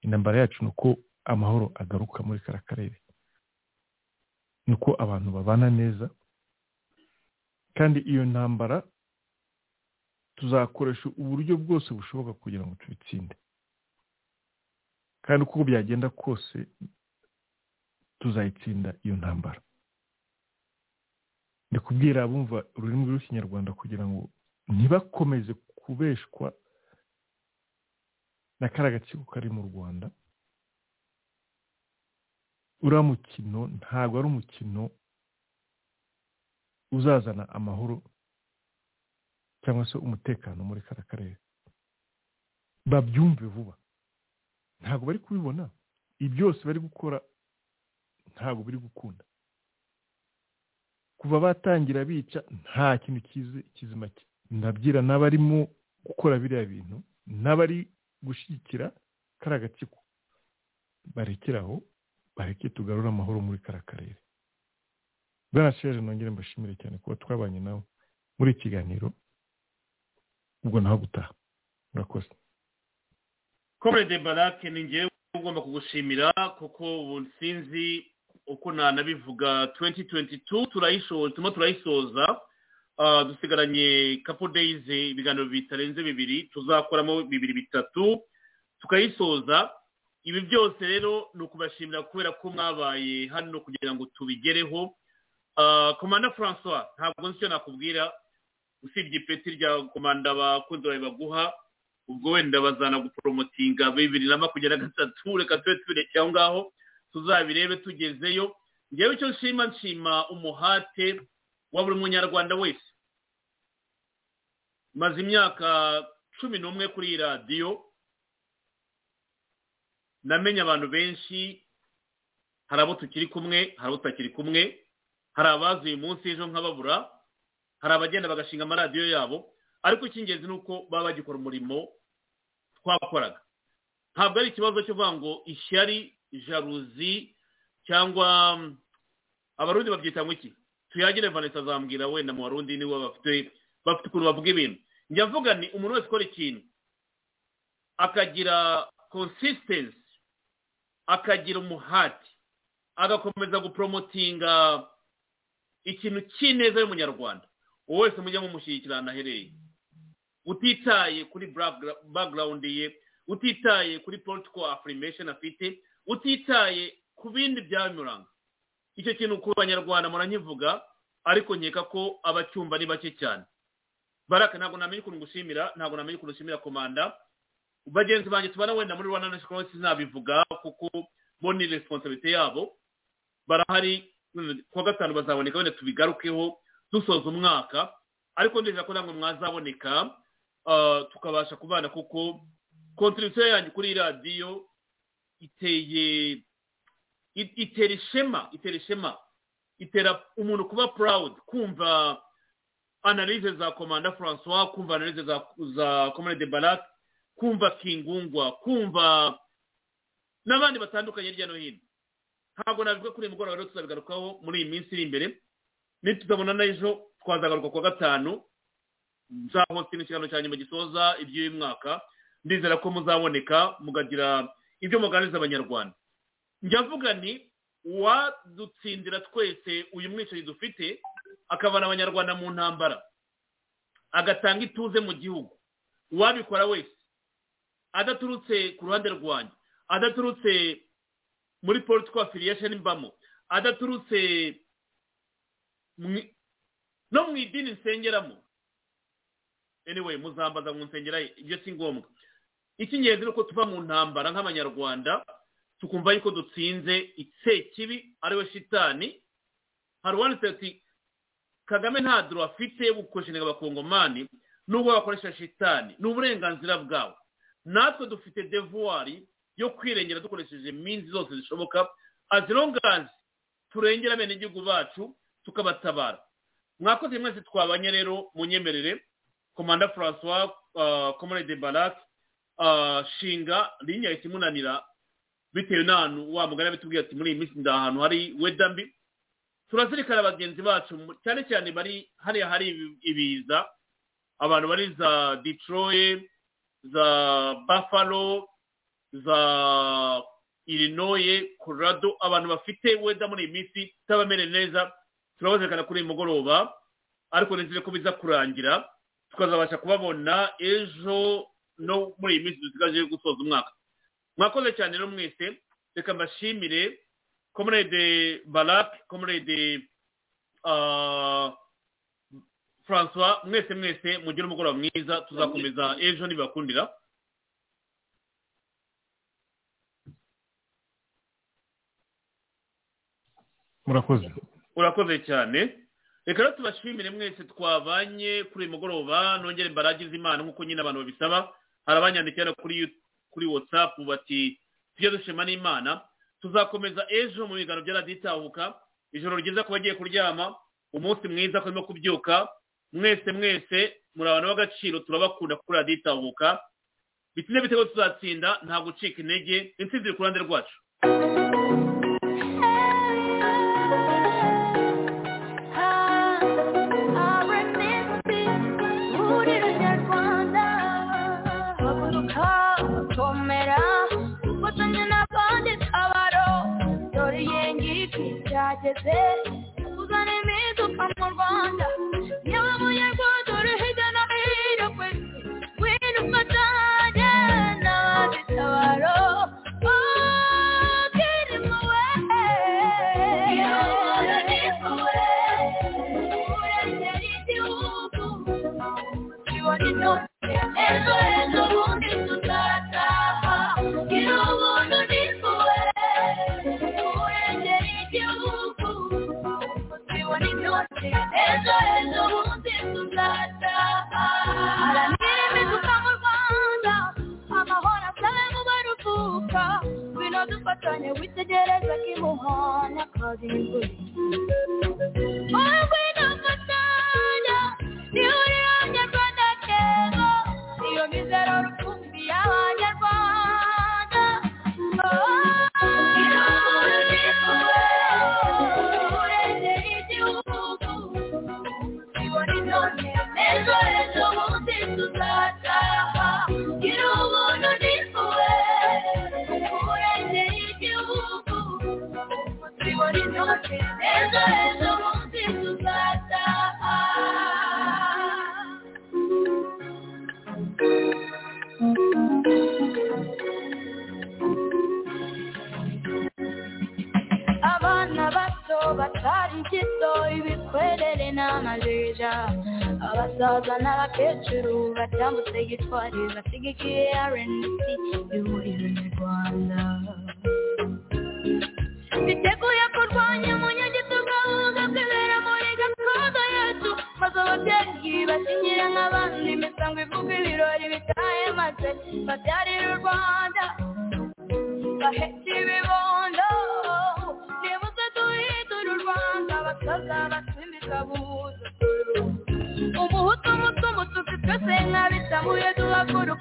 Intambara yacu ni uko amahoro agaruka muri kara karere ni uko abantu babana neza. Kandi iyo ntambara tuzakoresha uburyo bwose bushoboka kugira ngo tubitsinde. Kandi uko byagenda kose tuzayitsinda iyo ntambara. Ndi kubwira abumva ururimi rw'ikinyarwanda kugira ngo ntibakomeze kubeshwa na kariya gatsiko kari mu rwanda. Uriya mukino ntabwo ari umukino uzazana amahoro cyangwa se umutekano muri kariya karere. Babyumve vuba. Ntabwo bari kubibona. Ibi byose bari gukora ntabwo biri gukunda. Kuva batangira bica nta kintu kizi- kizima ki- ndabyira n'abarimo gukora biriya bintu n'abari gushyigikira kariya gatsiko barekeraho bareke tugarure amahoro muri kariya karere bwana sheje nongere mbashimire cyane kuba twabanye nawe. Muri iki kiganiro ubwo naho gutaha. Murakoze. Komerede barake ni ngewe ugomba kugushimira kuko ubu sinzi uko nanabivuga 2022 turayishoza turimo turayisoza Ah, dusigaranye couple days ibiganiro bitarenze bibiri tuzakoramo bibiri bitatu tukayisoza. Ibi byose rero ni ukubashimira kubera ko mwabaye hano kugira ngo tubigereho. Ah, komanda francois ntabwo nzi icyo nakubwira. Usibye ipeti rya komanda abakunzi bawe baguha ubwo wenda bazana guporomotinga bibiri na makumyabiri na gatatu reka tube tubirekeye aho ngaho. Tuzabirebe tugezeyo. Ngewe icyo nshima nshima umuhate wa buri munyarwanda wese. Maze imyaka cumi n'umwe kuri iyi radiyo namenye abantu benshi hari abo tukiri kumwe hari abo tutakiri kumwe hari abazi uyu munsi ejo nkababura hari abagenda bagashinga amaradiyo yabo ariko icy'ingenzi ni uko baba bagikora umurimo twakoraga. Ntabwo ari ikibazo cyo kuvuga ngo ishyari jaruzi cyangwa mm, abarundi babyita ngo iki? Tuyagire vanessa azambwira wenda mu barundi nibo bafite bafite ukuntu bavuga ibintu. Njya mvuga ni umuntu wese ukora ikintu akagira consistency akagira umuhati agakomeza guporomotinga ikintu cy'ineza y'umunyarwanda uwo wese mujya mumushyigikira ahantu aherereye utitaye kuri background ye utitaye kuri political affirmation afite utitaye ku bindi byabimuranga icyo kintu ku banyarwanda muranyivuga ariko nkeka ko abacyumva ni bake cyane. Baraka ntabwo namenya ukuntu ngushimira ntabwo namenya ukuntu ushimira komanda. Bagenzi banjye tubana wenda muri rwanda national congress sinabivuga kuko bo ni responsibility yabo. Barahari kuwa gatanu bazaboneka wenda tubigarukeho dusoza umwaka. Ariko ndizera ko namwe mwazaboneka ah, tukabasha kubana kuko kontribusiyo yanjye kuri radiyo iteye it- itera ishema itera ishema itera umuntu kuba proud kumva analyse za komanda francois kumva analyse za za komune de barak kumva kingungwa kumva n'abandi batandukanye hirya no hino. Ntabwo nabivuga kuri uyu mugoroba rero tuzabigarukaho muri iyi minsi iri imbere. Nituzabona n'ejo twazagaruka kuwa gatanu nzahostinga ikiganiro cya nyuma gisoza iby'uyu mwaka. Ndizera ko muzaboneka mukagira ibyo muganiriza abanyarwanda. Njya mvuga ni uwadutsindira twese uyu mwicanyi dufite akavana abanyarwanda mu ntambara. Agatanga ituze mu gihugu. Uwabikora wese adaturutse ku ruhande rwanjye adaturutse muri political affiliation mbamo adaturutse no mu idini nsengeramo. Anyway muzambaza mu nsengera ibyo si ngombwa. Icy'ingenzi ni uko tuva mu ntambara nk'abanyarwanda tukumva yuko dutsinze ikibi ari we shitani hari uwanditse ati kagame nta duro afite yo gukoresha abakongomani nubwo bakoresha shitani ni uburenganzira bwabo natwe dufite devuwari yo kwirengera dukoresheje minsi zose zishoboka as turengera abenegihugu bacu tukabatabara mwakoze mwese twabanye rero munyemerere komanda francois komore de barak uh, shinga linya yahise imunanira bitewe n'ahantu wa mugari abitubwiye ati muri iyi minsi ndi ahantu hari weda mbi. Turazirikana bagenzi bacu cyane cyane bari hariya hari ibi- ibiza abantu bari za detroit za buffalo za illinois colorado abantu bafite weda muri iyi minsi itabamere neza turabazirikana kuri uyu mugoroba ariko nizere ko biza kurangira tukazabasha kubabona ejo no muri iyi minsi dusigaje gusoza umwaka. Mwakoze cyane rero mwese reka mbashimire comrade barak comrade uh, francois mwese mwese mugire umugoroba mwiza tuzakomeza ejo nibakundira. Murakoze. Urakoze cyane. Reka rero tubashimire mwese twabanye kuri uyu mugoroba nongere mbaragize imana nk'uko nyine abantu babisaba. Hari abanyandikira kuri kuri whatsapp bati tujye dushima n'imana tuzakomeza ejo mu biganiro bya radiyo itahuka ijoro ryiza ku bagiye kuryama umunsi mwiza kurimo kubyuka mwese mwese muri abantu b'agaciro turabakunda kuri radiyo itahuka bitinde bitego tuzatsinda nta gucika intege intsinzi iri ku ruhande rwacu. Uzana 今天不。Abasaza n'abakecuru batambutse gitwari basigikiye rnc ihuriro nyarwanda biteguye kurwanya umunyagitugu ahubwo kwibera muri gakondo yacu maze ababyeyi basinyire nk'abandi imisango ivuga ibirori bitahe maze babyarira u rwanda. Bahetse ibibondo nibuze duhindura u rwanda. Abasaza basimbika buza kuyetu hakuna